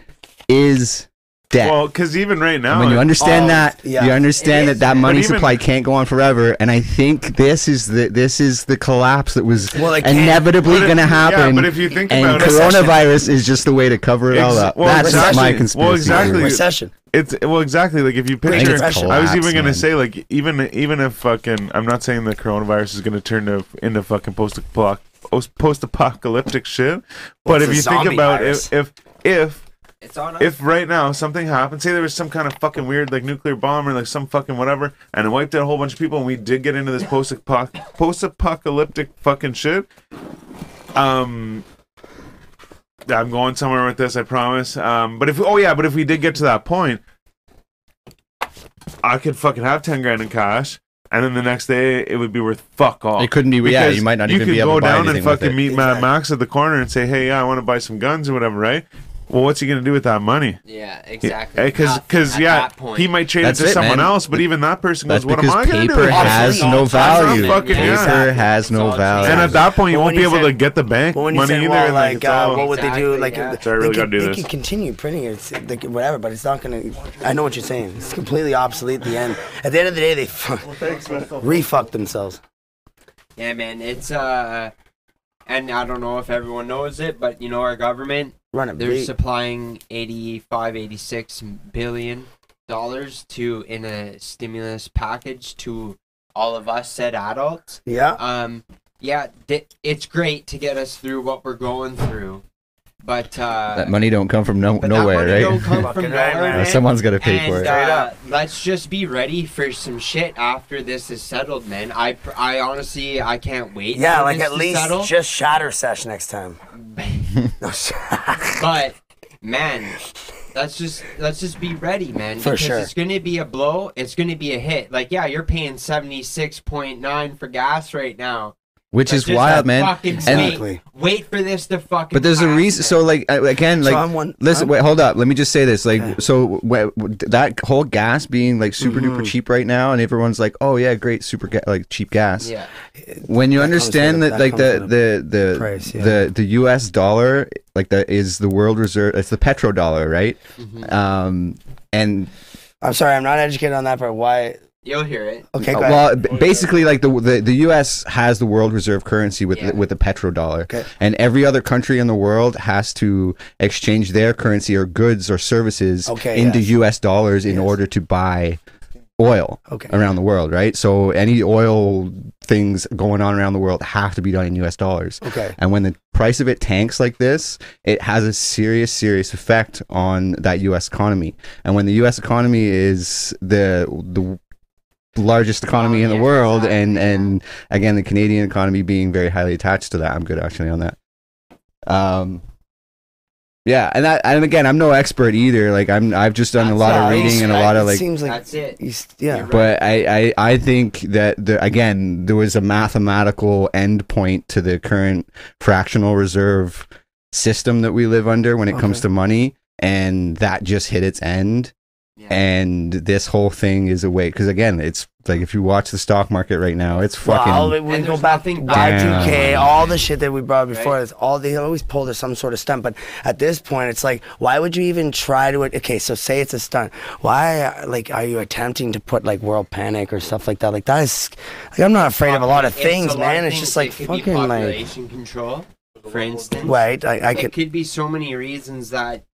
is debt. Well, because even right now, and when you understand Oh, that, yeah. you understand It that is, that money even- supply can't go on forever. And I think this is the this is the collapse that was Well, inevitably going to happen. Yeah, but if you think and about it, coronavirus is just the way to cover it all up. well, That's exactly. my Well, exactly. theory. Recession. It's well, exactly. Like if you Great picture, Depression. I was even gonna man. say like even even if fucking, I'm not saying the coronavirus is gonna turn to into fucking post post apocalyptic shit, but it's if you think about virus. if if if It's on us. if right now something happened, say there was some kind of fucking weird like nuclear bomb or like some fucking whatever, and it wiped out a whole bunch of people, and we did get into this post post apocalyptic fucking shit. Um, I'm going somewhere with this, I promise. Um, but if oh yeah, but if we did get to that point, I could fucking have ten grand in cash. And then the next day, it would be worth fuck all. It couldn't be. Yeah, Because you might not you even could be able go to buy anything. You could go down and fucking it. meet Mad Max at the corner and say, "Hey, yeah, I want to buy some guns or whatever," right? Well, what's he gonna do with that money? yeah, exactly. Because, At- because at yeah, that point. he might trade That's it to it, someone man. else, but even that person That's goes, "What am I gonna do?" paper with has no value. fucking- Paper yeah. has no value. And at that point, you won't be you able said- to get the bank But when money say, either. well, and, like, uh, what would they do? Like, yeah. th- So I really they, gotta can, do they can continue printing it, it's- whatever, but it's not gonna. I know what you're saying. It's completely obsolete. At the end, at the end of the day, they fuck, refuck themselves. Yeah, man, it's uh, and I don't know if everyone knows it, but you know our government Run it. they're supplying 85 86 billion dollars to in a stimulus package to all of us said adults yeah. um yeah th- it's great to get us through what we're going through but uh that money don't come from no, but nowhere, that money right? don't come *laughs* from nowhere, man. Someone's got to pay and, for it. Uh, let's just be ready for some shit after this is settled, man. I, I honestly, I can't wait. Yeah, for like this at to least settle. just shatter sesh next time. *laughs* No, *laughs* But man, let's just let's just be ready, man. For because sure. it's gonna be a blow. It's gonna be a hit. Like yeah, you're paying seventy six point nine for gas right now. Which But is wild, man. Fucking Exactly. wait, wait for this to fucking. But there's a reason. man. So like again, So like I'm one- listen, I'm- wait, hold up. Let me just say this. Like, Yeah. so wh- wh- that whole gas being like super Mm-hmm. duper cheap right now, and everyone's like, oh yeah, great, super ga- like cheap gas. yeah, When you That understand with that, like that the the the price, yeah. the the U.S. dollar, like that is the world reserve. It's the petrodollar, right? Mhm. Um, and I'm sorry, I'm not educated on that part. Why? You'll hear it. Okay, Uh, go ahead. well, basically, like the, the the U.S. has the world reserve currency with Yeah. the, with the petrodollar, Okay. and every other country in the world has to exchange their currency or goods or services Okay, into yes. U.S. dollars in Yes. order to buy oil Okay. around the world, right? So any oil things going on around the world have to be done in U.S. dollars. Okay. And when the price of it tanks like this, it has a serious, serious effect on that U.S. economy. And when the U.S. economy is the the largest economy Oh, in the yeah, world, exactly, and and again the Canadian economy being very highly attached to that, I'm good actually on that. Um, yeah, and that, and again, I'm no expert either. Like I'm, I've just done a That's lot of reading and a lot of like seems like That's it. he's yeah. Right. But I, I, I think that the, again there was a mathematical end point to the current fractional reserve system that we live under when it comes to money, and that just hit its end. Yeah. And this whole thing is a way because again, it's like if you watch the stock market right now, it's fucking. Well, we And go back nothing bad Y2K, all the shit that we brought before. Right. It's all they always pull to some sort of stunt. But at this point, it's like, why would you even try to? Okay, so say it's a stunt. Why, like, are you attempting to put like world panic or stuff like that? Like that is, like, I'm not afraid of a lot of things, lot man. of It's just like it could be fucking like, population control, for instance. right? I, I it could. could be so many reasons that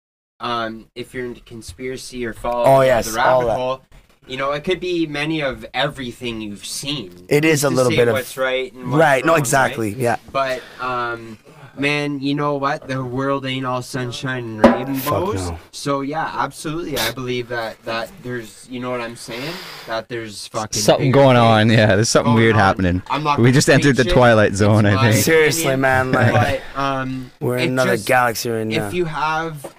um, if you're into conspiracy or follow Oh, the rabbit hole, you know, it could be many of everything you've seen. It is a little say bit of- what's right and what's Right? No, exactly. right? Yeah. But um, man, you know what? The world ain't all sunshine and rainbows. no. So yeah, absolutely, I believe that that there's, you know what I'm saying? That there's fucking Something going on, yeah. There's something weird on. happening. I'm not We just entered the it. twilight zone, It's I think. Seriously, man. Like, But um, we're in another just- galaxy right now. if you have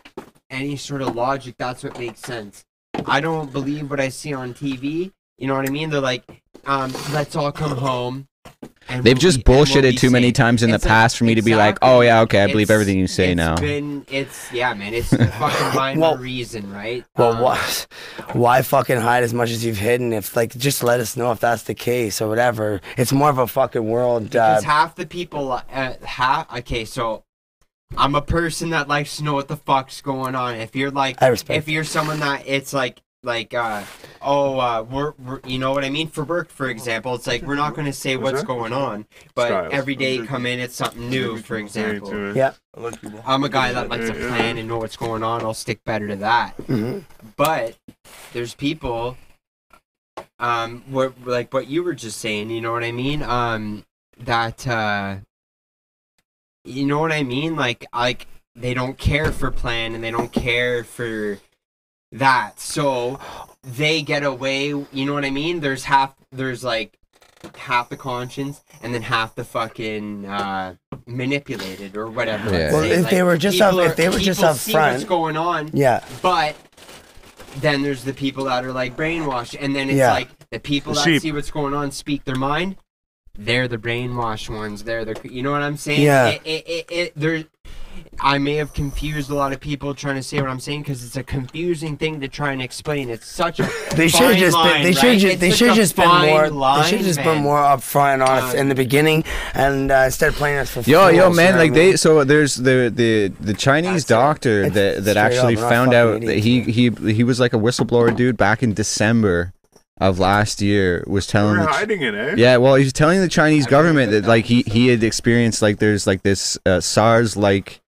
any sort of logic, that's what makes sense. I don't believe what I see on TV. You know what I mean? They're like, um, let's all come home. And They've we'll just be- and we'll bullshitted be too many times in the It's like- past for me to be like, oh yeah, okay, I believe It's- everything you say it's now. Been, it's yeah, man. It's fucking *laughs* mind Well- well, reason, right? Well, Um, what? Why fucking hide as much as you've hidden? If like, just let us know if that's the case or whatever. It's more of a fucking world. Uh, half the people, uh, half. Okay, so I'm a person that likes to know what the fuck's going on. If you're like, I respect if you're someone that it's like, like, uh, oh, uh, we're, we're, you know what I mean? For work, for example, it's like we're not going to say What's what's going on, but Styles. every day you come in, it's something new. For example, yeah. I like you, bro. I'm a guy that likes to plan and know what's going on. I'll stick better to that. hmm But there's people, um, what like what you were just saying. You know what I mean? Um, that uh, you know what I mean? Like like they don't care for plan and they don't care for that, so they get away. You know what I mean? There's half. There's like half the conscience and then half the fucking uh manipulated or whatever. Yeah. Well, if Like, they were just people up- if are- they were just people up see front- what's going on Yeah. but then there's the people that are like brainwashed, and then it's Yeah. like the people The that sheep. see what's going on speak their mind. They're the brainwashed ones. They're the you know what I'm saying? Yeah. It, it, it, it, there, I may have confused a lot of people trying to say what I'm saying because it's a confusing thing to try and explain. It's such a *laughs* They should fine have just line, been. They right? should just. They should a just been more. Line, they should just man. been more upfront and honest Um, in the beginning, and uh, instead of playing us for. Yo, yo, fools, man! Like I mean? they, so there's the the the Chinese That's it. doctor that that actually up, found fucking out that he he he was like a whistleblower dude back in December of last year was telling We're the, hiding it, eh? yeah well he was telling the Chinese I government that like he he had experienced like there's like this uh, SARS like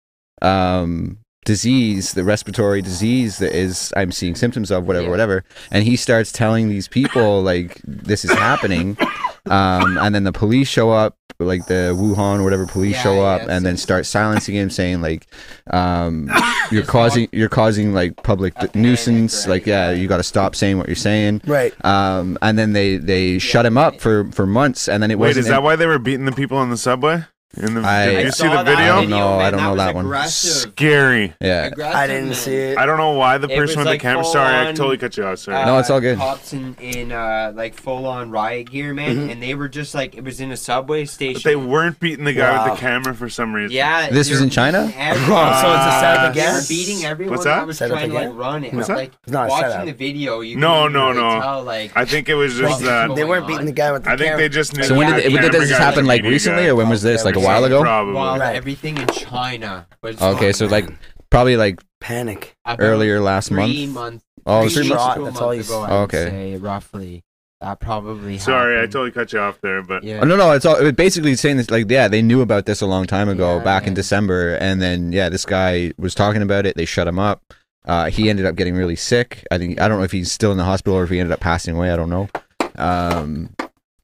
um disease the respiratory disease that is I'm seeing symptoms of whatever Yeah. whatever and he starts telling these people like this is happening *coughs* um and then the police show up like the Wuhan or whatever police Yeah, show up yeah, and then start silencing him saying like um *coughs* you're causing you're causing like public A panic, nuisance right? like yeah you got to stop saying what you're saying Right. um and then they they shut him up for for months and then it Wait, wasn't is that why they were beating the people on the subway? In the, I- did I you see saw the that video? I don't I don't know was that one. aggressive. Scary. yeah Aggressive, I didn't man. see it. I don't know why the It person was with like the camera. full Sorry, I on, totally cut you off. Sorry. No, it's all good. Cops in, in uh, like full on riot gear, man, Mhm. and they were just like it was in a subway station. but they weren't beating the guy Wow. with the camera for some reason. yeah, This was in China? beating. *laughs* Oh, so it's a setup They again? were beating everyone What's that? that was Setup trying to like again? run it. What's that? Like It's not a watching the video, you No, can no, really no. Tell, like, I think it was just Well, that. They weren't beating the guy with the camera. I think camera. they just knew. so when did, when did camera this guy was happen a like media recently guy. or when was this like a Okay. While ago Probably. well, Right. everything in China was okay so like probably like Panic. about earlier last three month months. oh Three three months months ago. to a That's all month he's- ago, I Oh, okay. say, roughly. That probably. Sorry, I totally cut you off there, but Yeah. Oh, no, no, it's all it basically saying this like yeah, they knew about this a long time ago, Yeah, back in. December, and then yeah, this guy was talking about it. They shut him up. Uh, he ended up getting really sick. I think I don't know if he's still in the hospital or if he ended up passing away. I don't know. Um,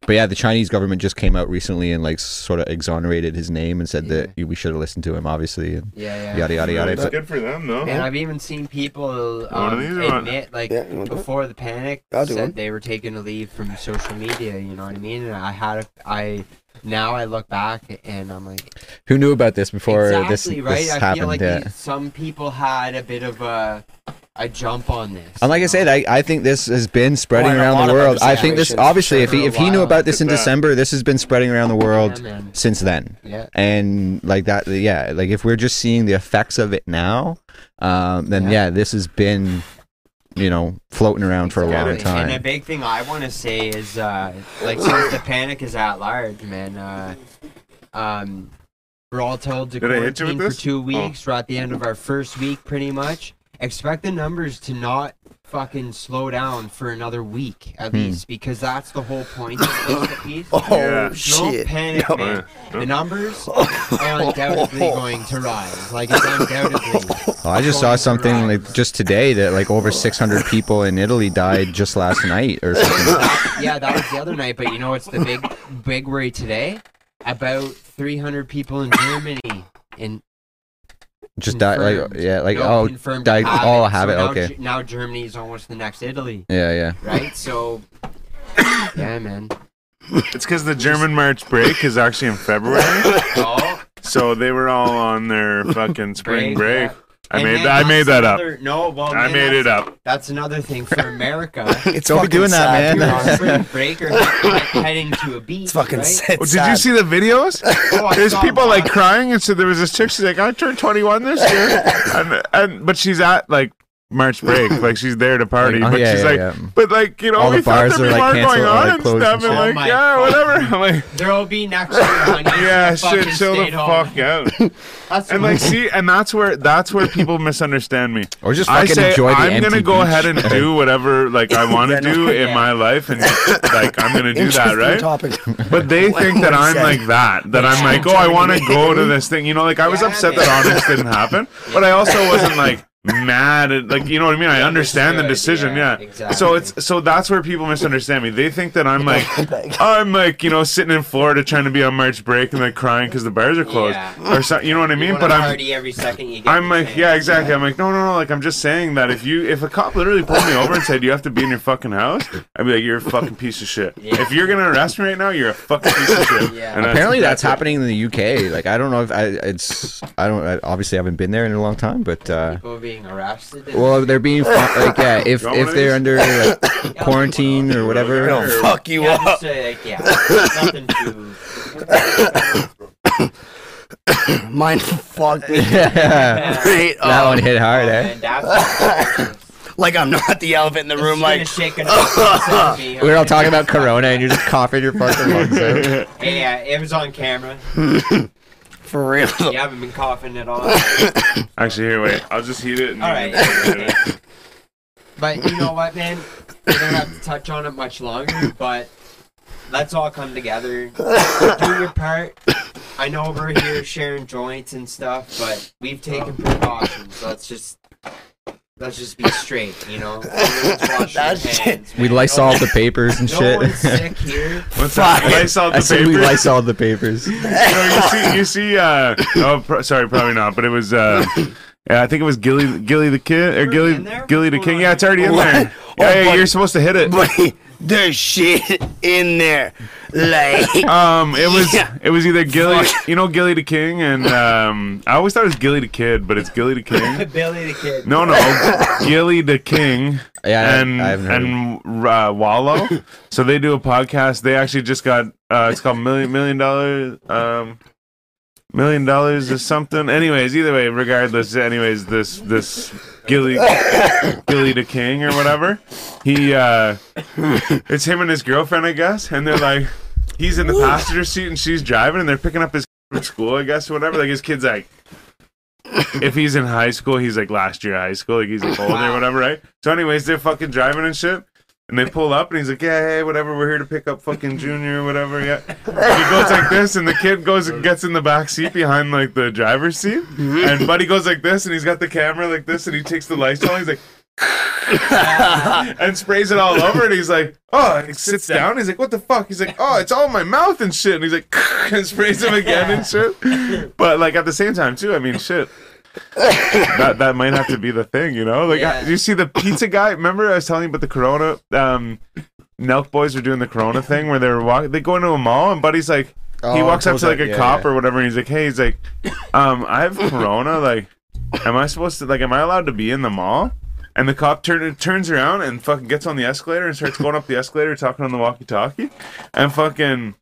but yeah, the Chinese government just came out recently and like sort of exonerated his name and said that we should have listened to him, obviously. And Yeah, yeah. yada yada yada. It's But good for them, though. And I've even seen people um, these or what? admit, like, Yeah, you want that? before the panic, I'll said one. they were taking a leave from social media. You know what I mean? And I had, a, I now I look back and I'm like, who knew about this before exactly this, right. this I happened? feel like yeah. some people had a bit of a a jump on this. And like I said. I, I think this has been spreading Oh, and a around the world. I think this obviously, if he if he knew about this in that. December, this has been spreading around the world Yeah, since then. yeah. And like that, yeah, like if we're just seeing the effects of it now, um, then Yeah. yeah. this has been, you know, floating around for a long time. And a big thing I want to say is, uh, like, since the panic is at large, man, uh, um, we're all told to Did I hit you with quarantine for two two Oh. weeks. We're at the end of our first week, pretty much. Expect the numbers to not fucking slow down for another week at Hmm. least, because that's the whole point of this *coughs* piece. Oh Yeah. Don't shit! panic, Yo. man. The numbers are *laughs* undoubtedly going to rise. Like, it's undoubtedly. Oh, I just saw something like just today that like over 600 people in Italy died just last night or something. *laughs* Yeah, that was the other night. But you know what's the big, big worry today? About 300 people in Germany. In Just died like yeah, like no, oh confirmed died. Ah, have Oh, it. have So it. now Okay. Ge- Now Germany is almost the next Italy, Yeah, yeah. right? So, *coughs* yeah, man. *laughs* It's because the German March break is actually in February, *laughs* Oh, so they were all on their fucking spring break. yeah. I made that. I made that's that up. No, well, I man, made it up. That's another thing for *laughs* America. It's Don't be fucking doing that, man. You're on spring *laughs* break heading to a beach. It's fucking right? sad. Oh, did you see the videos? *laughs* Oh, There's people like crying, and so there was this chick. She's like, "I turned 21 this year," and, and but she's at like March break, *laughs* like she's there to party, Like, oh, but yeah, she's yeah, like, yeah. but like you know, All the we thought bars are, like, more going on like, and stuff, and and like, Oh yeah, God. whatever. *laughs* I'm like, There will be next year, *laughs* honey. yeah, Fucking shit, chill the home. fuck out. That's And like, see, and that's where that's where people misunderstand me. Or just I say, enjoy the I'm gonna go ahead and do whatever like I want to Yeah, no, do in my life, and like I'm gonna do that, Interesting right? Topic. But they think that I'm like that. That I'm like, oh, I want to go to this thing. You know, like I was upset man. that Onyx didn't happen, but I also wasn't like mad at like you know what I mean. I understand the decision. yeah, Yeah. exactly. So it's so that's where people misunderstand me. They think that I'm *laughs* like I'm like you know sitting in Florida trying to be on March break and like crying because the bars are closed Yeah. or something. You know what I mean? But I'm party every second you get I'm like, chance. yeah, exactly. I'm like, no, no, no. Like, I'm just saying that if you, if a cop literally pulled me over and said you have to be in your fucking house, I'd be like, you're a fucking piece of shit. Yeah. If you're gonna arrest me right now, you're a fucking piece of shit. *laughs* Yeah. And Apparently that's, it. happening in the UK. Like I don't know if I it's I don't I obviously haven't been there in a long time, but uh People being arrested. and- well they're being fi- *laughs* like yeah if You want one if they're under like, quarantine or whatever. It'll fuck you yeah, up. just, uh, like, yeah, nothing too. *coughs* Mine fucked me. Yeah. Right That up. one hit hard, Oh, eh? Like I'm not the elephant in the room. Like shaking up. We *laughs* were all talking about Corona, and you're just coughing your fucking lungs out. *laughs* Hey, uh, it was on camera. For real. *laughs* You haven't been coughing at all. *coughs* Actually, here, wait. I'll just heat it. And All you right. can get it. But you know what, man? We don't have to touch on it much longer, but let's all come together. Do your part. I know we're here sharing joints and stuff, but we've taken precautions. Let's just let's just be straight, you know. *laughs* Everyone's washing their That shit- hands, We man. Lysol the papers and No shit. one's sick here. *laughs* What's that? Fuck. Lysol I the we paper. Lysol the papers. *laughs* You, know, you see, you see. Uh, oh, pro- sorry, probably not. But it was. Uh, yeah, I think it was Gillie, Gillie the kid, or Gillie. Gillie the king. Yeah, it's already in What? there. Oh, Yeah, yeah, you're supposed to hit it. But there's shit in there. Like *laughs* Um, it was Yeah. it was either Gillie, you know, Gillie the King, and um, I always thought it was Gillie the Kid, but it's Gillie the King. *laughs* Billy the kid. No, no, Gilly the King Yeah, I- and I haven't heard. and uh, Wallo. So they do a podcast. They actually just got uh, it's called Million Million Dollars. Um, Million dollars or something. Anyways, either way, regardless. Anyways, this this Gillie Gillie the King or whatever. He uh, it's him and his girlfriend, I guess, and they're like, he's in the passenger seat and she's driving, and they're picking up his from *laughs* school, I guess, or whatever. Like his kid's like, if he's in high school, he's like last year of high school, like he's like older or whatever, right? So, anyways, they're fucking driving and shit. And they pull up, and he's like, "Yeah, hey, whatever. We're here to pick up fucking Junior or whatever." Yeah. He goes like this, and the kid goes and gets in the back seat behind like the driver's seat, mm-hmm. and Buddy goes like this, and he's got the camera like this, and he takes the lights on. He's like, *laughs* and sprays it all over. And he's like, oh, and he sits down. He's like, what the fuck? He's like, oh, it's all in my mouth and shit. And he's like, *laughs* and sprays him again and shit. But like at the same time too, I mean, shit. *laughs* that that might have to be the thing, you know. Like, Yeah. you see the pizza guy? Remember I was telling you about the Corona? Um, Nelk boys are doing the Corona thing where they're walking. They go into a mall and Buddy's like, he Oh, walks up to like that- a yeah, cop yeah. or whatever, and he's like, "Hey, he's like, um, I have Corona. Like, am I supposed to like, am I allowed to be in the mall?" And the cop turn, turns around and fucking gets on the escalator and starts going up the escalator, talking on the walkie-talkie, and fucking.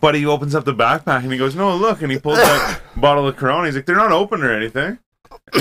Buddy opens up the backpack and he goes, "No, look!" And he pulls out a *laughs* bottle of Corona. He's like, "They're not open or anything."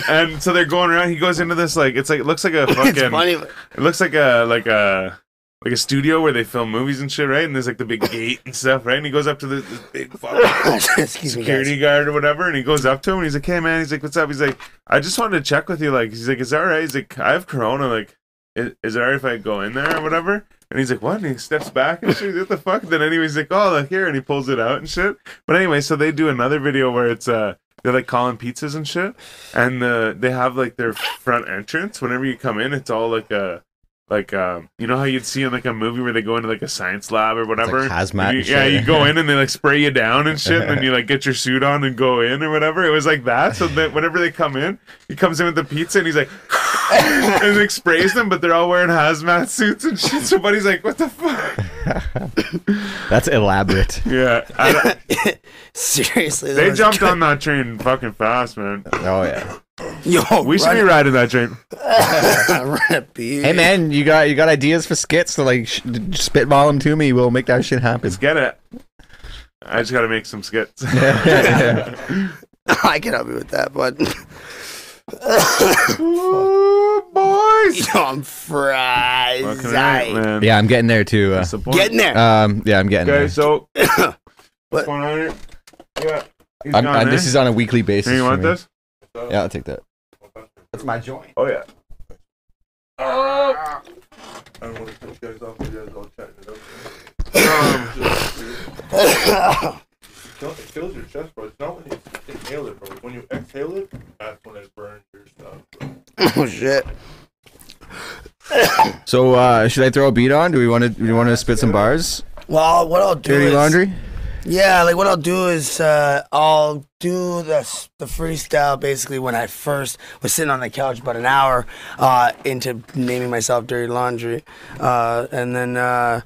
And so they're going around. He goes into this like it's like it looks like a *laughs* fucking funny. it looks like a like a like a studio where they film movies and shit, right? And there's like the big gate and stuff, right? And he goes up to the, this big fucking *laughs* security guard or whatever, and he goes up to him and he's like, "Hey man," he's like, "What's up?" He's like, "I just wanted to check with you." Like, he's like, "Is that all right?" He's like, "I have Corona. Like, is, is it alright if I go in there or whatever?" And he's like, "What?" And he steps back and shit. What the fuck? Then anyway, he's like, "Oh, look here," and he pulls it out and shit. But anyway, so they do another video where it's uh. They're like calling pizzas and shit, and uh, they have like their front entrance. Whenever you come in, it's all like a like um, you know how you'd see in like a movie where they go into like a science lab or whatever. hazmat You- yeah, you go in and they like spray you down and shit, and then you *laughs* like get your suit on and go in or whatever. It was like that. So that whenever they come in, he comes in with the pizza and he's like, *laughs* and like sprays them, but they're all wearing hazmat suits and shit. So buddy's like, what the fuck? *laughs* That's elaborate. Yeah, I- *laughs* Seriously, they jumped good. on that train fucking fast, man. Oh yeah. Yo, We should be run, riding that train. run. Hey man, you got you got ideas for skits? So like, sh- spitball them to me. We'll make that shit happen. Let's get it. I just gotta make some skits. I can help you with that, but Ooh, boys. *laughs* yo, I'm fried. Fucking right, man. yeah, I'm getting there too. Uh, Disappointed. Getting there. um, yeah, I'm getting Okay, there. so what's going on here? Yeah, he's I'm, gone, uh, eh? this is on a weekly basis. Here, you for want me. this? Yeah, I'll take that. That's my joint. Oh yeah. I don't want to cut you guys off. You guys all chatting it up. *laughs* Um, *laughs* Kill- It kills your chest, bro. It's not when you inhale it, bro. When you exhale it, that's when it burns your stuff. Bro. *laughs* oh shit. *coughs* So uh, should I throw a beat on? Do we want to? Do we want to spit some bars? Well, what I'll do Dirty is laundry. Yeah, like what I'll do is uh, I'll do the the freestyle basically when I first was sitting on the couch about an hour uh, into naming myself Dirty Laundry, uh, and then uh,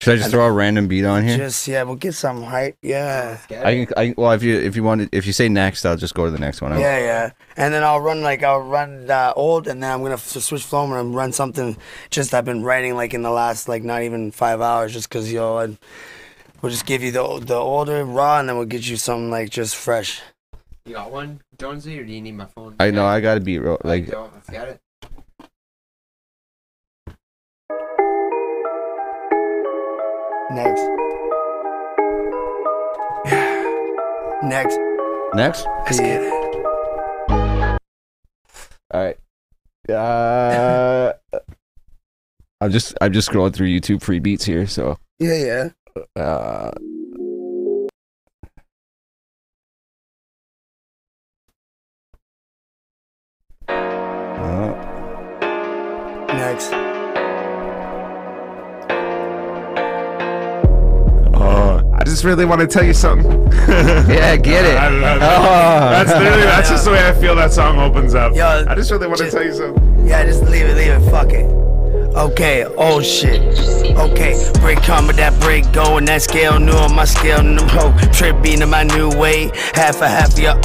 Should I just throw a random beat on here? just yeah, we'll get some hype. Yeah, I can. I, well, if you if you want to, if you say next, I'll just go to the next one. yeah, yeah. And then I'll run like I'll run uh, old, and then I'm gonna f- switch flow and I'm run something just I've been writing like in the last like not even five hours, just cause yo, i we'll just give you the the older raw, and then we'll get you something like just fresh. You got one, Jonesy, or do you need my phone? I know. I gotta beat ro- like. Yo, let's get it. Next. Next. Next. Let's get it. All right. Uh, *laughs* I'm just I'm just scrolling through YouTube free beats here. So. Yeah, yeah. Uh, uh, Next. Just really want to tell you something. *laughs* yeah, get it. *laughs* I love it. Oh. That's literally that's just the way I feel that song opens up. Yo, I just really want to tell you something. Yeah, just leave it, leave it. Fuck it. Okay, oh shit. Okay, break comma that break going that scale new on my scale no ho. Trip being in my new way half a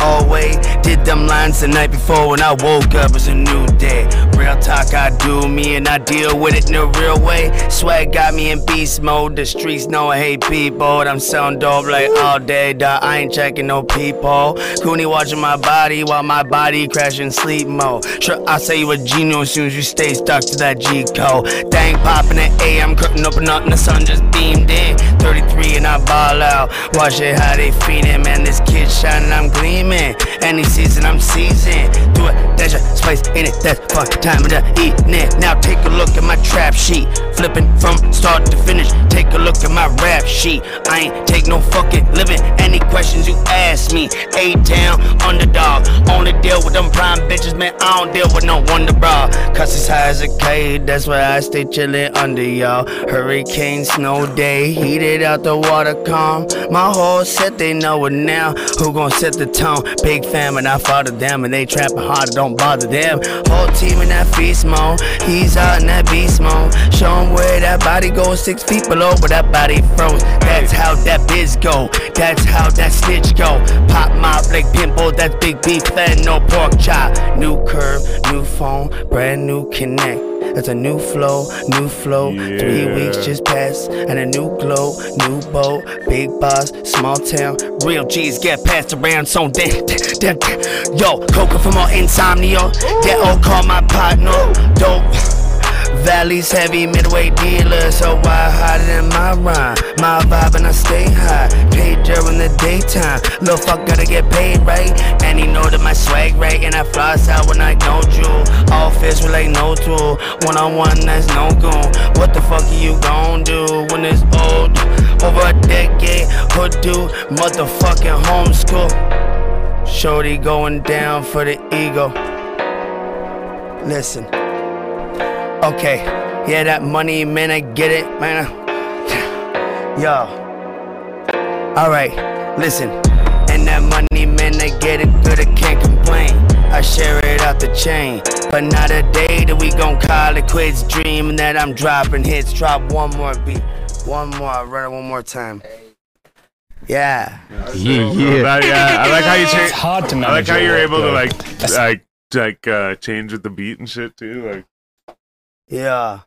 all way did them lines the night before when I woke up it's a new day. Real talk I do me and I deal with it in a real way. Swag got me in beast mode the streets know I hate people. But I'm sound dope like all day dog I ain't checking no people. Cooney watching my body while my body crashing sleep mode. Sure I say you a genius as soon as you stay stuck to that G code Dang popping at A, I'm curtain open up and the sun just beamed in. 33 and I ball out. Watch it how they feeding, man. This kid shining, I'm gleaming. Any season, I'm seasoned. Do it, there's a space in it. That's fun time of the evening. Now take a look at my trap sheet. Flipping from start to finish. Take a look at my rap sheet. I ain't take no fucking living. Any questions you ask me? A town underdog. Only deal with them prime bitches, man. I don't deal with no wonder bra. Cause it's high as a cave. That's why I stay chillin' under y'all. Hurricane, snow day. Heated out the water calm. My whole set, they know it now. Who gon' set the tone? Big famine, I follow them. And they trappin' hard, don't bother them. Whole team in that feast mode. He's out in that beast mode. Show him where that body goes. Six feet below where that body froze. That's how that biz go. That's how that snitch go. Pop my like pimple. That's big beef and no pork chop. New curve, new phone, brand new connect. That's a new flow, new flow. Three weeks just passed, and a new glow, new boat, big boss, small town. Real G's get passed around, so damn, damn, damn. Yo, coca from my insomnia. That old call my partner. Dope. Valley's heavy midway dealer, so why harder than my rhyme? My vibe and I stay high, paid during the daytime. Lil' fuck gotta get paid right, and he know that my swag right, and I floss out when I know jewel. All fists with like no tool, one on one that's no goon. What the fuck are you gon' do when it's old? Over a decade, hood dude, motherfucking homeschool. Shorty going down for the ego. Listen. Okay, yeah, that money, man, I get it, man. *sighs* Yo. Alright, listen. And that money, man, I get it good, I can't complain. I share it out the chain. But not a day that we gon' call it quits. Dreaming that I'm dropping hits. Drop one more beat. One more, I'll run it one more time. Yeah. Yeah, yeah. That- yeah, I like how you change. It's hard to manage. I like how you're able to like like like uh change with the beat and shit too. Like Yeah.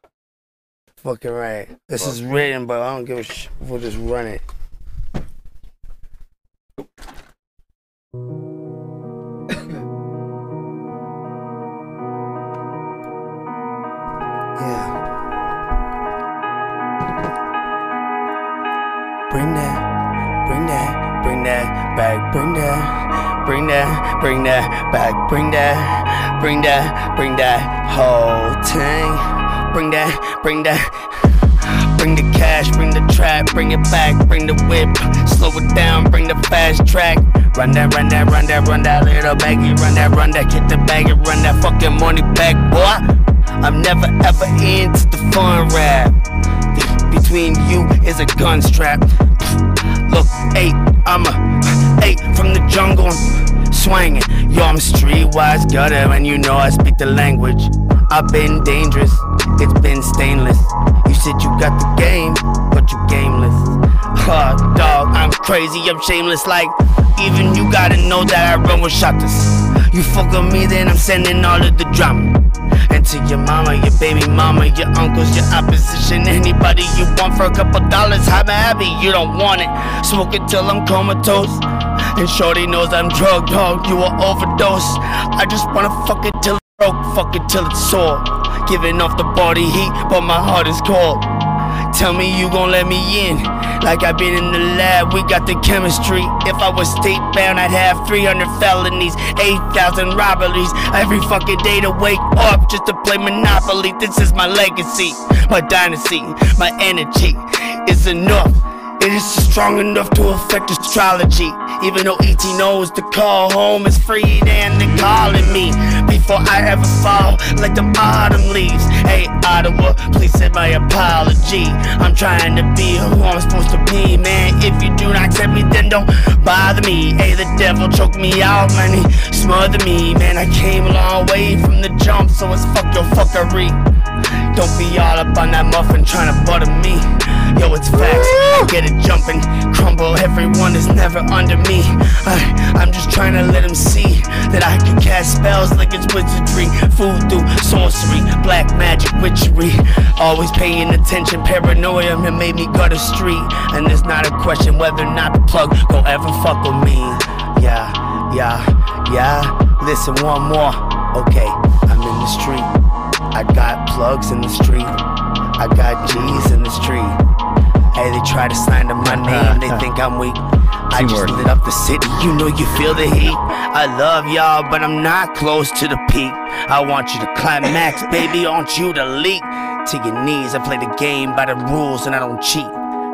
Fucking right. This is written, but I don't give a sh. We'll just run it. *coughs* Yeah. Bring that, bring that, bring that back, bring that, bring that, bring that back, bring that, bring that, bring that whole thing. Bring that, bring that. Bring the cash, bring the trap, bring it back, bring the whip, slow it down, bring the fast track. Run that, run that, run that, run that little baggy, run that, run that, get the bag and run that fucking money back, boy. I'm never ever into the fun rap. Between you is a gun strap. Look, eight, I'm a eight from the jungle, I'm swinging. Yo, I'm streetwise gutter, and you know I speak the language. I've been dangerous, it's been stainless. You said you got the game, but you're gameless. Huh, dog, I'm crazy, I'm shameless. Like, even you gotta know that I run with shotters. You fuck with me, then I'm sending all of the drama. And to your mama, your baby mama, your uncles, your opposition, anybody you want for a couple dollars, I'm happy you don't want it. Smoke it till I'm comatose. And Shorty knows I'm drug dog, you a overdose. I just wanna fuck it till it's broke, fuck it till it's sore. Giving off the body heat, but my heart is cold. Tell me you gon' let me in. Like I've been in the lab, we got the chemistry. If I was state bound, I'd have 300 felonies, 8,000 robberies. Every fucking day to wake up just to play Monopoly. This is my legacy, my dynasty, my energy. It's enough. It is strong enough to affect astrology. Even though ET knows the call home is free, and they're calling me before I ever fall like the autumn leaves. Hey, Ottawa, please send my apology. I'm trying to be who I'm supposed to be, man. If you do not accept me, then don't bother me. Hey, the devil choked me out, man. He smothered me, man. I came a long way from the jump, so it's fuck your fuckery. Don't be all up on that muffin trying to butter me. Yo, it's facts. I get it jumping, crumble. Everyone is never under me. I, I'm just trying to let them see that I can cast spells like it's wizardry, through sorcery, black magic, witchery. Always paying attention, paranoia that made me go to street. And it's not a question whether or not the plug go ever fuck with me. Yeah, yeah, yeah. Listen, one more. Okay, I'm in the street. I got plugs in the street. I got G's in the street. Hey, they try to sign to my name, they *laughs* think I'm weak. I just lit up the city, you know you feel the heat. I love y'all, but I'm not close to the peak. I want you to climax, *laughs* baby, I want you to leak to your knees. I play the game by the rules and I don't cheat.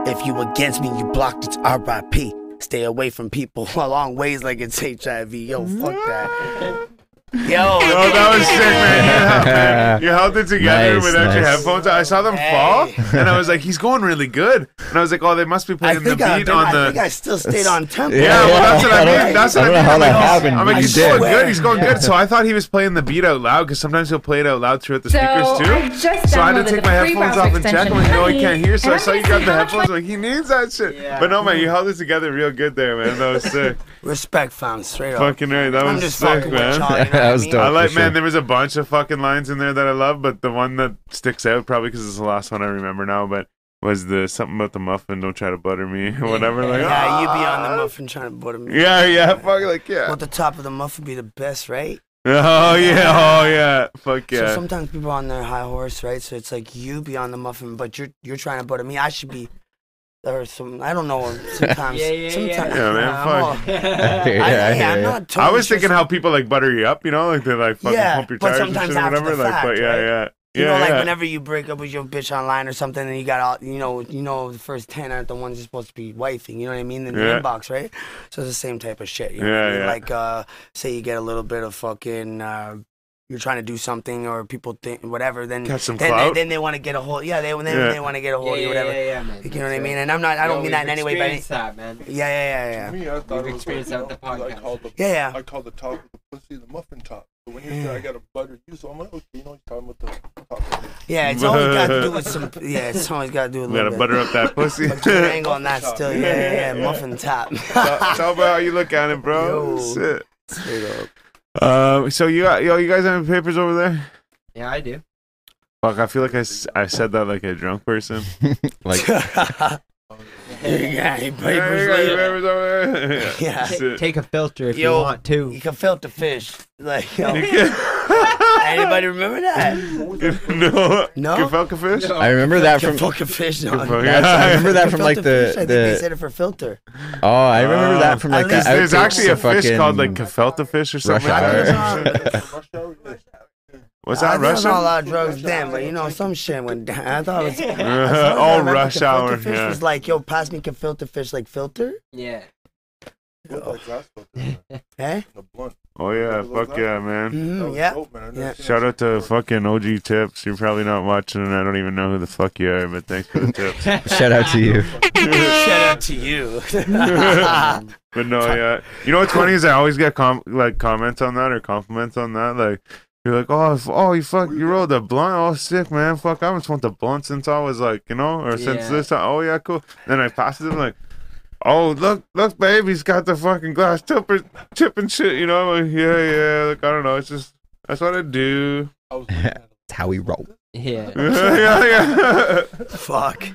If you against me, you blocked, it's RIP. Stay away from people *laughs* a long ways like it's HIV. Yo, fuck that. Yo, *laughs* Oh, that was sick, man. You held, man. You held it together Nice, without your nice. headphones. I saw them Hey. fall, and I was like, "He's going really good." And I was like, "Oh, they must be I playing the think uh, I, beat I, on the." think I still stayed on tempo. yeah, well, that's what I mean. That's what I I, don't know mean. how I'm that like, happened, I'm like, you he's did. going good. He's going good. So I thought he was playing the beat out loud because sometimes he'll play it out loud throughout the So speakers too. I just So I had to take the my free headphones browser off and check. extension, I'm like, no, he Honey, can't hear. So and I I'm saw you gonna got see the how much headphones. Like he needs that shit. Yeah. But no, man, you held it together real good there, man. That was *laughs* sick. Respect, fam, straight up. Fucking right. That I'm was just sick, fucking with man. y'all, you know That I was dope. I for like, sure. man. There was a bunch of fucking lines in there that I love, but the one that sticks out probably because it's the last one I remember now. But was the something about the muffin? Don't try to butter me, or whatever. Like, Yeah, you be on "Ah." the muffin trying to butter me. Yeah, yeah, fuck, like yeah. Want the top of the muffin be the best, right? Oh yeah, oh yeah, fuck yeah. So yeah. sometimes people are on their high horse, right? So it's like you be on the muffin, but you're you're trying to butter me. I should be, or some I don't know. *laughs* Sometimes, Yeah, yeah, yeah. sometimes, Yeah, man, I'm fuck. Yeah, *laughs* I, yeah, yeah, I'm not. Totally I was sure thinking how people like butter you up, you know, like they like fucking Yeah, pump your but tires and sometimes shit or after whatever. the like, fact, but yeah, right? yeah, You yeah, know, like whenever you break up with your bitch online or something, and you got all, you know, you know, the first ten aren't the ones you're supposed to be wifing. You know what I mean? In the Yeah. inbox, right? So it's the same type of shit. You know Yeah, what I mean? yeah. Like, uh, say you get a little bit of fucking, uh, you're trying to do something, or people think whatever. Then, Catch some then, they, then they want to get a hold. Yeah, they then Yeah. they want to get a hold yeah, of you, whatever. yeah, yeah, man. You know what I mean? And I'm not. I don't Yo, mean that in any way. But experienced that, man. yeah, yeah, yeah, To yeah. me, I thought We've it was experienced that with the you know, 'cause podcast. I called the, Yeah, yeah. I called the top of the pussy the muffin top. So when you say I got to butter you, so I'm like, okay, you know, he's talking about the top. Yeah, it's always got to do with some. Yeah, it's always got to do with a *laughs* We gotta bit. butter up that pussy. But your angle on that *laughs* Muffin still, top. yeah, yeah, yeah, muffin top. Tell tell about how you look at it, bro. *laughs* Yo. Shit. Straight up. Uh, so you got yo, you guys have any papers over there? Yeah, I do. Fuck, I feel like I, I said that like a drunk person. *laughs* like *laughs* *laughs* yeah, he papers you later. papers over there? *laughs* Yeah. Shit. Take a filter if Yo, you want to. You can filter fish. *laughs* Like, yo, You can- anybody remember that? no, No? Gefelka fish. I remember that Can from. fucking fish. No. I remember that from like the, fish? I think they said it for filter. Oh, I remember Uh, that from like At the least There's actually a fish called like fucking- fish or something. Rush that. hour. Rush hour? Yeah. What's I that? think Russian? I a lot of drugs then, but you know, some shit went down. I thought it was. *laughs* I Uh, thought oh, *laughs* rush hour. Fish Yeah. was like, yo, pass me filter fish like filter. Yeah. Looked like grass filter, man. *laughs* Eh? Oh yeah, fuck yeah, man. Mm, was yeah. dope, man. Yeah. Shout out to fucking OG Tips. You're probably not watching, and I don't even know who the fuck you are, but thanks for the tips. Shout out to you. Shout out to you. But no, yeah. You know what's funny is I always get com- like comments on that or compliments on that. Like you're like, oh, f- oh, you fuck, you rolled a blunt. Oh, sick, man. Fuck, I haven't smoked a blunt since I was like, you know, or since Yeah. this time. Oh yeah, cool. Then I pass it. I'm like. Oh look, look, babe, he's got the fucking glass tipper, chip and shit. You know, I'm like, yeah, yeah. Like I don't know, it's just that's what I do. I was looking at it. That's *laughs* how we roll. Yeah. *laughs* yeah, yeah. Fuck.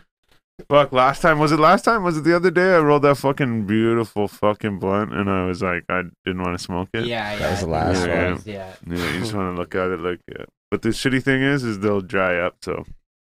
Fuck, last time was it last time? Was it the other day? I rolled that fucking beautiful fucking blunt, and I was like, I didn't want to smoke it. Yeah, yeah. That was the last think one. was, Yeah. Yeah, you just *laughs* want to look at it like, yeah. But the shitty thing is, is they'll dry up, so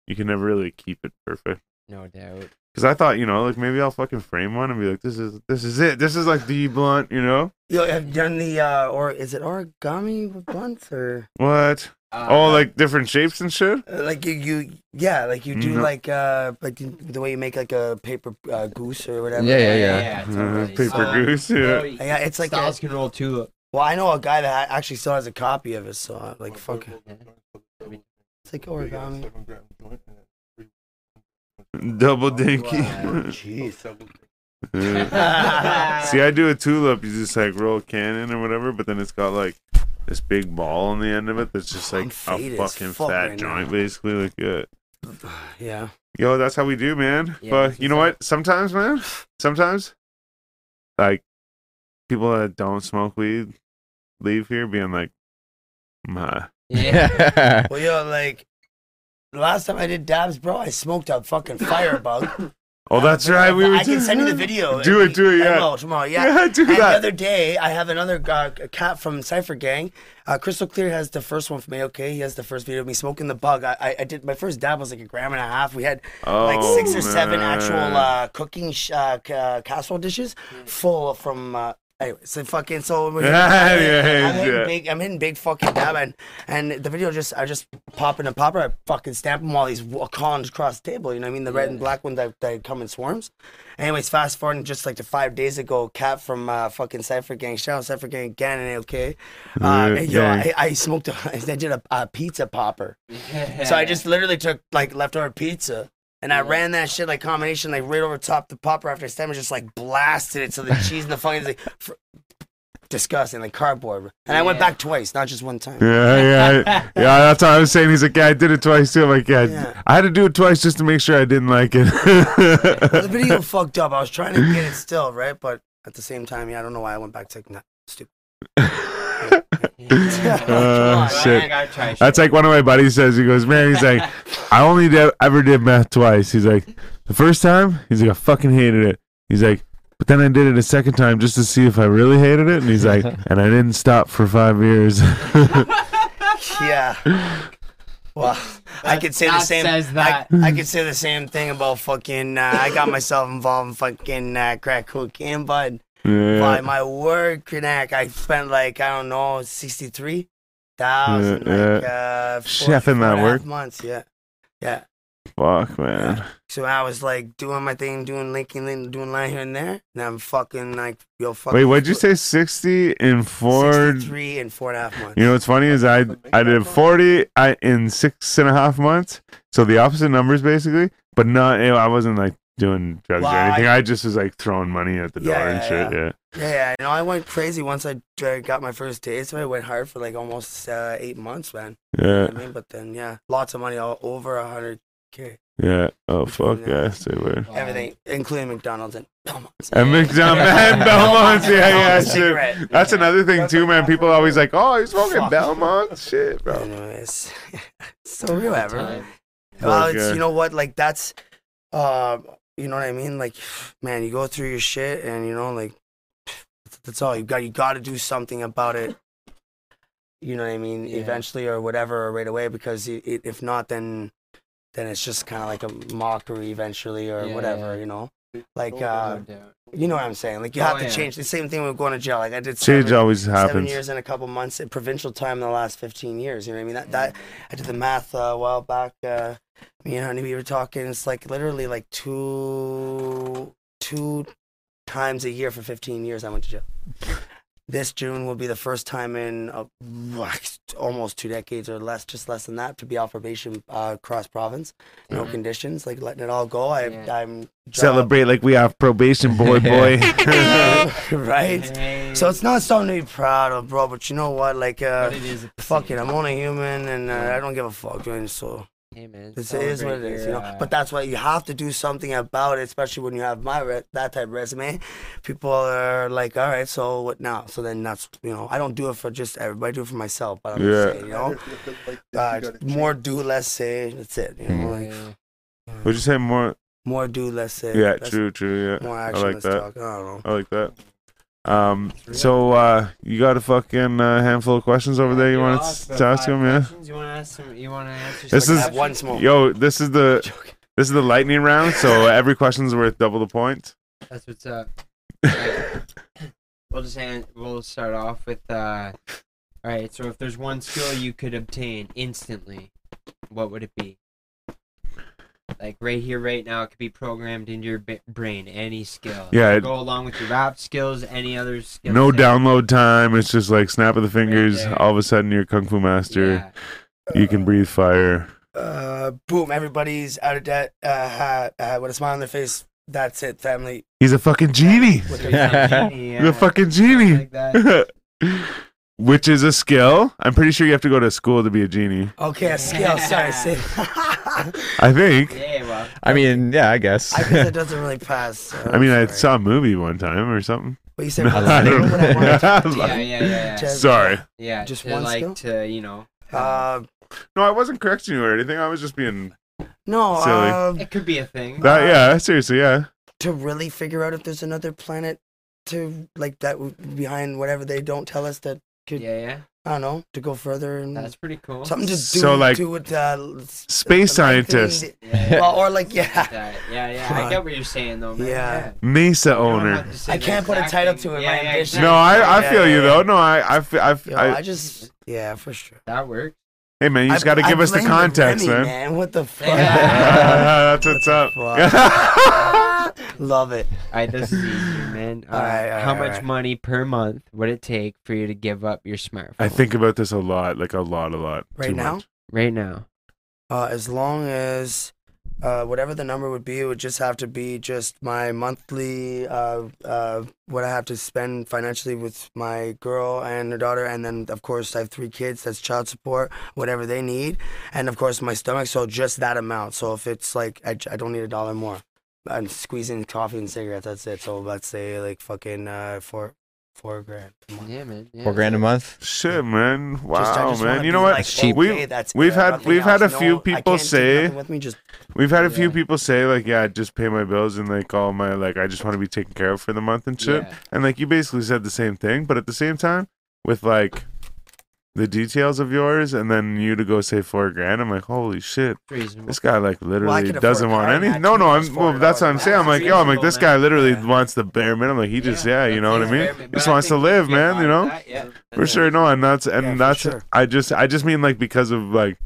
you can never really keep it perfect. No doubt. Because I thought, you know, like maybe I'll fucking frame one and be like, this is this is it. This is like the blunt, you know? Yo, have done the uh, or is it origami with blunts or What? Uh, oh, like different shapes and shit. uh, like you you yeah like you do No. like uh like the- the way you make like a paper uh, goose or whatever. Yeah, yeah, yeah. yeah. totally. Paper So, goose, yeah. bro, Yeah, it's like a, Styles can roll tulip. well, I know a guy that actually still has a copy of it, so uh, like fuck it. It's like origami. seven gram joint and then three- Double dinky. *laughs* Jeez. Seven- Yeah. See, I do a tulip. You just like roll a cannon or whatever, but then it's got like this big ball on the end of it that's just I'm like a fucking fuck fat right joint, now. basically. Like, yeah. *sighs* Yeah. Yo, that's how we do, man. Yeah, but you know what's what? Sometimes, man, sometimes, like, people that don't smoke weed leave here being like, "Ma, Yeah. *laughs* Well, yo, like the last time I did dabs, bro, I smoked a fucking *laughs* firebug. Oh, that's right. We were. I can send you the video. *laughs* Do it, do it, yeah. Tomorrow, tomorrow, yeah. *laughs* Yeah, do And the other day, I have another uh, cat from Cypher Gang. Uh, Crystal Clear has the first one from AOK. He has the first video of me smoking the bug. I, I, I did my first dab was like a gram and a half. We had like six or seven actual uh, cooking sh- uh, ca- casserole dishes full from uh, Anyway, so fucking so *laughs* we're Yeah, I'm, yeah, hitting yeah. big. I'm hitting big fucking dab and and the video just I just pop in a popper. I fucking stamp them while he's walking across the table. You know what I mean? The red and black ones that, that come in swarms. Anyways, fast forwarding just like to five days ago, Cat from uh, fucking Cypher Gang, shout out Cypher Gang again and okay. Uh, Yeah, yo. I, I smoked. A, *laughs* I did a, a pizza popper. *laughs* So I just literally took like leftover pizza and I ran that shit like combination like right over top the popper after I stem just like blasted it so the cheese and the fucking like fr- disgusting like cardboard. And I went back twice, not just one time. Yeah, yeah, yeah. That's what I was saying. He's like, yeah, I did it twice too. I'm like, yeah, Yeah. I had to do it twice just to make sure I didn't like it. the video *laughs* fucked up. I was trying to get it still right, but at the same time, yeah, I don't know why I went back to that. Stupid. *laughs* *laughs* Uh, shit. I gotta That's like one of my buddies says. He goes, man, he's like, I only did, ever did meth twice. He's like, the first time, he's like, I fucking hated it. He's like, but then I did it a second time just to see if I really hated it. And he's like, *laughs* and I didn't stop for five years. *laughs* Yeah. Well, I could say the same. says I, that. I could say the same thing about fucking. Uh, I got myself involved in fucking uh, crack cocaine, bud. By yeah. my word, Krenak, I spent like I don't know, sixty three thousand, Yeah, like uh, four, Chefing four that work. months. Yeah, yeah. Fuck, man. So I was like doing my thing, doing linking, link, doing line here and there, and I'm fucking like yo, fuck. Wait, what'd you say? 60 in four? Three and four and a half months. You know what's funny is I I did 40 I, in six and a half months. So the opposite numbers basically, but not. I wasn't like doing drugs Well, or anything. I- I just was like throwing money at the door Yeah, and yeah, shit. yeah. Yeah. Yeah, yeah, you know, I went crazy once I uh, got my first taste. I went hard for like almost uh, eight months, man. You know Yeah. I mean, but then yeah, lots of money, all over a hundred k, Yeah. Oh fuck Yeah. yeah, stay away. everything, including McDonald's and Belmont's. And McDonald's *laughs* and Belmonts. yeah, yeah, Belmont's shit. cigarette. That's another thing too, man. People always like, oh, he's smoking Fuck. Belmont, shit, bro. Anyways, *laughs* so whatever. Time. Well, it's you know what, like that's, uh, you know what I mean. Like, *sighs* man, you go through your shit, and you know, like, *sighs* that's all you got. You got to do something about it. You know what I mean? Yeah. Eventually, or whatever, or right away. Because i i if not, then then it's just kind of like a mockery eventually, or Yeah, whatever. yeah. You know, like No uh, you know what I'm saying? Like you Oh, have to yeah. change. The same thing with going to jail. Like I did. Change seven- always Seven happens. years and a couple months in provincial time in the last 15 years. You know what I mean? That, that I did the math uh, a while back. Uh, me and Honey, we were talking. It's like literally like two two times a year for 15 years. I went to jail. This June will be the first time in uh, almost two decades or less, just less than that, to be off probation uh, across province. No Mhm. conditions, like letting it all go. I, Yeah. I'm Celebrate like we have probation, boy, *laughs* boy. right. *laughs* Hey, So it's not something to be proud of, bro. But you know what? Like, uh, but it is. at the fuck it, I'm only human, and uh, I don't give a fuck, dude. So Hey man, this is what it is, your, you know. uh, But that's why you have to do something about it, especially when you have my re- that type of resume. People are like, all right, so what now? So then that's you know, I don't do it for just everybody. I do it for myself. But I'm Yeah. just saying, you know, *laughs* Like, uh, you more do, less say. That's it. You know, Mm. like yeah. Would you say more? more do, less say. Yeah, That's true, true. Yeah, More I action, like that. talk. I don't know. I like that. Um, so uh, you got a fucking uh, handful of questions over there. You want to ask them? Yeah. questions? You want to ask some? You want to answer? This some is- I have one smoke. Yo, this is the this is the lightning round. So *laughs* every question's worth double the points. That's what's up. Alright. *laughs* we'll just an- we'll start off with uh all right so if there's one skill you could obtain instantly what would it be like right here right now it could be programmed into your brain any skill Yeah, it- go along with your rap skills any other skills No download time. It's just like snap of the fingers. there. All of a sudden, you're kung fu master. yeah. You can breathe fire. Uh, boom! Everybody's out of debt. Uh, ha, uh, with a smile on their face. That's it, family. He's a fucking genie. With You're a genie, *laughs* You're a yeah. fucking genie. like that. *laughs* Which is a skill. I'm pretty sure you have to go to school to be a genie. Okay, a scale. Sorry, say. *laughs* *laughs* I think. yeah well I mean, yeah, I guess. I guess *laughs* it doesn't really pass. so I mean, I saw a movie one time or something. But you said *laughs* No, what I skill don't would I know. yeah yeah yeah, yeah. Just- Sorry. yeah Just to one like skill? to you know Uh, No, I wasn't correcting you or anything. I was just being no. Silly. Uh, it could be a thing that. Yeah, seriously, yeah. to really figure out if there's another planet to like that behind whatever they don't tell us that could. yeah yeah I don't know to go further and That's pretty cool. something to do. So, like, do with uh, space lengthening scientist. Yeah. *laughs* well, or like yeah. That- yeah, yeah. I get what you're saying though, man. Yeah. Mesa You don't owner. have to say I the can't put a exact title thing. to it, Yeah, my yeah, ambition. exactly. No, I, I Yeah, feel yeah, you yeah. though. No, I I feel, I, Yo, I, I just yeah for sure. That works. hey man, you just got to I give us the blame context, Remy, man. What the *laughs* fuck? *laughs* That's What what's the up. *laughs* Love it. All right, this is easy, man. Uh, Alright, alright, how much alright. money per month would it take for you to give up your smartphone? I think about this a lot, like a lot, a lot. Right Too now? much. right now. Uh, as long as uh, whatever the number would be, it would just have to be just my monthly uh, uh, what I have to spend financially with my girl and her daughter, and then of course I have three kids. That's child support, whatever they need, and of course my stomach. So just that amount. So if it's like I don't need a dollar more, I'm squeezing coffee and cigarettes. That's it. So let's say like fucking uh, four four grand. a month. Yeah, man. Yeah. Four grand a month. Shit, man. Wow, just man. You know what? like, cheap. We- okay, that's we've it, had- we've had a few No, I people can't say- with me. Just We've had a few people say like, yeah, just pay my bills and like all my like I just want to be taken care of for the month and shit. Yeah. And like you basically said the same thing, but at the same time, with like the details of yours, and then you to go say four grand, I'm like, holy shit, Reasonable. this guy like literally could afford doesn't want car and any. No, no, I'm well. That's what I'm saying. I'm like, yo, I'm like, this guy literally Yeah. wants the bare minimum. Like he just, yeah, you know what I mean. But Just I wants to live, man. You know. that, Yeah. For sure, no, and that's and Yeah, that's sure. I just I just mean like because of like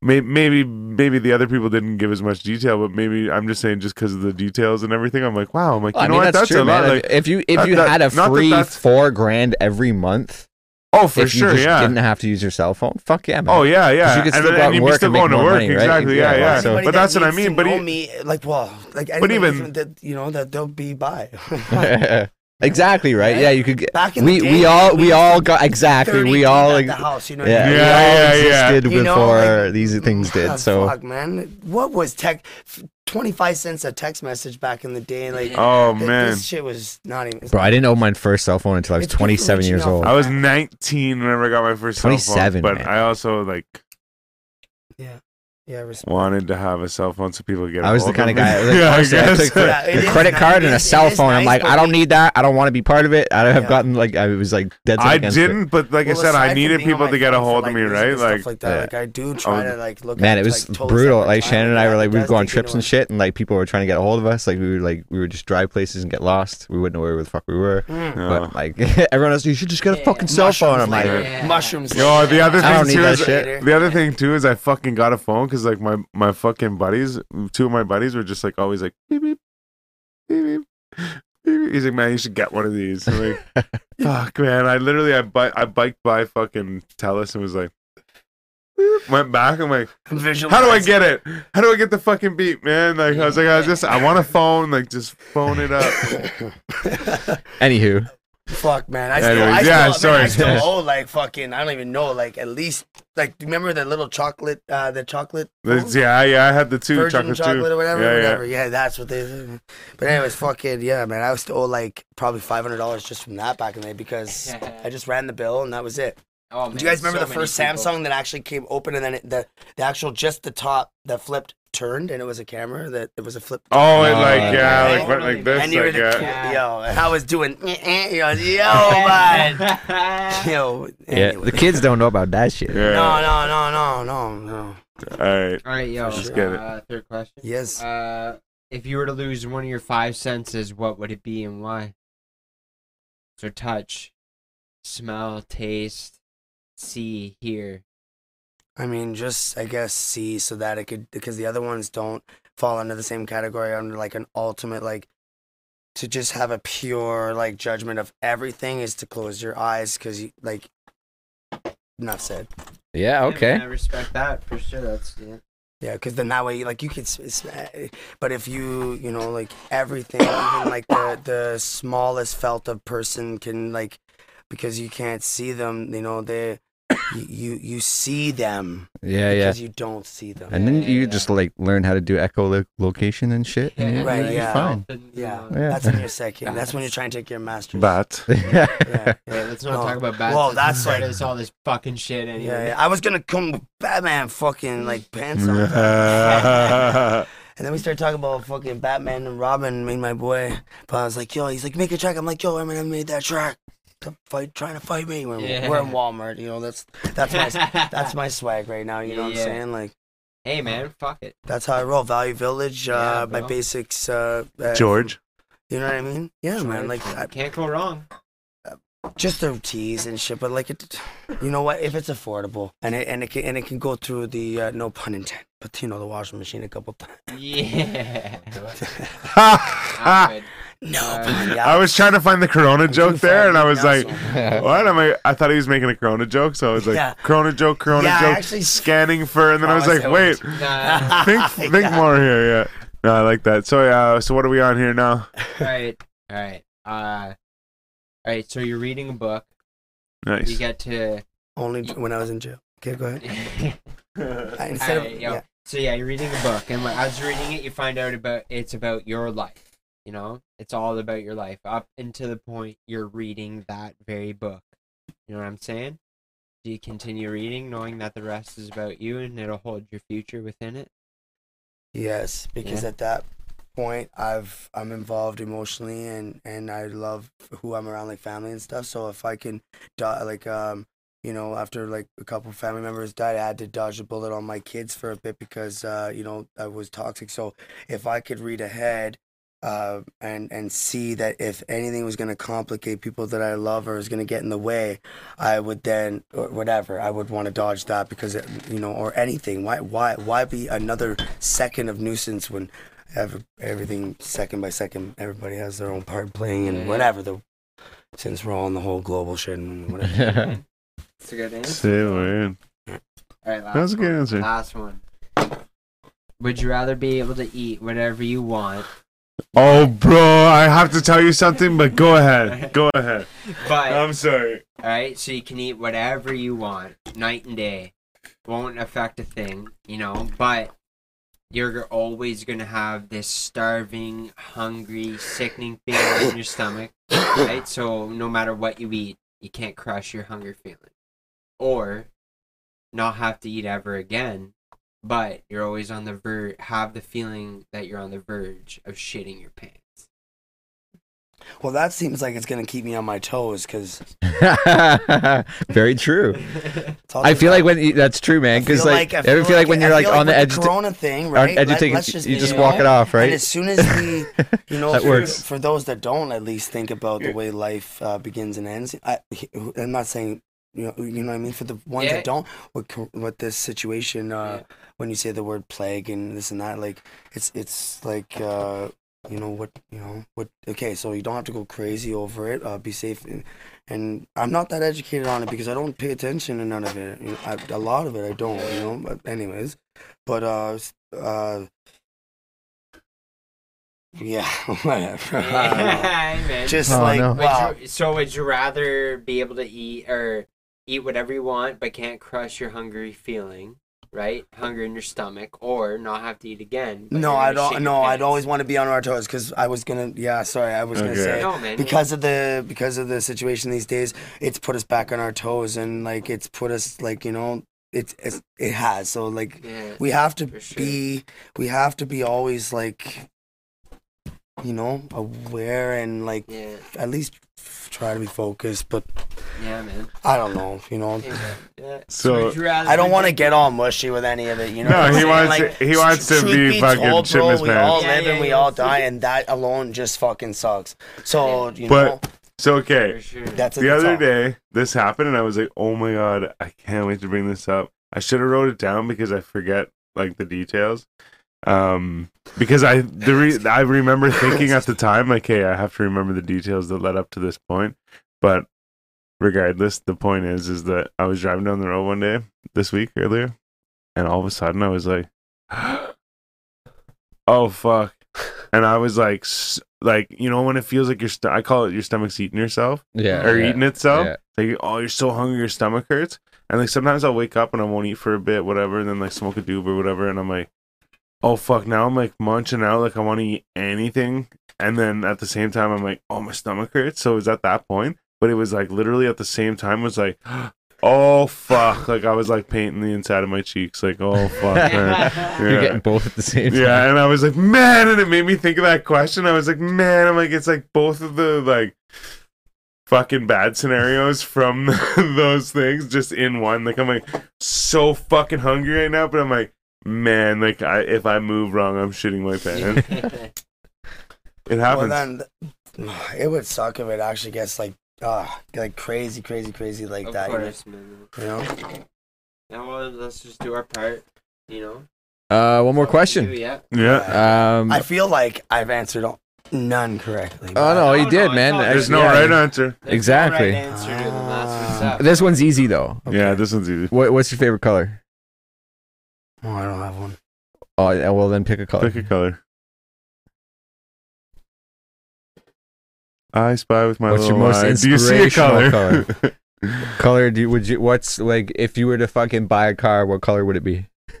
maybe maybe the other people didn't give as much detail, but maybe I'm just saying just because of the details and everything. I'm like, wow, I'm like, you I know mean, what? that's, That's, true, a man. lot. Like, if you if that- you that- had a not that free four grand every month, oh, for if you sure, just yeah. didn't have to use your cell phone, fuck yeah, man. Oh yeah, yeah. you could still and, go out and and work still and make going to more work, money, right? exactly. Yeah, Yeah, yeah. so- but that that's what I mean. But know he, me, like, well, like, But even- that you know that they'll be by. *laughs* *laughs* exactly right. Right? Yeah, you could get. Back in we the day, we all we used all got exactly. We all at the house, you know. yeah, what I? Yeah, all yeah, yeah. existed You know, before like- these things did. So fuck, man, what was tech? Twenty five cents a text message back in the day, like. oh th- man, this shit was not even. Bro, I didn't own my first cell phone until I was It's good for 27 years old. I was 19 whenever I got my first cell phone. 27, But man. I also like Yeah, respect. wanted to have a cell phone so people could get. I was the kind of guy. Like, *laughs* yeah, I honestly, I guess. took the, Yeah, *laughs* it the credit nice- card and a cell is phone. I'm like, I don't need that. I don't want to be part of it. I have Yeah. gotten like I was like dead I against it. didn't, but like Well, I said, I needed people to get a phone for, hold like, of me, right? Like, stuff like that. Yeah. Like I do try Oh, to like look. Man, it was like, brutal. Like Shannon and I were like, we would go on trips and shit, and like people were trying to get a hold of us. Like we would like we would just drive places and get lost. We wouldn't know where the fuck we were. Mm. But like *laughs* everyone else, you should just get a fucking cell phone. I'm like, mushrooms. Yo, the other thing too that is shit. the other thing too is I fucking got a phone because like my my fucking buddies, two of my buddies were just like always like beep beep beep beep. beep, beep. He's like, man, you should get one of these. I'm like, *laughs* fuck, man. I literally I bi- I biked by fucking Telus and was like, beep, went back. I'm like, Visualize. how do I get it? How do I get the fucking beep, man? Like I was like, I just I want a phone. Like just phone it up. *laughs* anywho, Fuck, man. I still, Anyways, I still, yeah, man, I still *laughs* owe like fucking. I don't even know. Like at least like do you remember the little chocolate, uh, the chocolate. It's- yeah, yeah. I had the two Virgin chocolate, chocolate, too. or whatever, Yeah, yeah. whatever. Yeah. that's what they. But anyways, fucking yeah, man. I was still owe like probably five hundred dollars just from that back in the day because *laughs* I just ran the bill and that was it. Oh, Do you guys remember so the first people. Samsung that actually came open and then it, the the actual just the top that flipped turned and it was a camera that it was a flip. Oh, it Oh, like yeah. yeah, Right? like went like this, and you were like the yeah. yo, and I was doing, eh, eh, yo, *laughs* yo, man, *laughs* yo. yeah, the kids don't know about that shit. Yeah. No, no, no, no, no, no. All right. All right, yo. Let's get it. Uh, third question. Yes. Uh, if you were to lose one of your five senses, what would it be and why? So touch, smell, taste, see, hear. I mean, just I guess see so that it could because the other ones don't fall under the same category under like an ultimate like to just have a pure like judgment of everything is to close your eyes because you like enough said. Yeah, Yeah, okay. man, I respect that for sure. That's yeah. Yeah, because then that way, like you could, s- s- uh, but if you, you know, like everything, even like the the smallest felt of person can like, because you can't see them, you know, they, you you, you see them Yeah, yeah. because you don't see them. And then Yeah, you yeah. just like learn how to do echolocation and shit. and Yeah, you're- Right, you're yeah. Fine. Yeah, Yeah. that's in your second. That's when you're trying to take your master's. Bat. *laughs* Yeah, Hey, let's not No. talk about bad. Well, that's That like- is all this fucking shit anyway. yeah, yeah. I was gonna come with Batman fucking like pants on. *laughs* And then we started talking about fucking Batman and Robin, me and my boy. But I was like, yo, he's like, make a track. I'm like, yo, I mean, I made that track. To fight, trying to fight me. We're, Yeah. we're in Walmart, you know. That's that's my *laughs* that's my swag right now. You know what Yeah. I'm saying? Like hey man, fuck it. that's how I roll. Value Village, Yeah, uh, my basics. Uh, uh, George. You know what I mean? Yeah, man. Like I, Can't go wrong. just the teas and shit, but like it, you know what? If it's affordable and it and it can and it can go through the uh, no pun intended, but you know the washing machine a couple times. Yeah. I *laughs* *laughs* I'm good. No Uh, pun. Yeah. was trying to find the Corona joke there, and I was like, *laughs* "What am I?" I thought he was making a Corona joke, so I was like, Yeah. "Corona joke, Corona Yeah, joke." actually- scanning for, and then I was like, "Wait, Nah, think *laughs* *laughs* think Yeah. more here." Yeah, no, I like that. So, uh, so what are we on here now? all right, all right. Uh, all right. So you're reading a book. Nice. You get to. Only when I was in jail. Okay, go ahead. I- Instead of, yo. yeah. So yeah, you're reading a book, and like, as you're reading it, you find out about it's about your life. You know, it's all about your life up until the point you're reading that very book. You know what I'm saying? Do you continue reading, knowing that the rest is about you and it'll hold your future within it? Yes, because Yeah. at that point, I've I'm involved emotionally, and and I love who I'm around, like family and stuff. So if I can, do- like um, you know, after like a couple family members died, I had to dodge a bullet on my kids for a bit because uh, you know, I was toxic. So if I could read ahead. Uh, and and see that if anything was going to complicate people that I love or is going to get in the way, I would then or whatever I would want to dodge that because it, you know or anything. Why why why be another second of nuisance when ever, everything second by second everybody has their own part playing and Yeah. whatever the since we're all in the whole global shit and whatever. *laughs* It's a good answer. Say weird. All right, last That was a good answer. Last one. Would you rather be able to eat whatever you want, Oh, bro, I have to tell you something, but go ahead. Go ahead. but I'm sorry. All right, so you can eat whatever you want, night and day. Won't affect a thing, you know, but you're always going to have this starving, hungry, sickening feeling in your stomach, right? So no matter what you eat, you can't crush your hunger feeling. Or not have to eat ever again, but you're always on the ver have the feeling that you're on the verge of shitting your pants. well, that seems like it's gonna keep me on my toes because *laughs* Very true. I feel like when that's true, man. Because like, I feel like, when I you're like feel on the edge, to- Corona thing, right? edge of Let- taking, let's just you just you walk know, it off, right? And as soon as we, *laughs* you know, That for, works. for those that don't at least think about the way life uh, begins and ends. I, I'm not saying. You know, you know what I mean. For the ones Yeah. that don't, with co- with this situation, uh, Yeah. When you say the word plague and this and that, like it's it's like uh, you know what you know what. Okay, so you don't have to go crazy over it. Uh, be safe, and, and I'm not that educated on it because I don't pay attention to none of it. You know, I, a lot of it I don't. You know, but anyways, but uh, uh, yeah, *laughs* whatever. I don't know. *laughs* Yeah. Just Oh, like no. Would you, so would you rather be able to eat or eat whatever you want but can't crush your hungry feeling, right? Hunger in your stomach, or not have to eat again? No, I don't. your No, I'd always want to be on our toes because I was gonna. Yeah, sorry, I was gonna say No, man. because of the because of the situation these days, it's put us back on our toes and like it's put us like you know it's, it's it has so like yeah. we have to sure. be we have to be always like you know aware and like Yeah, at least f- try to be focused but yeah, man. i don't know you know Hey. Yeah. So- would i don't want to get all mushy with any of it you know No, he wants Like, to- he wants to truth be fucking told, bro, his we all pants. Yeah, live and we yeah. all die and that alone just fucking sucks so you But- know So okay, sure. that's the that's other all. day this happened, and I was like, "Oh my god, I can't wait to bring this up." I should have wrote it down because I forget like the details. Um, because I the re- I remember thinking at the time like, "Hey, I have to remember the details that led up to this point." But regardless, the point is, is that I was driving down the road one day this week earlier, and all of a sudden I was like, *gasps* "Oh fuck." And I was like, like you know when it feels like your st- I call it your stomach's eating yourself yeah, or yeah, eating itself. yeah. Like, oh, you're so hungry, your stomach hurts. And like sometimes I'll wake up and I won't eat for a bit, whatever, and then like smoke a doob or whatever, and I'm like, oh fuck, now I'm like munching out, like I want to eat anything, and then at the same time I'm like, oh my stomach hurts. So it was at that point, but it was like literally at the same time was like, *gasps* oh fuck, like I was like painting the inside of my cheeks, like oh fuck, *laughs* man. You're getting both at the same time. Yeah, and I was like, man, and it made me think of that question. I was like, man, I'm like, it's like both of the like fucking bad scenarios from *laughs* those things just in one. Like I'm like so fucking hungry right now, but I'm like, man, like I if I move wrong, I'm shitting my pants. *laughs* It happens. Well, happens. then *sighs* it would suck if it actually gets like, uh, like crazy, crazy, crazy like of that. you know? course, man. You know? Yeah, well, let's just do our part. You know. Uh, one more Do, question. Yeah. yeah. Um, I feel like I've answered all, none correctly. oh no, you No, did, no, man. it's There's no Yeah. right answer. There's Exactly. No right answer to them. That's what's up. This one's easy though. Yeah, this one's easy. What, what's your favorite color? Oh, I don't have one. Oh, yeah, well then pick a color. Pick a color. I spy with my What's your little most eye. Do you see a inspirational color? color *laughs* do you, would you? What's like if you were to fucking buy a car? What color would it be? *laughs*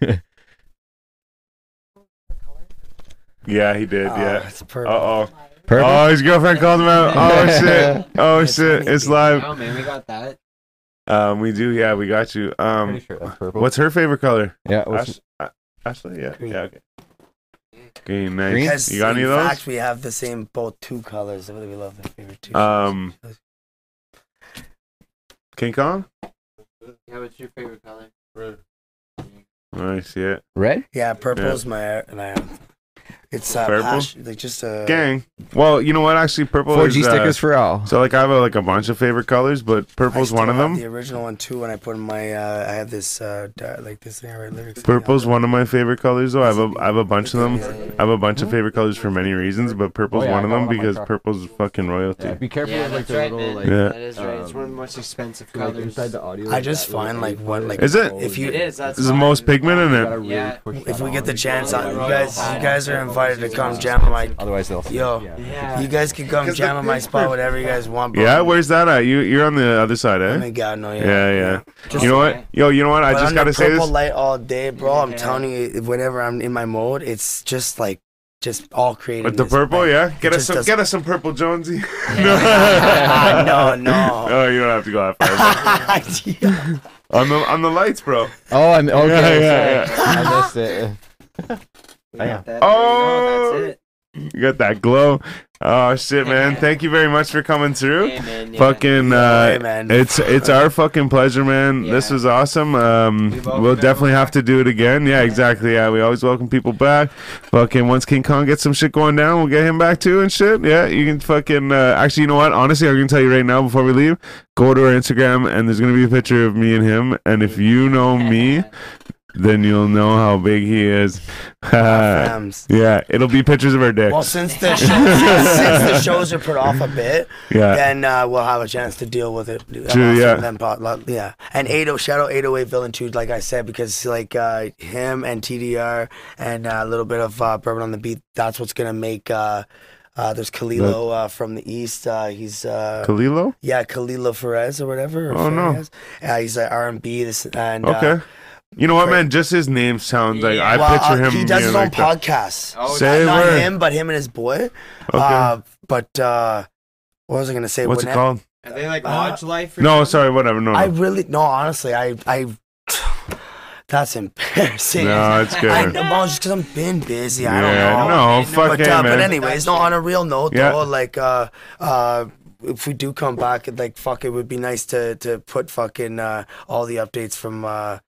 yeah, he did. Oh, Yeah. it's Uh oh. Purple. Oh, his girlfriend called him out. *laughs* Oh shit. Oh shit. It's live. Oh man, we got that. Um, we do. Yeah, we got you. Um, sure that's what's her favorite color? yeah? What's, Ash- uh, Ashley. Yeah. Green. Yeah. Okay. Green. Nice. Green? Because You got any of those? fact, we have the same both two colors. Really, we love the favorite two. Um, King Kong. Yeah, what's your favorite color? Red. Nice. Yeah. red? yeah, purple's my my. It's uh, Purple? passion, like just a Gang. Well, you know what? Actually, purple. Four is, G uh, stickers for all. So like I have a, like a bunch of favorite colors, but I purple's still one of have them. The original one too. When I put in my, uh, I have this uh, di- like this thing I write lyrics. in. Purple's one of my favorite colors though. I have a I have a bunch of them. I have a bunch of favorite colors for many reasons, but purple's Oh, yeah, one of them on because car. purple's fucking royalty. be careful Yeah, with like the right, little man. like, Yeah. That is right. it's one of the most expensive like colors. inside the audio. I just find like what like Is it? if you it is. That's is the most pigment in it. Yeah. if we get the chance, uh, you guys you guys are invited to come jam on my. Otherwise they'll. Yo. Yeah. Yeah. You guys can come jam on my spot, whatever you guys want. Bro. Yeah, where's that at? You you're on the other side, Oh eh? my God, no, yeah. Yeah, yeah. Just- You know what? Yo, you know what? I just gotta the say purple this. light all day, bro. I'm telling you, whenever I'm in my mode, it's just like just all creative. With the purple, yeah. Get us some, does- get us some purple, Jonesy. *laughs* *laughs* *laughs* no, no. Oh, you don't have to go that far. yeah. on the on the lights, bro. Oh, I'm okay. Yeah, yeah, sorry. I missed it. We got that. There you Oh. go, that's it. You got that glow. Oh shit, man! Thank you very much for coming through. Hey, man, yeah. Fucking, Hey, uh, man. it's it's our fucking pleasure, man. This Yeah. was awesome. Um, We welcome we'll definitely have to do it again. Yeah, exactly. Yeah, we always welcome people back. Fucking, once King Kong gets some shit going down, we'll get him back too and shit. Yeah, you can fucking. Uh, actually, you know what? Honestly, I'm gonna tell you right now before we leave. Go to our Instagram and there's gonna be a picture of me and him. And if you know me, *laughs* then you'll know how big he is. *laughs* *laughs* Yeah, it'll be pictures of our dicks. Well, since the *laughs* shows, since the shows are put off a bit, yeah. then uh, we'll have a chance to deal with it. True, yeah. Then, yeah. And 80 shout out 808 Villain too, like I said, because like uh, him and TDR and uh, a little bit of uh, bourbon on the beat. That's what's gonna make. Uh, uh, there's Kalilo uh, from the east. Uh, he's uh, Kalilo? yeah, Kalilo Perez or whatever. Or Oh, no. Perez. Uh, he's like R and B. This and uh, Okay. You know what, man? Just his name sounds like I well, picture uh, him. He does being his own like that. podcast. Oh, Say not word. him, but him and his boy. Okay. Uh, but uh, what was I gonna say? What's it called? Are they like Uh, lodge life? Or No, something? sorry, whatever. No, I really no, honestly, I I. *sighs* That's embarrassing. No, it's *laughs* good. I know, well, just because I'm been busy. I don't know. no, man, fuck But, it, uh, but anyways, no. On a real note, Yeah. though, like uh, uh, if we do come back, like fuck, it would be nice to to put fucking uh, all the updates from uh,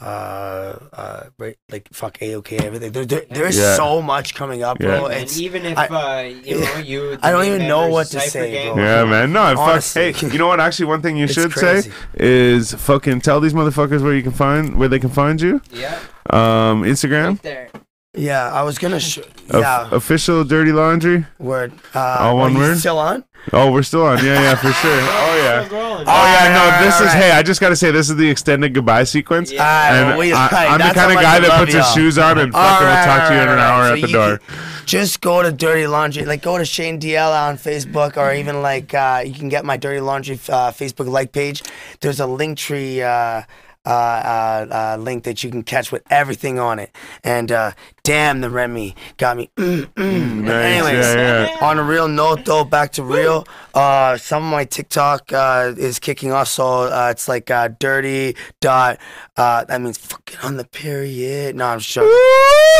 uh, uh, right, like fuck AOK everything. There, there, there's Yeah. so much coming up, Yeah. bro. And It's even if I- uh, you know you, I don't even know what to say, Gang- bro. Yeah, man. No, fuck. Hey, you know what? Actually, one thing you should crazy. say is fucking tell these motherfuckers where you can find where they can find you. Yeah, Um, Instagram, right there. Yeah. I was gonna, sh- Of- yeah. official Dirty Laundry. Word. Uh, All one are word? Still on? Oh, we're still on. Yeah, yeah, for *laughs* sure. Oh yeah. Oh, yeah, no. This is hey. I just gotta say, this is the extended goodbye sequence. Yeah. Alright, And we- I, alright, I'm the that's kind how of much guy I that love puts his y'all. shoes on and fucking will talk to you in an Alright, hour so at the you door. can Just go to Dirty Laundry, like go to Shane DL on Facebook, or even like uh, you can get my Dirty Laundry uh, Facebook like page. There's a link tree uh, uh, uh, uh, link that you can catch with everything on it, and uh, damn, the Remy got me. Mm, mm. Nice, Anyways, yeah, yeah. on a real note though, back to real. Uh, some of my TikTok uh, is kicking off, so uh, it's like uh, dirty dot. Uh, that means fucking on the period. No, I'm sure.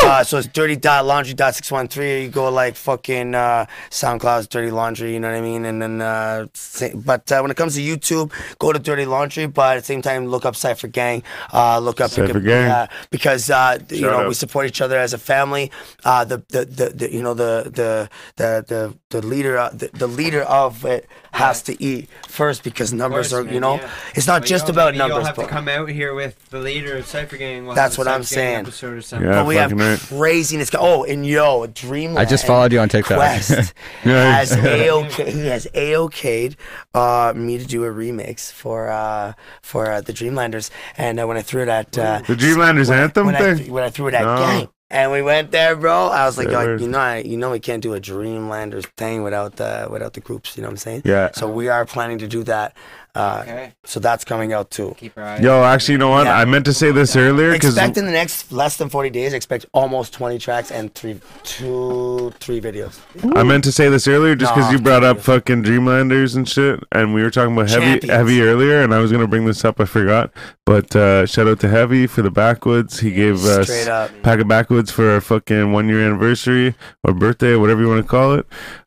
Uh, so it's dirty dot laundry dot six one three. You go like fucking uh, SoundCloud's dirty laundry. You know what I mean? And then, uh, sa- but uh, when it comes to YouTube, go to dirty laundry. But at the same time, look up Cypher Gang. Uh, look up Cypher Gang. Because uh, you know out. we support each other as a family. Uh, the, the, the, the you know the the the the, the leader uh, the, the leader of it has to eat first because numbers course, are man, you know yeah. it's not But just about maybe You'll numbers. have to come out here with the leader of Cypher Gang. We'll That's what I'm saying. Episode or something. Yeah. but we have fucking right. craziness. Oh, and yo, Dreamland. I just followed you on TikTok. Quest *laughs* Nice. has *laughs* AOK. He has AOK'd uh, me to do a remix for uh, for uh, the Dreamlanders, and uh, when I threw it at uh, The Dreamlanders when I- anthem when I, thing? th- when I threw it at No. gang. And we went there, bro. I was like, like, you know, I, you know, we can't do a Dreamlanders thing without the without the groups. You know what I'm saying? Yeah. So we are planning to do that. Uh, Okay. So that's coming out too. Keep our eyes. Yo, actually, you know what? Yeah. I meant to say this earlier because Expect in the next less than 40 days, expect almost 20 tracks and three, two, three videos. I meant to say this earlier just because Nah, you brought up dude. fucking Dreamlanders and shit, and we were talking about heavy, Champions. heavy earlier, and I was gonna bring this up, I forgot. But uh, shout out to Heavy for the backwoods. He gave us Straight up. pack of backwoods for our fucking one year anniversary or birthday, whatever you want to call it.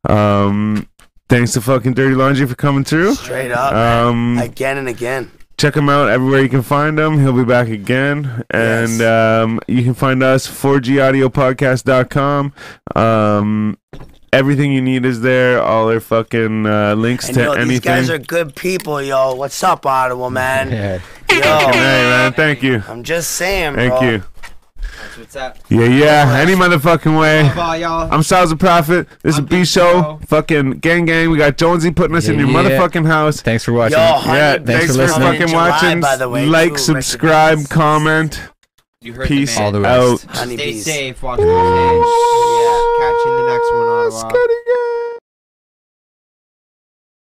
Um, thanks to fucking Dirty Laundry for coming through. Straight up. man. Um, Again and again. check him out everywhere you can find him. He'll be back again. And um, you can find us 4gaudiopodcast.com. Um, everything you need is there. All our fucking uh, links And to yo, anything. these guys are good people, yo. What's up, Ottawa, man? *laughs* Yeah. hey, Yo, man. Thank you. I'm just saying, Thank bro. you. That's what's up. Yeah, yeah. Any motherfucking way. Bye, y'all. I'm Styles the Prophet. This is I'm B Show. Show. Fucking gang gang. We got Jonesy putting us in your yeah. motherfucking house. Thanks for watching. Yo, honey, Yeah, Big thanks for for listening. coming in fucking July, watching. by the way, like, too. subscribe, Rest comment. You heard Peace the man. All the out. rest. Stay Honeybees. safe. Watch the Catch you in the next one, Ottawa. Scotty gang.